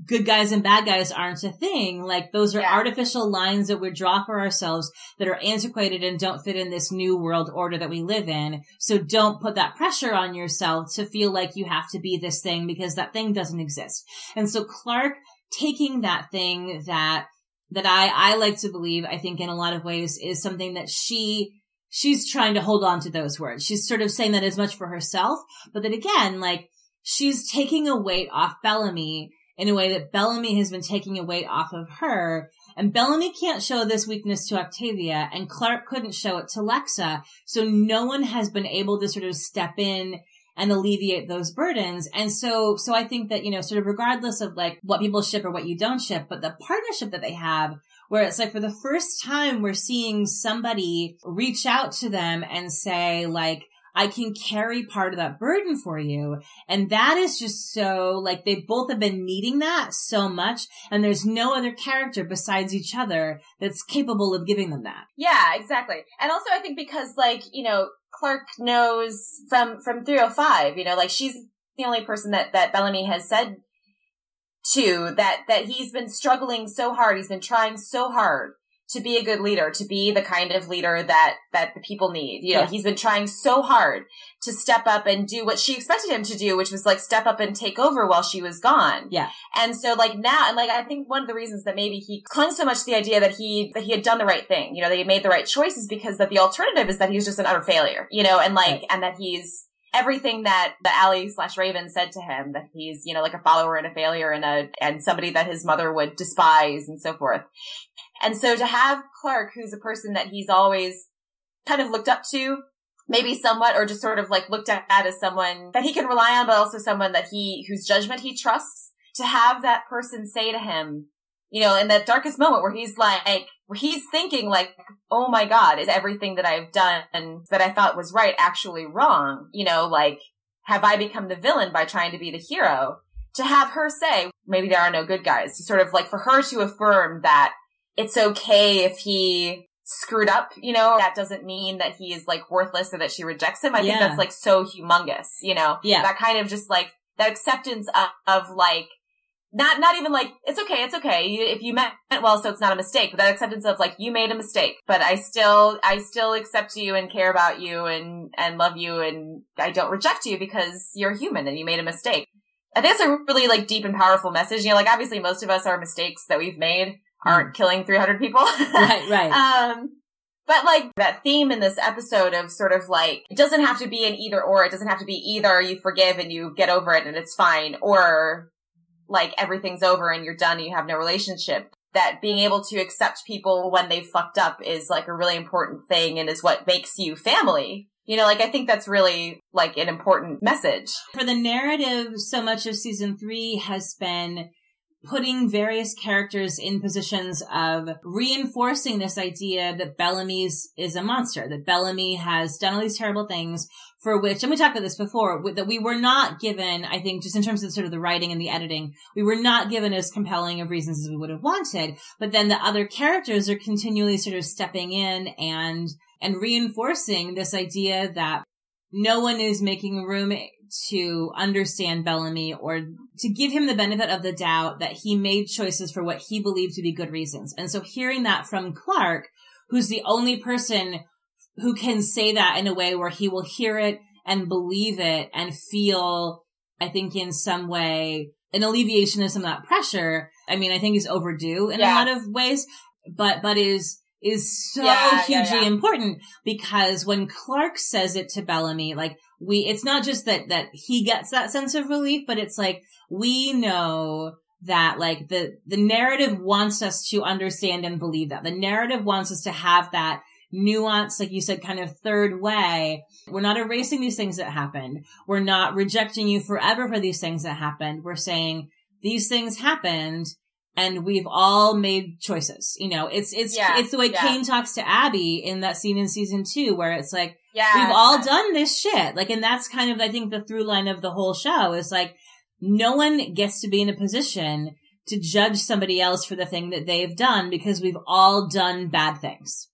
good guys and bad guys aren't a thing. Like those are yeah. artificial lines that we draw for ourselves that are antiquated and don't fit in this new world order that we live in. So don't put that pressure on yourself to feel like you have to be this thing because that thing doesn't exist. And so Clarke taking that thing that that I I like to believe I think in a lot of ways is something that she she's trying to hold on to those words. She's sort of saying that as much for herself, but then again like she's taking a weight off Bellamy in a way that Bellamy has been taking a weight off of her. And Bellamy can't show this weakness to Octavia and Clarke couldn't show it to Lexa. So no one has been able to sort of step in and alleviate those burdens. And so, so I think that, you know, sort of regardless of like what people ship or what you don't ship, but the partnership that they have where it's like for the first time we're seeing somebody reach out to them and say like, I can carry part of that burden for you. And that is just so like they both have been needing that so much. And there's no other character besides each other that's capable of giving them that. Yeah, exactly. And also I think because like, you know, Clarke knows from, from 305, you know, like she's the only person that, that Bellamy has said to that, that he's been struggling so hard. He's been trying so hard to be a good leader, to be the kind of leader that, that the people need. You know, yeah. he's been trying so hard to step up and do what she expected him to do, which was like step up and take over while she was gone. Yeah. And so like now, and like I think one of the reasons that maybe he clung so much to the idea that he, that he had done the right thing, you know, that he made the right choices because that the alternative is that he's just an utter failure, you know, and like, right. and that he's, everything that the Allie slash Raven said to him that he's, you know, like a follower and a failure and a, and somebody that his mother would despise and so forth. And so to have Clarke, who's a person that he's always kind of looked up to, maybe somewhat, or just sort of like looked at as someone that he can rely on, but also someone that he, whose judgment he trusts, to have that person say to him, you know, in that darkest moment where he's like, where he's thinking like, oh my God, is everything that I've done that I thought was right actually wrong? You know, like, have I become the villain by trying to be the hero? To have her say, maybe there are no good guys, to sort of like for her to affirm that it's okay if he screwed up, you know, that doesn't mean that he is like worthless or that she rejects him. I think that's like so humongous, you know? Yeah. That kind of just like, that acceptance of, of like, not, not even like, it's okay, it's okay. You, if you meant well, so it's not a mistake, but that acceptance of like, you made a mistake, but I still, I still accept you and care about you and, and love you and I don't reject you because you're human and you made a mistake. I think it's a really like deep and powerful message. You know, like obviously most of us are mistakes that we've made aren't mm. killing 300 people. *laughs* right, right. Um, but like that theme in this episode of sort of like, it doesn't have to be an either or. It doesn't have to be either you forgive and you get over it and it's fine or like everything's over and you're done and you have no relationship. That being able to accept people when they've fucked up is like a really important thing and is what makes you family. You know, like I think that's really like an important message. For the narrative, so much of season three has been putting various characters in positions of reinforcing this idea that Bellamy is a monster, that Bellamy has done all these terrible things for which, and we talked about this before, that we were not given, I think, just in terms of sort of the writing and the editing, we were not given as compelling of reasons as we would have wanted. But then the other characters are continually sort of stepping in and, and reinforcing this idea that no one is making room to understand Bellamy or to give him the benefit of the doubt that he made choices for what he believed to be good reasons. And so hearing that from Clarke, who's the only person who can say that in a way where he will hear it and believe it and feel, I think in some way, an alleviation of some of that pressure. I mean, I think is overdue in yeah. a lot of ways, but, but is, is so yeah, hugely yeah, important because when Clarke says it to Bellamy, like, we, it's not just that, that he gets that sense of relief, but it's like, we know that like the, the narrative wants us to understand and believe that. The narrative wants us to have that nuance, like you said, kind of third way. We're not erasing these things that happened. We're not rejecting you forever for these things that happened. We're saying these things happened and we've all made choices. You know, it's, it's, yeah, it's the way yeah. Kane talks to Abby in that scene in season two where it's like, yeah, we've all done this shit. Like, and that's kind of, I think, the through line of the whole show is like, no one gets to be in a position to judge somebody else for the thing that they've done because we've all done bad things.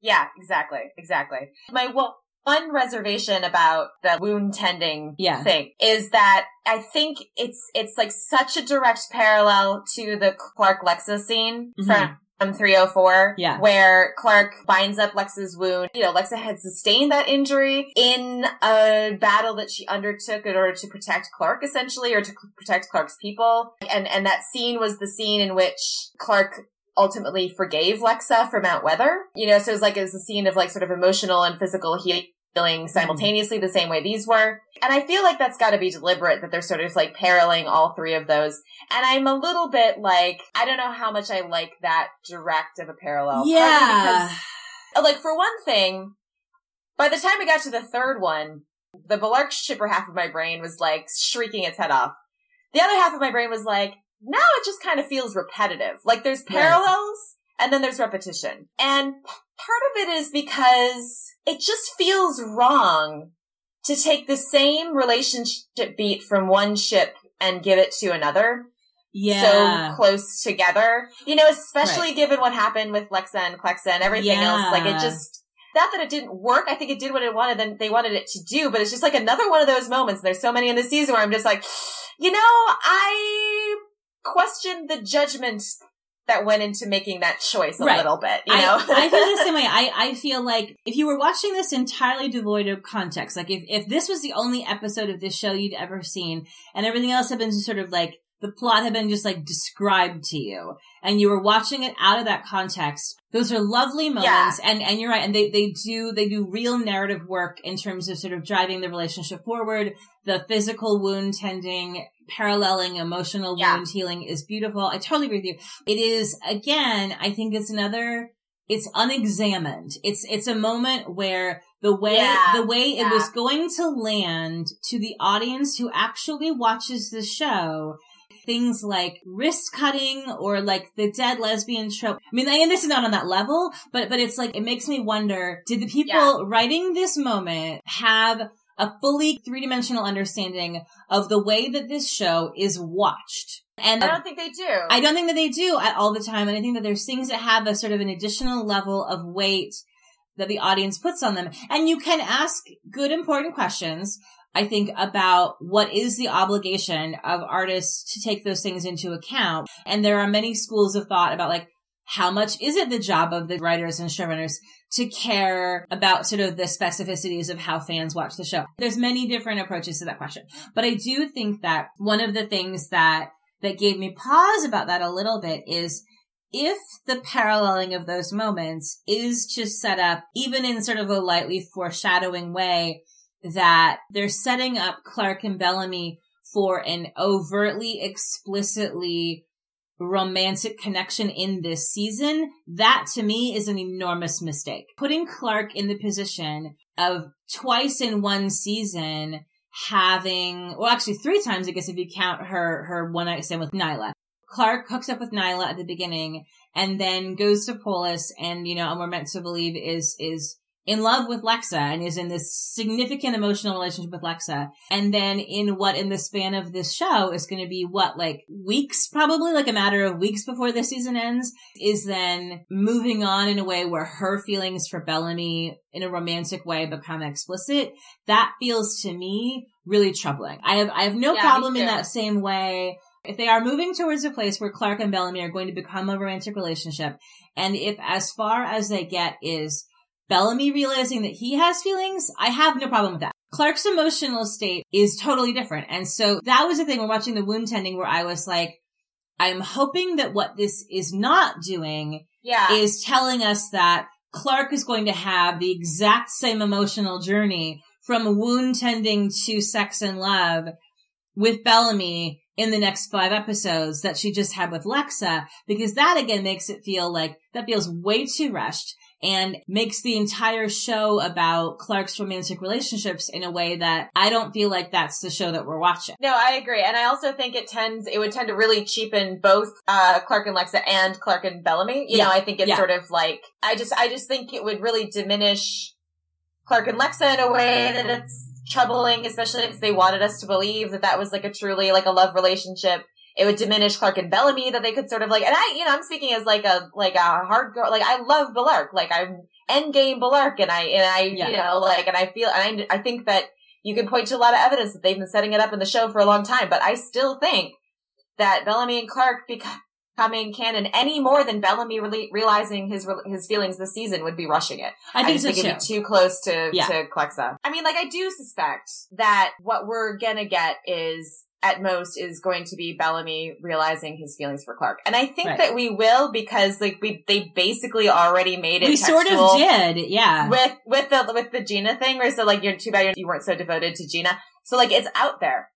Yeah, exactly, exactly. My well, one reservation about the wound tending yeah. thing is that I think it's it's like such a direct parallel to the Clarke Lexa scene mm-hmm. from from 304. Yeah. Where Clarke binds up Lexa's wound. You know, Lexa had sustained that injury in a battle that she undertook in order to protect Clarke, essentially, or to protect Clarke's people. And, and that scene was the scene in which Clarke ultimately forgave Lexa for Mount Weather. You know, so it was like, it was a scene of like sort of emotional and physical healing feeling mm-hmm. simultaneously the same way these were. And I feel like that's got to be deliberate that they're sort of like paralleling all three of those. And I'm a little bit like, I don't know how much I like that direct of a parallel. Yeah. Because, like, for one thing, by the time we got to the third one, the Bellarke shipper half of my brain was like shrieking its head off. The other half of my brain was like, now it just kind of feels repetitive. Like there's parallels right. and then there's repetition. And part of it is because it just feels wrong to take the same relationship beat from one ship and give it to another. Yeah. So close together. You know, especially right. given what happened with Lexa and Clexa and everything yeah. else. Like it just, not that it didn't work. I think it did what it wanted and they wanted it to do, but it's just like another one of those moments. There's so many in the season where I'm just like, you know, I question the judgment that went into making that choice a right. little bit, you know? I, I feel the *laughs* same way. I, I feel like if you were watching this entirely devoid of context, like if, if this was the only episode of this show you'd ever seen and everything else had been sort of like the plot had been just like described to you and you were watching it out of that context. Those are lovely moments. Yeah. And, and you're right. And they, they do, they do real narrative work in terms of sort of driving the relationship forward. The physical wound tending, paralleling emotional yeah. wound healing is beautiful. I totally agree with you. It is, again, I think it's another, it's unexamined. It's, it's a moment where the way, yeah, the way yeah. it was going to land to the audience who actually watches the show things like wrist cutting or like the dead lesbian trope. I mean, and this is not on that level, but, but it's like, it makes me wonder, did the people yeah. writing this moment have a fully three dimensional understanding of the way that this show is watched? And I don't think they do. I don't think that they do at all the time. And I think that there's things that have a sort of an additional level of weight that the audience puts on them. And you can ask good, important questions. I think about what is the obligation of artists to take those things into account. And there are many schools of thought about like, how much is it the job of the writers and showrunners to care about sort of the specificities of how fans watch the show? There's many different approaches to that question. But I do think that one of the things that that gave me pause about that a little bit is if the paralleling of those moments is just set up, even in sort of a lightly foreshadowing way, that they're setting up Clarke and Bellamy for an overtly, explicitly romantic connection in this season, that to me is an enormous mistake. Putting Clarke in the position of twice in one season having, well, actually three times, I guess, if you count her, her one night stand with Niylah. Clarke hooks up with Niylah at the beginning and then goes to Polis and, you know, and we're meant to believe is, is in love with Lexa and is in this significant emotional relationship with Lexa. And then in what in the span of this show is going to be what, like weeks, probably like a matter of weeks before the season ends, is then moving on in a way where her feelings for Bellamy in a romantic way become explicit. That feels to me really troubling. I have, I have no yeah, problem in that same way if they are moving towards a place where Clarke and Bellamy are going to become a romantic relationship, and if as far as they get is Bellamy realizing that he has feelings, I have no problem with that. Clarke's emotional state is totally different. And so that was the thing we're watching the wound tending where I was like, I'm hoping that what this is not doing yeah. is telling us that Clarke is going to have the exact same emotional journey from wound tending to sex and love with Bellamy in the next five episodes that she just had with Lexa, because that again makes it feel like that feels way too rushed and makes the entire show about Clarke's romantic relationships in a way that I don't feel like that's the show that we're watching. No, I agree. And I also think it tends, it would tend to really cheapen both, uh, Clarke and Lexa and Clarke and Bellamy. You yeah. know, I think it's yeah. sort of like, I just, I just think it would really diminish Clarke and Lexa in a way that it's troubling, especially if they wanted us to believe that that was like a truly like a love relationship it would diminish Clarke and Bellamy that they could sort of like, and I, you know, I'm speaking as like a, like a hard girl, like I love Bellarke, like I'm endgame Bellarke and I, and I, yeah. you know, like, and I feel, and I, I think that you can point to a lot of evidence that they've been setting it up in the show for a long time, but I still think that Bellamy and Clarke becoming canon any more than Bellamy realizing his his feelings this season would be rushing it. I think, I so it'd be too close to yeah. to Clexa. I mean, like I do suspect that what we're gonna get is at most is going to be Bellamy realizing his feelings for Clarke. And I think right. that we will because like we they basically already made it We sort of did, yeah. With with the with the Gina thing where so like you're too bad you weren't so devoted to Gina. So like it's out there.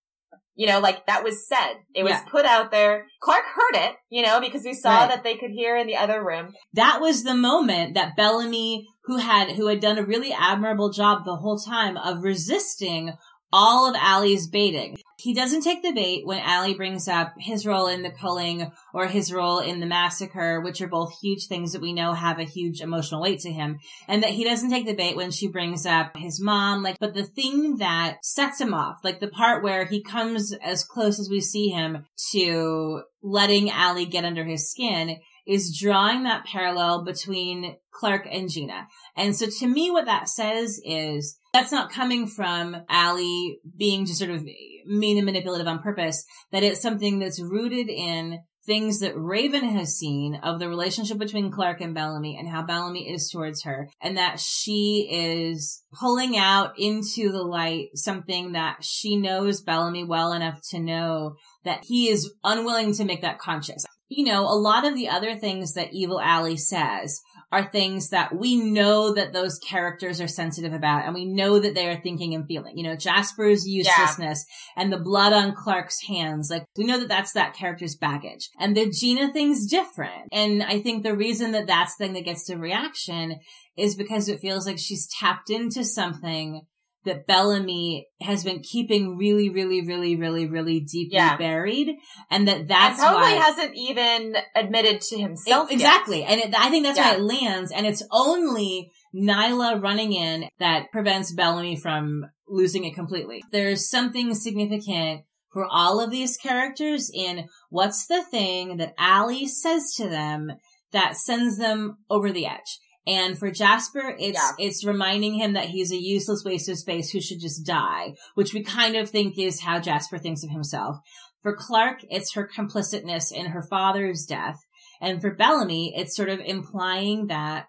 You know, like that was said. It was yeah. put out there. Clarke heard it, you know, because we saw right. that they could hear in the other room. That was the moment that Bellamy, who had, who had done a really admirable job the whole time of resisting all of Allie's baiting. He doesn't take the bait when Allie brings up his role in the culling or his role in the massacre, which are both huge things that we know have a huge emotional weight to him. And that he doesn't take the bait when she brings up his mom. Like, but the thing that sets him off, like the part where he comes as close as we see him to letting Allie get under his skin is drawing that parallel between Clarke and Gina. And so to me, what that says is that's not coming from Allie being just sort of mean and manipulative on purpose, that it's something that's rooted in things that Raven has seen of the relationship between Clarke and Bellamy and how Bellamy is towards her and that she is pulling out into the light something that she knows Bellamy well enough to know that he is unwilling to make that conscious. You know, a lot of the other things that Evil Allie says are things that we know that those characters are sensitive about and we know that they are thinking and feeling. You know, Jasper's uselessness yeah. and the blood on Clarke's hands. Like, we know that that's that character's baggage. And the Gina thing's different. And I think the reason that that's the thing that gets the reaction is because it feels like she's tapped into something that Bellamy has been keeping really, really, really, really, really deeply Yeah. buried, and that that's and probably why hasn't even admitted to himself. It- yet. exactly. And it, I think that's Yeah. why it lands. And it's only Niylah running in that prevents Bellamy from losing it completely. There's something significant for all of these characters in what's the thing that Allie says to them that sends them over the edge. And for Jasper, it's, Yeah. it's reminding him that he's a useless waste of space who should just die, which we kind of think is how Jasper thinks of himself. For Clarke, it's her complicitness in her father's death. And for Bellamy, it's sort of implying that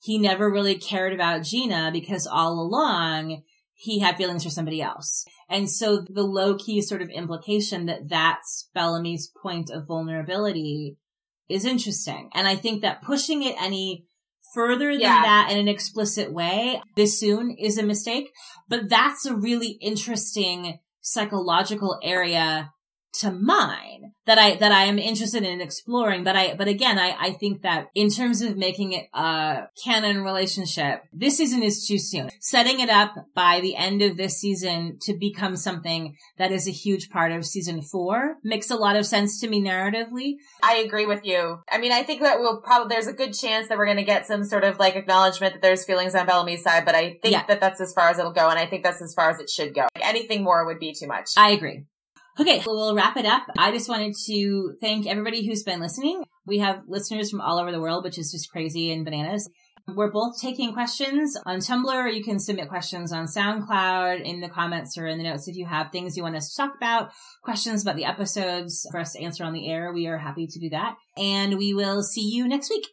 he never really cared about Gina because all along he had feelings for somebody else. And so the low key sort of implication that that's Bellamy's point of vulnerability is interesting. And I think that pushing it any further than Yeah. that in an explicit way this soon is a mistake. But that's a really interesting psychological area to mine that I, that I am interested in exploring. But I, but again, I, I think that in terms of making it a canon relationship, this season is too soon. Setting it up by the end of this season to become something that is a huge part of season four makes a lot of sense to me narratively. I agree with you. I mean, I think that we'll probably, there's a good chance that we're going to get some sort of like acknowledgement that there's feelings on Bellamy's side, but I think Yeah. that that's as far as it'll go. And I think that's as far as it should go. Like, anything more would be too much. I agree. Okay, so we'll wrap it up. I just wanted to thank everybody who's been listening. We have listeners from all over the world, which is just crazy and bananas. We're both taking questions on Tumblr. You can submit questions on SoundCloud in the comments or in the notes if you have things you want us to talk about, questions about the episodes for us to answer on the air. We are happy to do that. And we will see you next week.